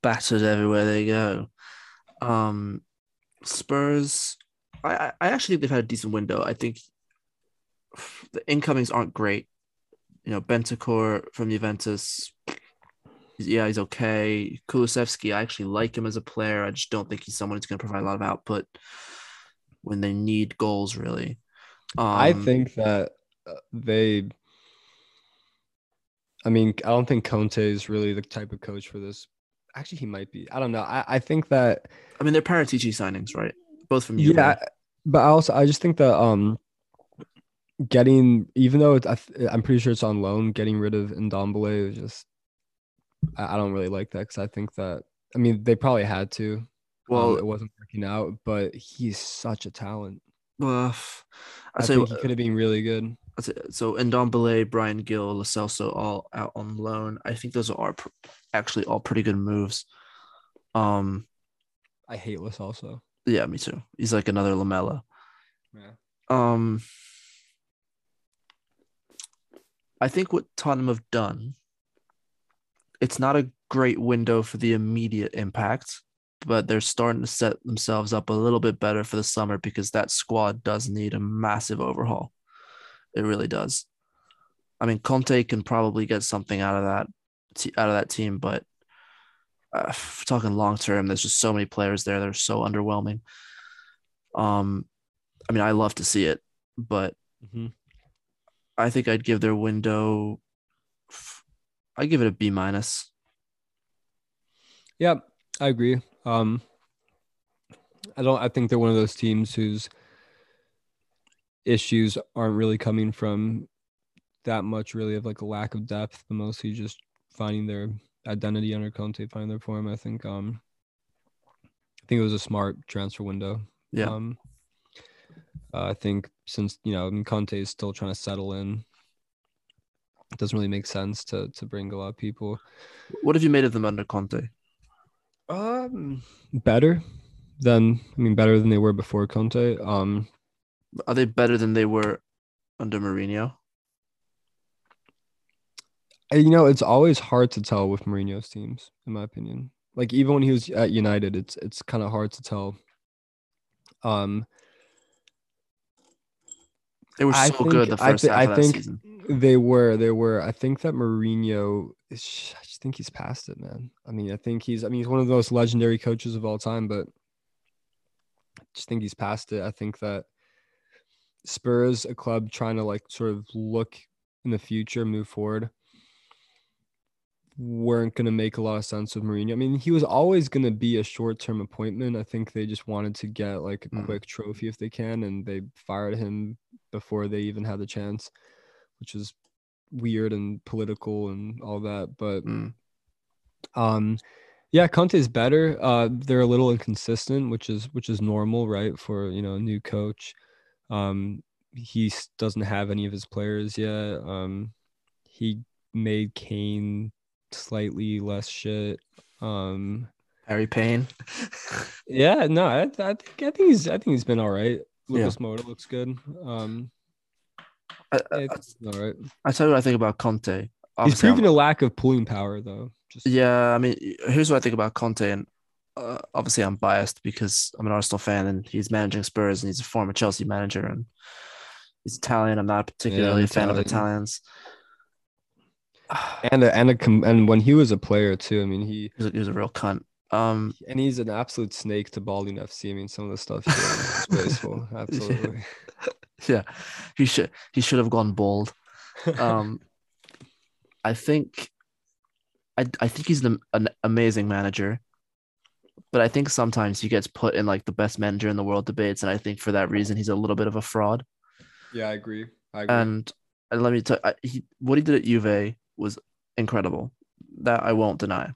battered everywhere they go. Um, Spurs, I, I actually think they've had a decent window. I think the incomings aren't great. You know, Bentancur from Juventus, yeah, he's okay. Kulusevski, I actually like him as a player. I just don't think he's someone who's going to provide a lot of output when they need goals, really. Um, I think that uh, they. I mean, I don't think Conte is really the type of coach for this. Actually, he might be. I don't know. I, I think that I mean, they're Paratici signings, right? Both from you. yeah, but I also I just think that um, getting even though it's, I, I'm pretty sure it's on loan, getting rid of Ndombele is just I, I don't really like that because I think that I mean they probably had to. Well, um, it wasn't working out, but he's such a talent. well, I I say think he could have been really good. So. Ndombele, Bryan Gil, Lo Celso, all out on loan. I think those are pr- actually all pretty good moves. Um, I hate Liss also. yeah, me too. He's like another Lamela. Yeah. Um, I think what Tottenham have done, it's not a great window for the immediate impact, but they're starting to set themselves up a little bit better for the summer because that squad does need a massive overhaul. It really does. I mean, Conte can probably get something out of that out of that team, but uh, talking long term, there's just so many players there that are so underwhelming. Um, I mean, I love to see it, but Mhm. I think I'd give their window. I give it a B minus. Yeah, I agree. Um, I don't. I think they're one of those teams whose issues aren't really coming from that much, really, of like a lack of depth, but mostly just finding their identity under Conte, finding their form. I think. Um, I think it was a smart transfer window. Yeah. Um, uh, I think since you know, I mean, Conte is still trying to settle in. It doesn't really make sense to to bring a lot of people. What have you made of them under Conte? Um, better than I mean, better than they were before Conte. Um, Are they better than they were under Mourinho? you know, it's always hard to tell with Mourinho's teams, in my opinion. Like even when he was at United, it's it's kind of hard to tell. Um, They were I so good the think- I first thi- half I of that think- season. They were, they were. I think that Mourinho, is, I just think he's past it, man. I mean, I think he's, I mean, he's one of the most legendary coaches of all time, but I just think he's past it. I think that Spurs, a club trying to like sort of look in the future, move forward, weren't going to make a lot of sense with Mourinho. I mean, he was always going to be a short term appointment. I think they just wanted to get like a Mm. quick trophy if they can, and they fired him before they even had the chance, which is weird and political and all that. But Mm. um, yeah, Conte's better. Uh, they're a little inconsistent, which is which is normal, right? For you know a new coach. Um, he doesn't have any of his players yet. Um, he made Kane slightly less shit. Um, Harry Payne. yeah, no, I, I think I think he's I think he's been all right. Yeah. Lucas Moura looks good. Um, I, I, all right. I tell you what I think about Conte. He's Obviously, I'm- proven a lack of pulling power, though. Just Yeah, I mean, here's what I think about Conte, and uh, obviously I'm biased because I'm an Arsenal fan, and he's managing Spurs, and he's a former Chelsea manager, and he's Italian. I'm not particularly I'm a fan of Italians. And a, and a com- and when he was a player too. I mean, he He was a, he was a real cunt. Um, and he's an absolute snake to Balding FC. I mean, some of the stuff he did was. Absolutely. yeah, he should he should have gone bald. Um, I think, I I think he's an, an amazing manager, but I think sometimes he gets put in like the best manager in the world debates, and I think for that reason he's a little bit of a fraud. yeah, I agree. I And and let me tell I, he what he did at Juve was incredible. That I won't deny.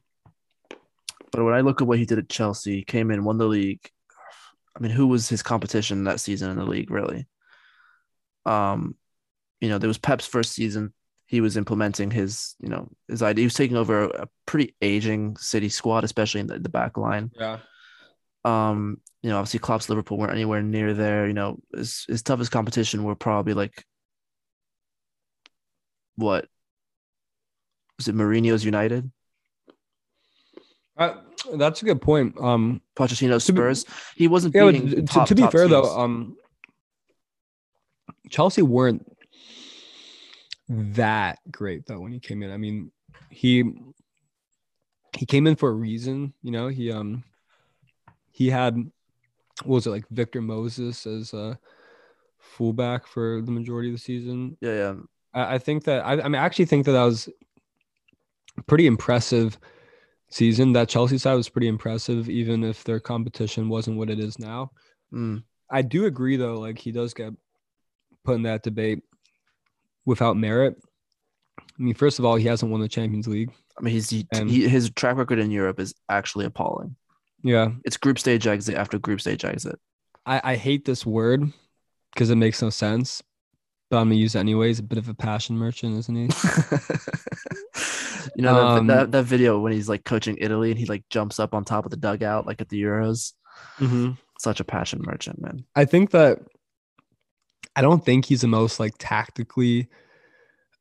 But when I look at what he did at Chelsea, came in, won the league. I mean, who was his competition that season in the league, really? Um, you know, there was Pep's first season. He was implementing his, you know, his idea. He was taking over a pretty aging City squad, especially in the, the back line. yeah. Um, you know, obviously Klopp's Liverpool weren't anywhere near there. You know, his, his toughest competition were probably like what was it Mourinho's United, Uh, that's a good point. Um, Pochettino's To be- Spurs. He wasn't yeah, beating to, top, to be fair teams. though, um, Chelsea weren't that great though when he came in. I mean, he he came in for a reason. You know, he um he had what was it like Victor Moses as a fullback for the majority of the season. yeah, yeah, I, I think that I, I mean I actually think that that was pretty impressive season. That Chelsea side was pretty impressive, even if their competition wasn't what it is now. Mm, I do agree though, like he does get put in that debate without merit. I mean, first of all, he hasn't won the Champions League. I mean, he's he, he, his track record in Europe is actually appalling. Yeah, It's group stage exit after group stage exit. I, I hate this word because it makes no sense, but I'm gonna use it anyways. A bit of a passion merchant, isn't he? you know that, Um, that that video when he's like coaching Italy and he like jumps up on top of the dugout like at the Euros. mm-hmm. Such a passion merchant, man. I think that I don't think he's the most like tactically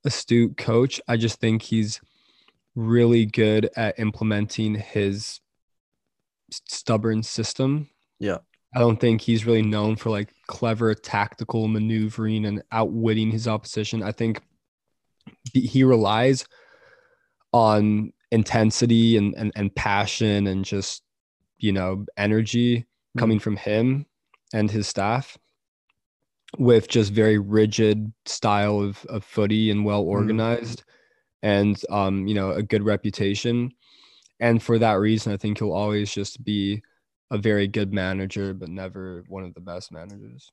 astute coach. I just think he's really good at implementing his stubborn system. Yeah. I don't think he's really known for like clever tactical maneuvering and outwitting his opposition. I think he- he relies on intensity and, and, and passion and just, you know, energy coming from him and his staff with just very rigid style of, of footy and well organized and um you know a good reputation. And for that reason i think he'll always just be a very good manager but never one of the best managers.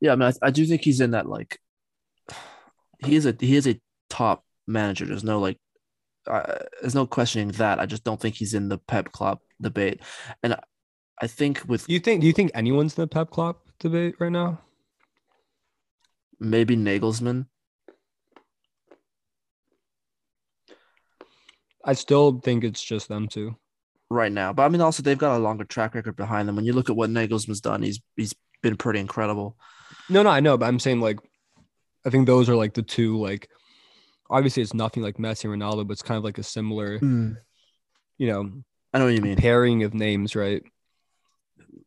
Yeah, I mean, I, I do think he's in that like he is a he is a top manager. There's no like, uh, there's no questioning that. I just don't think he's in the Pep Klopp debate, and I, I think with do you think do you think anyone's in the pep Klopp debate right now maybe Nagelsmann. i still think it's just them two right now. But I mean, also they've got a longer track record behind them. When you look at what Nagelsmann's done, he's he's been pretty incredible. No, no, I know, but I'm saying like, I think those are like the two like. Obviously, it's nothing like Messi and Ronaldo, but it's kind of like a similar, you know, I know what you mean. pairing of names, right?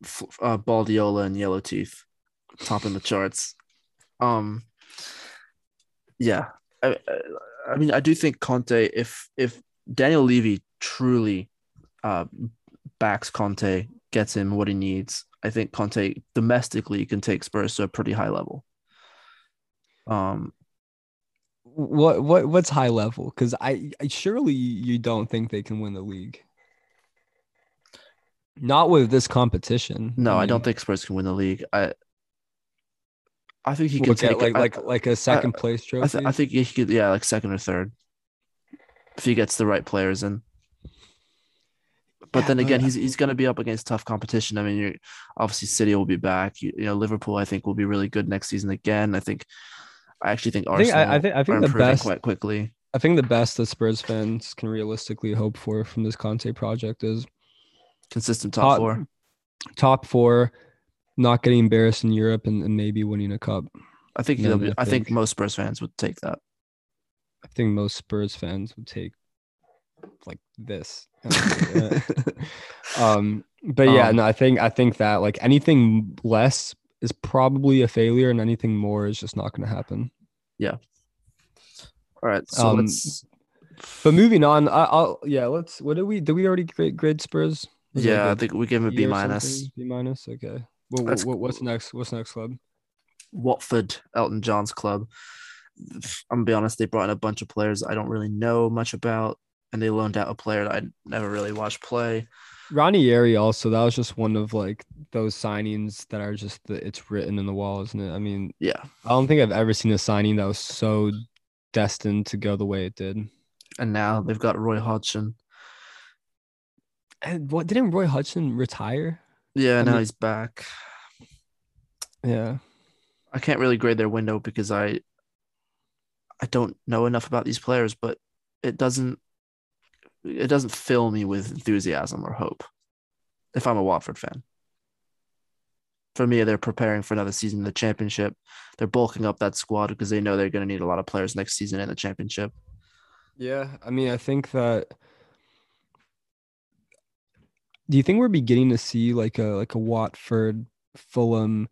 F- uh, Baldiola and Yellow Teeth, topping the charts. Um, yeah, I, I mean, I do think Conte, if if Daniel Levy truly uh, backs Conte, gets him what he needs, I think Conte domestically can take Spurs to a pretty high level. Um, what what what's high level? Because I, I surely you don't think they can win the league. Not with this competition. no, I, mean, don't think Spurs can win the league. I I think he at take like I- like like a second place I, trophy. th- I think he could, yeah, like second or third, if he gets the right players in. But Yeah, then again, he's he's going to be up against tough competition. I mean, you're, obviously City will be back. You, you know, Liverpool I think will be really good next season again. I think, I actually think I think Arsenal I, I think I are think the best quite quickly. I think the best that Spurs fans can realistically hope for from this Conte project is Consistent top Top- four. top four, not getting embarrassed in Europe, and, and maybe winning a cup. I think be, I I think think- most Spurs fans would take that. I think most Spurs fans would take like this. um, but yeah, Um, no, I think I think that like anything less is probably a failure, and anything more is just not going to happen. Yeah. All right, so Um, let's. But moving on, I, I'll yeah, let's. What did we did we already grade, grade Spurs? Was Yeah, I think we give him a B minus. B minus. Okay. What, That's what, what's next? What's next club? Watford, Elton John's club. I'm gonna be honest, they brought in a bunch of players I don't really know much about, and they loaned out a player that I never really watched play. Ranieri also. That was just one of like those signings that are just the, it's written in the wall, isn't it? I mean, Yeah, I don't think I've ever seen a signing that was so destined to go the way it did. and now they've got Roy Hodgson. And what didn't Roy Hodgson retire? Yeah, I now mean- he's back. Yeah. I can't really grade their window because I I don't know enough about these players, but it doesn't it doesn't fill me with enthusiasm or hope if I'm a Watford fan. For me, they're preparing for another season in the championship. They're bulking up that squad because they know they're going to need a lot of players next season in the championship. Yeah. I mean, I think that. Do you think we're beginning to see like a like a Watford, Fulham,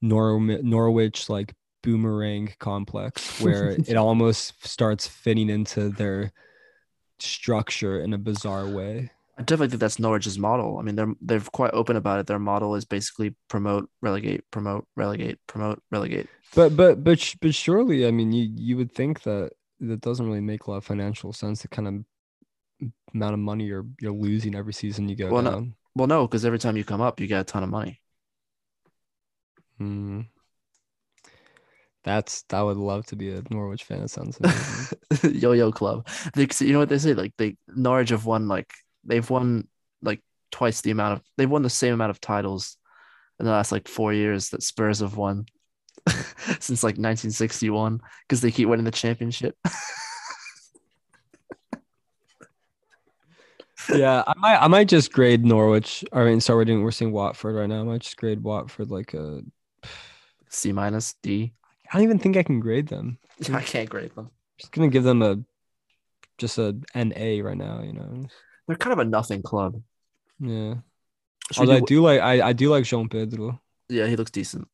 Nor- Norwich like boomerang complex where it almost starts fitting into their structure in a bizarre way? I definitely think that's Norwich's model. I mean, they're they're quite open about it. Their model is basically promote, relegate, promote, relegate, promote, relegate. But but but but surely, I mean, you you would think that that doesn't really make a lot of financial sense. The kind of amount of money you're you're losing every season you go Well, no. down. Well, no, because every time you come up, you get a ton of money. Hmm. That's I would love to be a Norwich fan. It sounds amazing. Yo-yo club. They, you know what they say? Like they Norwich have won like they've won like twice the amount of they've won the same amount of titles in the last like four years that Spurs have won since like 1961 because they keep winning the championship. yeah, I might I might just grade Norwich. I mean, sorry, we're doing we're seeing Watford right now. I might just grade Watford like a. C minus D. I don't even think I can grade them. I can't grade them. I'm just gonna give them a just a NA right now. You know. They're kind of a nothing club. Yeah. Should Although I do- do like I, I do like João Pedro. yeah, he looks decent.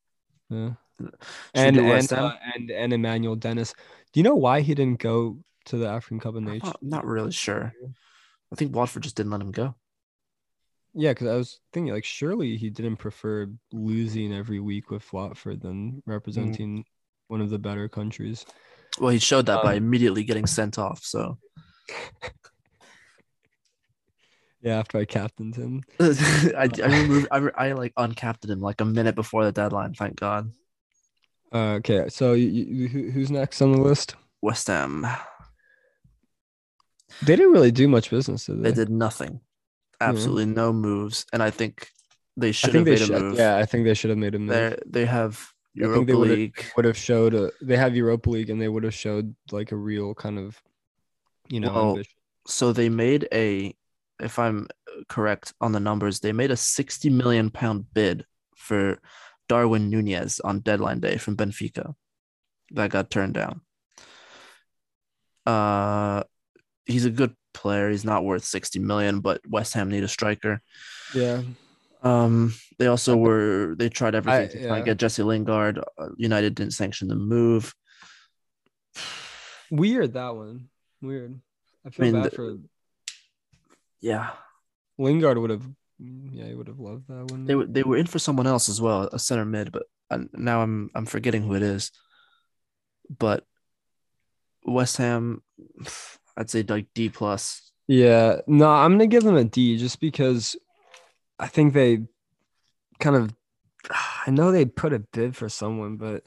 Yeah. Should And and, uh, and and Emmanuel Dennis. Do you know why he didn't go to the African Cup of Nations? not, not really sure. I think Watford just didn't let him go. Yeah, because I was thinking like surely he didn't prefer losing every week with Watford than representing one of the better countries. Well, he showed that by Um, immediately getting sent off. So Yeah, after I captained him. I, I removed I, re- I like uncaptained him like a minute before the deadline. Thank God. Uh, okay, so you, you, who, who's next on the list? West Ham. They didn't really do much business, did they? They did nothing. Absolutely no moves, and I think they should think have they made a move. Yeah, I think they should have made a move. They they have I think Europa they League. would have showed a, they have Europa League and they would have showed like a real kind of you know Well. So they made a, if I'm correct on the numbers, they made a 60 million pound bid for Darwin Nunez on deadline day from Benfica. That got turned down. Uh, he's a good player. He's not worth 60 million, but West Ham need a striker. yeah Um, they also were they tried everything I- to try and yeah. get Jesse Lingard. Uh, United didn't sanction the move. Weird that one. Weird. I feel mean, bad for Yeah, Lingard. Would have. Yeah, he would have loved that one. they were they were in for someone else as well, a center mid, but I, now I'm I'm forgetting who it is. But West Ham, I'd say like D plus. Yeah, no, I'm gonna give them a D just because I think they kind of. I know they put a bid for someone, but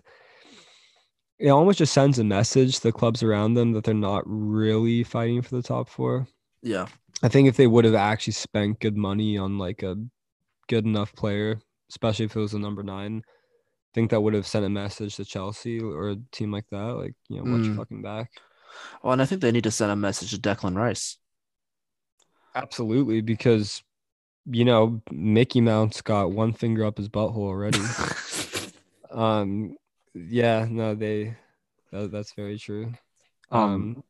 it almost just sends a message to the clubs around them that they're not really fighting for the top four. Yeah, I think if they would have actually spent good money on like a good enough player, especially if it was a number nine, I think that would have sent a message to Chelsea or a team like that, like you know, watch your Mm. fucking back. well, and I think they need to send a message to Declan Rice. Absolutely, because you know Mickey Mouse got one finger up his butthole already. um, yeah, no, they that, that's very true. Um, Um,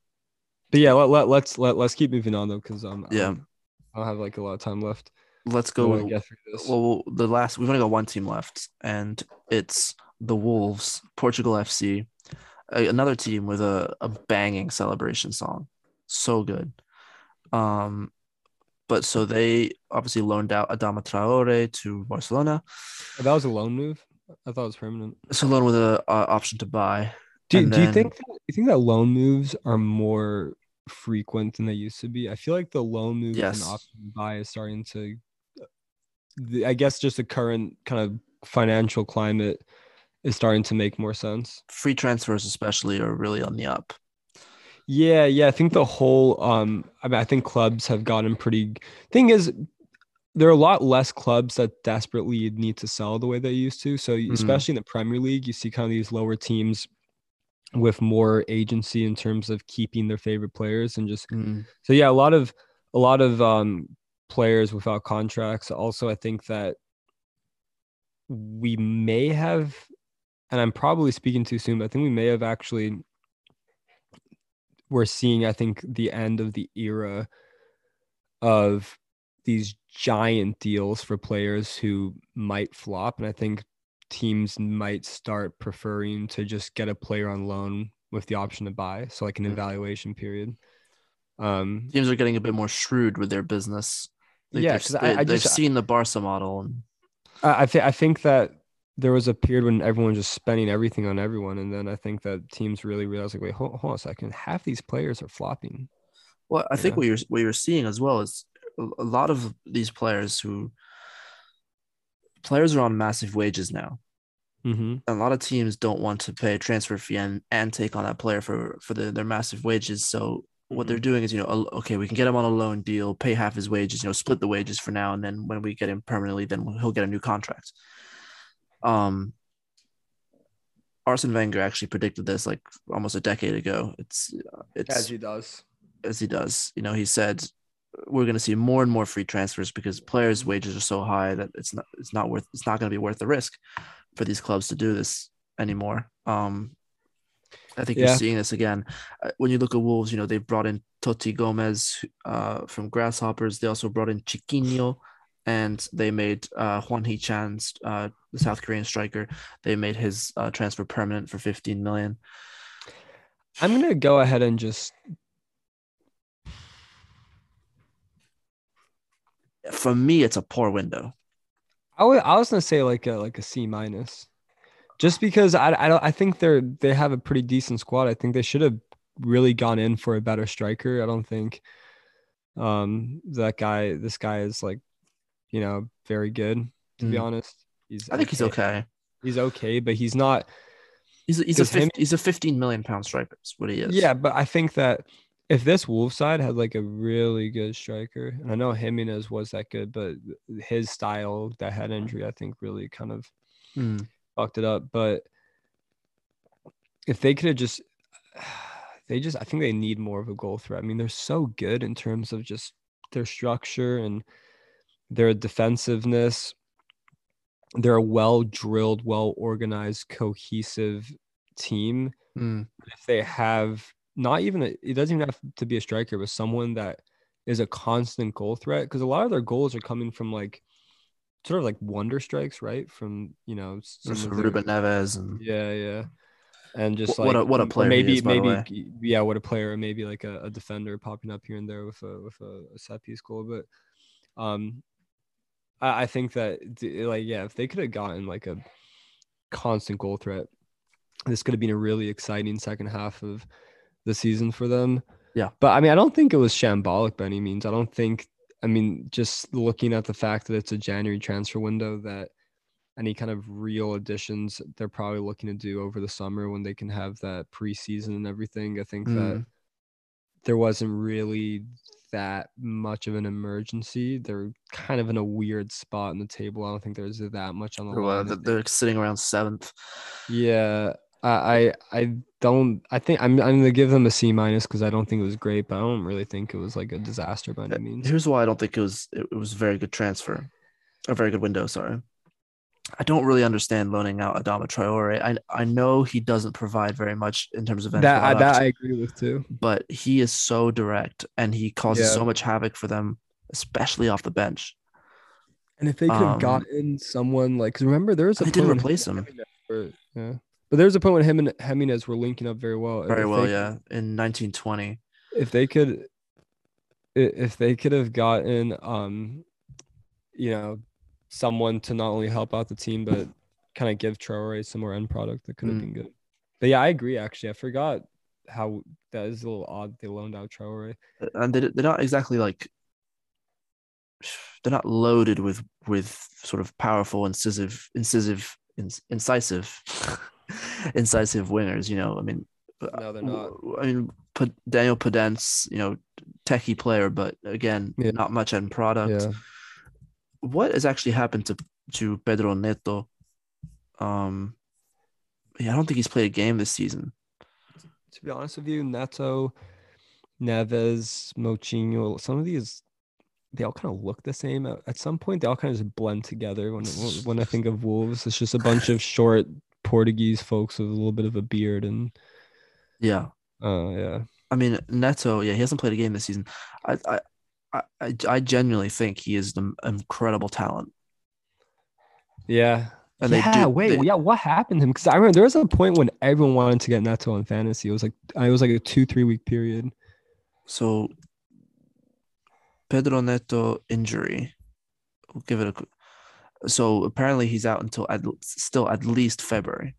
but yeah, let, let let's let let's keep moving on though, because um, Yeah. um, I don't have like a lot of time left. Let's go. want to get through this. Well, the last we've only got one team left, and it's the Wolves, Portugal FC, another team with a, a banging celebration song, so good. Um, but so they obviously loaned out Adama Traore to Barcelona. that was a loan move. I thought it was permanent. It's a loan with a uh, option to buy. Do, do you think that, you think that loan moves are more frequent than they used to be? I feel like the loan move Yes. and option buy is starting to. the- I guess just the current kind of financial climate is starting to make more sense. Free transfers, especially, are really on the up. Yeah, yeah. I think the whole um I mean I think clubs have gotten pretty thing is there are a lot less clubs that desperately need to sell the way they used to. So Mhm. especially in the Premier League, you see kind of these lower teams with more agency in terms of keeping their favorite players and just so yeah, a lot of a lot of um players without contracts. Also, I think that we may have, and I'm probably speaking too soon, but I think we may have actually we're seeing, I think, the end of the era of these giant deals for players who might flop. And I think teams might start preferring to just get a player on loan with the option to buy. So like an Mhm. evaluation period. Um Teams are getting a bit more shrewd with their business. Like, Yeah, they've- I- they- I they've seen the Barca model, and I I, th- I think that there was a period when everyone was just spending everything on everyone, and then I think that teams really realized like, wait, hold, hold on a second, half these players are flopping. Well, I think Yeah. what you're what you're seeing as well is a lot of these players who players are on massive wages now. Mm-hmm. A lot of teams don't want to pay a transfer fee and, and take on that player for for the, their massive wages. So what they're doing is, you know, okay, we can get him on a loan deal, pay half his wages, you know, split the wages for now, and then when we get him permanently, then he'll get a new contract. Um, Arsene Wenger actually predicted this like almost a decade ago. It's uh, as he does. as he does. You know, he said we're going to see more and more free transfers because players' wages are so high that it's not it's not worth it's not going to be worth the risk for these clubs to do this anymore. Um, I think Yeah. you're seeing this again Uh, when you look at Wolves. You know, they brought in Toti Gomes uh, from Grasshoppers. They also brought in Chiquinho. And they made uh, Hwang Hee Chan's, uh, the South Korean striker. They made his uh, transfer permanent for 15 million. I'm gonna go ahead and just For me, it's a poor window. I I was gonna say like a like a C minus, just because I I don't I think they're they have a pretty decent squad. I think they should have really gone in for a better striker. I don't think um that guy this guy is like you know very good to be Mm. honest. He's I think he's okay. He's okay, but he's not. He's a, he's a Because him- he's a 15 million pound striker. Is what he is. Yeah, but I think that if this Wolves side had like a really good striker, and I know Jimenez was that good, but his style, that head injury, I think really kind of Mm. fucked it up. But if they could have just, they just, I think they need more of a goal threat. I mean, they're so good in terms of just their structure and their defensiveness. They're a well drilled, well organized, cohesive team. Mm. If they have not even, a, it doesn't even have to be a striker, but someone that is a constant goal threat, because a lot of their goals are coming from like sort of like wonder strikes, right? From, you know, some some their- Ruben Neves and yeah, yeah. and just Wh- like what a- what a player maybe is, maybe yeah, what a player, maybe like a, a defender popping up here and there with a with a, a set piece goal. But um, I, I think that like yeah, if they could have gotten like a constant goal threat, this could have been a really exciting second half of the season for them. Yeah. But I mean, I don't think it was shambolic by any means. I don't think. I mean, just looking at the fact that it's a January transfer window, that any kind of real additions they're probably looking to do over the summer when they can have that preseason and everything. I think that Mm. there wasn't really that much of an emergency. They're kind of in a weird spot in the table. I don't think there's that much on the Well, line. They're sitting around seventh. yeah, I I, I don't. I think I'm I'm gonna give them a C minus because I don't think it was great, but I don't really think it was like a disaster by any means. Here's why I don't think it was it, was a very good transfer, a very good window. Sorry, I don't really understand loaning out Adama Traore. I I know he doesn't provide very much in terms of That I, that I agree with too. but he is so direct and he causes Yeah. so much havoc for them, especially off the bench. And if they could have Um, gotten someone like, remember there was a They didn't replace him him and Jimenez were- yeah, but there was a point when him and Jimenez were linking up very well. very well. they- Yeah, in 1920. if they could if they could have gotten um you know someone to not only help out the team but kind of give Traore some more end product that could have Mm. been good. But yeah, I agree actually. I forgot how that is a little odd they loaned out Traore. and they, they're not exactly like they're not loaded with with sort of powerful incisive incisive ins- incisive incisive wingers you know i mean No, they're not. I mean daniel Podence, you know techie player but again Yeah. not much end product Yeah. what has actually happened to to pedro neto um yeah i don't think he's played a game this season To be honest with you, Neto, Neves, Moutinho, some of these they all kind of look the same. At, at some point, they all kind of just blend together. When when I think of Wolves, it's just a bunch of short Portuguese folks with a little bit of a beard and yeah uh yeah. I mean, Neto, yeah, he hasn't played a game this season. I, I, I, I- I genuinely think he is an incredible talent. Yeah. And they yeah, do- wait, they- yeah, what happened to him? Because I remember there was a point when everyone wanted to get Neto on fantasy. It was like I was like a two, three week period. So, Pedro Neto injury. We'll give it a. So apparently he's out until at, still at least February.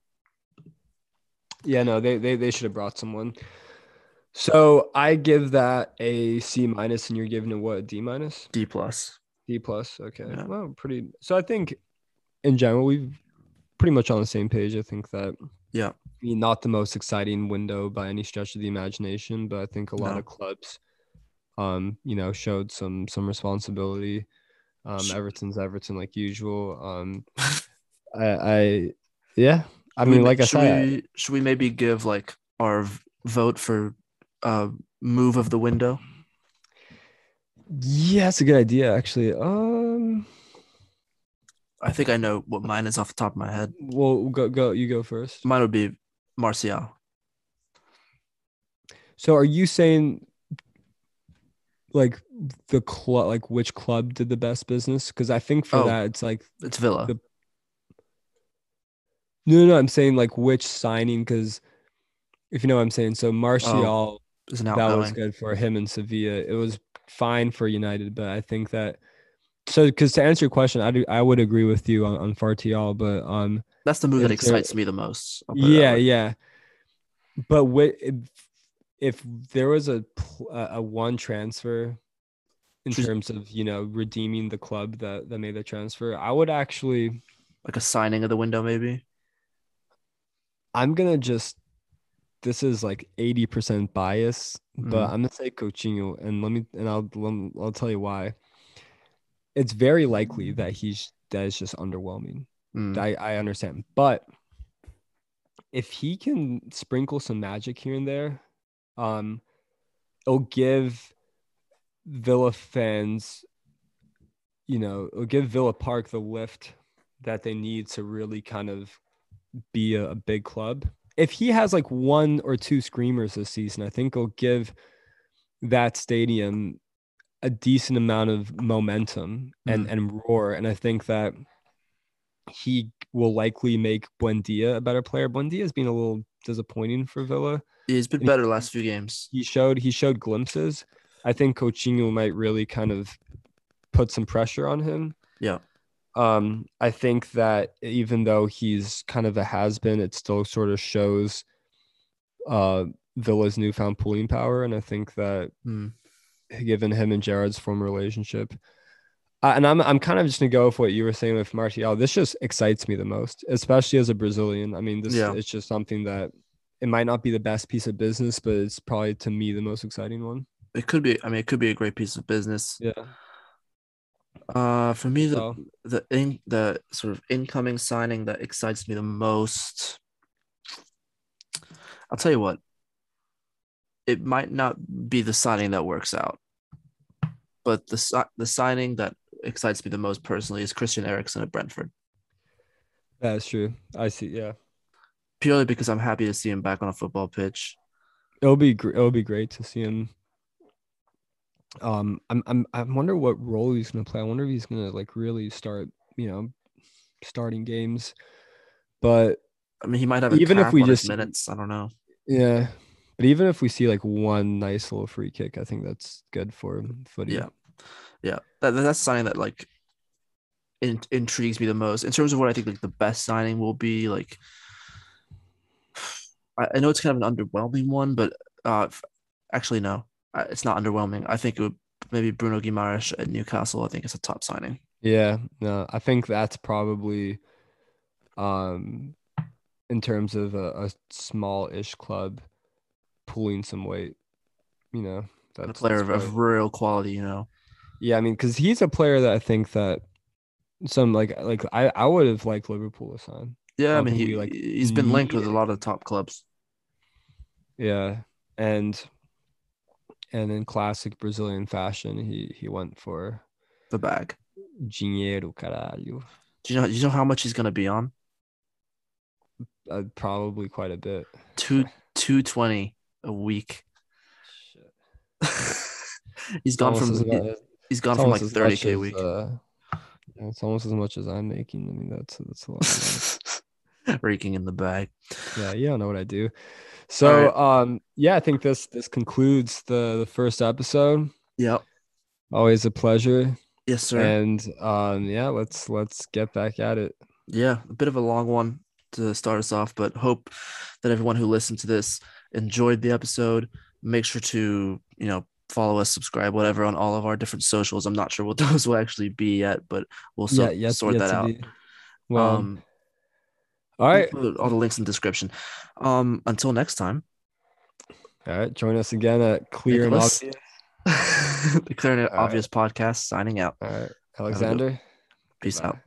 Yeah, no, they they they should have brought someone. So I give that a C minus, and you're giving it what a D minus, D plus. D plus. Okay, Yeah. well, pretty. So I think in general we've pretty much on the same page. I think that Yeah. I mean, not the most exciting window by any stretch of the imagination, but I think a lot No. of clubs, um, you know, showed some some responsibility. Um, Everton's Everton like usual. Um, I, I yeah. I we mean, ma- like I should said, we, should we maybe give like our vote for uh move of the window? yeah, that's a good idea actually. Um, I think I know what mine is off the top of my head. well, go go. You go first. Mine would be Martial. So, are you saying like the club, like which club did the best business? Because I think for Oh. that, it's like It's Villa. The- No, no, no. I'm saying like which signing because if you know what I'm saying. So Martial, is an that was good for him in Sevilla. It was fine for United, but I think that so because to answer your question, I do I would agree with you on, on Martial, but um That's the move that there- excites me the most. I'll put it that yeah, yeah. But what if, there was a a one transfer in terms of you know redeeming the club that that made the transfer, I would actually Like a signing of the window, maybe. I'm gonna just this is like 80% bias, but Mhm. I'm gonna say Coutinho and let me and I'll I'll tell you why. It's very likely that he's that is just underwhelming. Mm. I, I understand. But if he can sprinkle some magic here and there, um, it'll give Villa fans, you know, it'll give Villa Park the lift that they need to really kind of be a, a big club. If he has like one or two screamers this season, I think it'll give that stadium a decent amount of momentum and, Mhm. and roar. And I think that he will likely make Buendia a better player. Buendia has been a little disappointing for Villa. He's been better last few games. He showed he showed glimpses. I think Coutinho might really kind of put some pressure on him. Yeah. Um, I think that even though he's kind of a has been, it still sort of shows uh Villa's newfound pulling power. And I think that Hmm. given him and Gerrard's former relationship. Uh, and I'm I'm kind of just gonna go with what you were saying with Martial. This just excites me the most, especially as a Brazilian. I mean, this Yeah. it's just something that it might not be the best piece of business, but it's probably to me the most exciting one. It could be. I mean, it could be a great piece of business. Yeah. Uh, for me, the So the in the sort of incoming signing that excites me the most. I'll tell you what. It might not be the signing that works out, but the the signing that excites me the most personally is Christian Eriksen at Brentford. that's true. I see. Yeah. Purely because I'm happy to see him back on a football pitch. It'll be gr- it'll be great to see him. Um, I'm I'm I wonder what role he's gonna play. I wonder if he's gonna like really start, you know, starting games. But I mean, he might have a Even if we just- minutes. I don't know. yeah, but even if we see like one nice little free kick, I think that's good for footy. Yeah, yeah. That, that's signing that like in, intrigues me the most in terms of what I think like the best signing will be. Like, I, I know it's kind of an underwhelming one, but uh, actually no, uh, it's not underwhelming. I think it would maybe Bruno Guimaraes at Newcastle. I think it's a top signing. Yeah, no, I think that's probably um in terms of a, a small-ish club pulling some weight. You know, that's A player of, of real quality, you know. Yeah, I mean, because he's a player that I think that some like like I I would have liked Liverpool to sign. Yeah, I don't mean he like, he's been linked with a lot of top clubs. Yeah, and and in classic Brazilian fashion, he he went for The bag. dinheiro, caralho. Do you know? Do you know how much he's gonna be on? Uh, probably quite a bit. Two two twenty a week. he's gone Almost from he's gone from like almost as much 30k a week. uh, it's almost as much as I'm making. I mean, that's that's a lot. Raking in the bag. yeah, you don't know what I do. So, um, yeah, I think this this concludes the the first episode. Yep. Always a pleasure. Yes, sir. And um, yeah, let's let's get back at it. yeah, a bit of a long one to start us off, but hope that everyone who listened to this enjoyed the episode. Make sure to, you know, follow us, subscribe, whatever on all of our different socials. I'm not sure what those will actually be yet, but we'll so- yeah, yet, sort yet that out. be- Well, um, all right, include all the links in the description. Um, until next time, all right. Join us again at Clear and Obvious. the Clear and All right. Obvious podcast signing out. All right, Alexander. Peace Goodbye. out.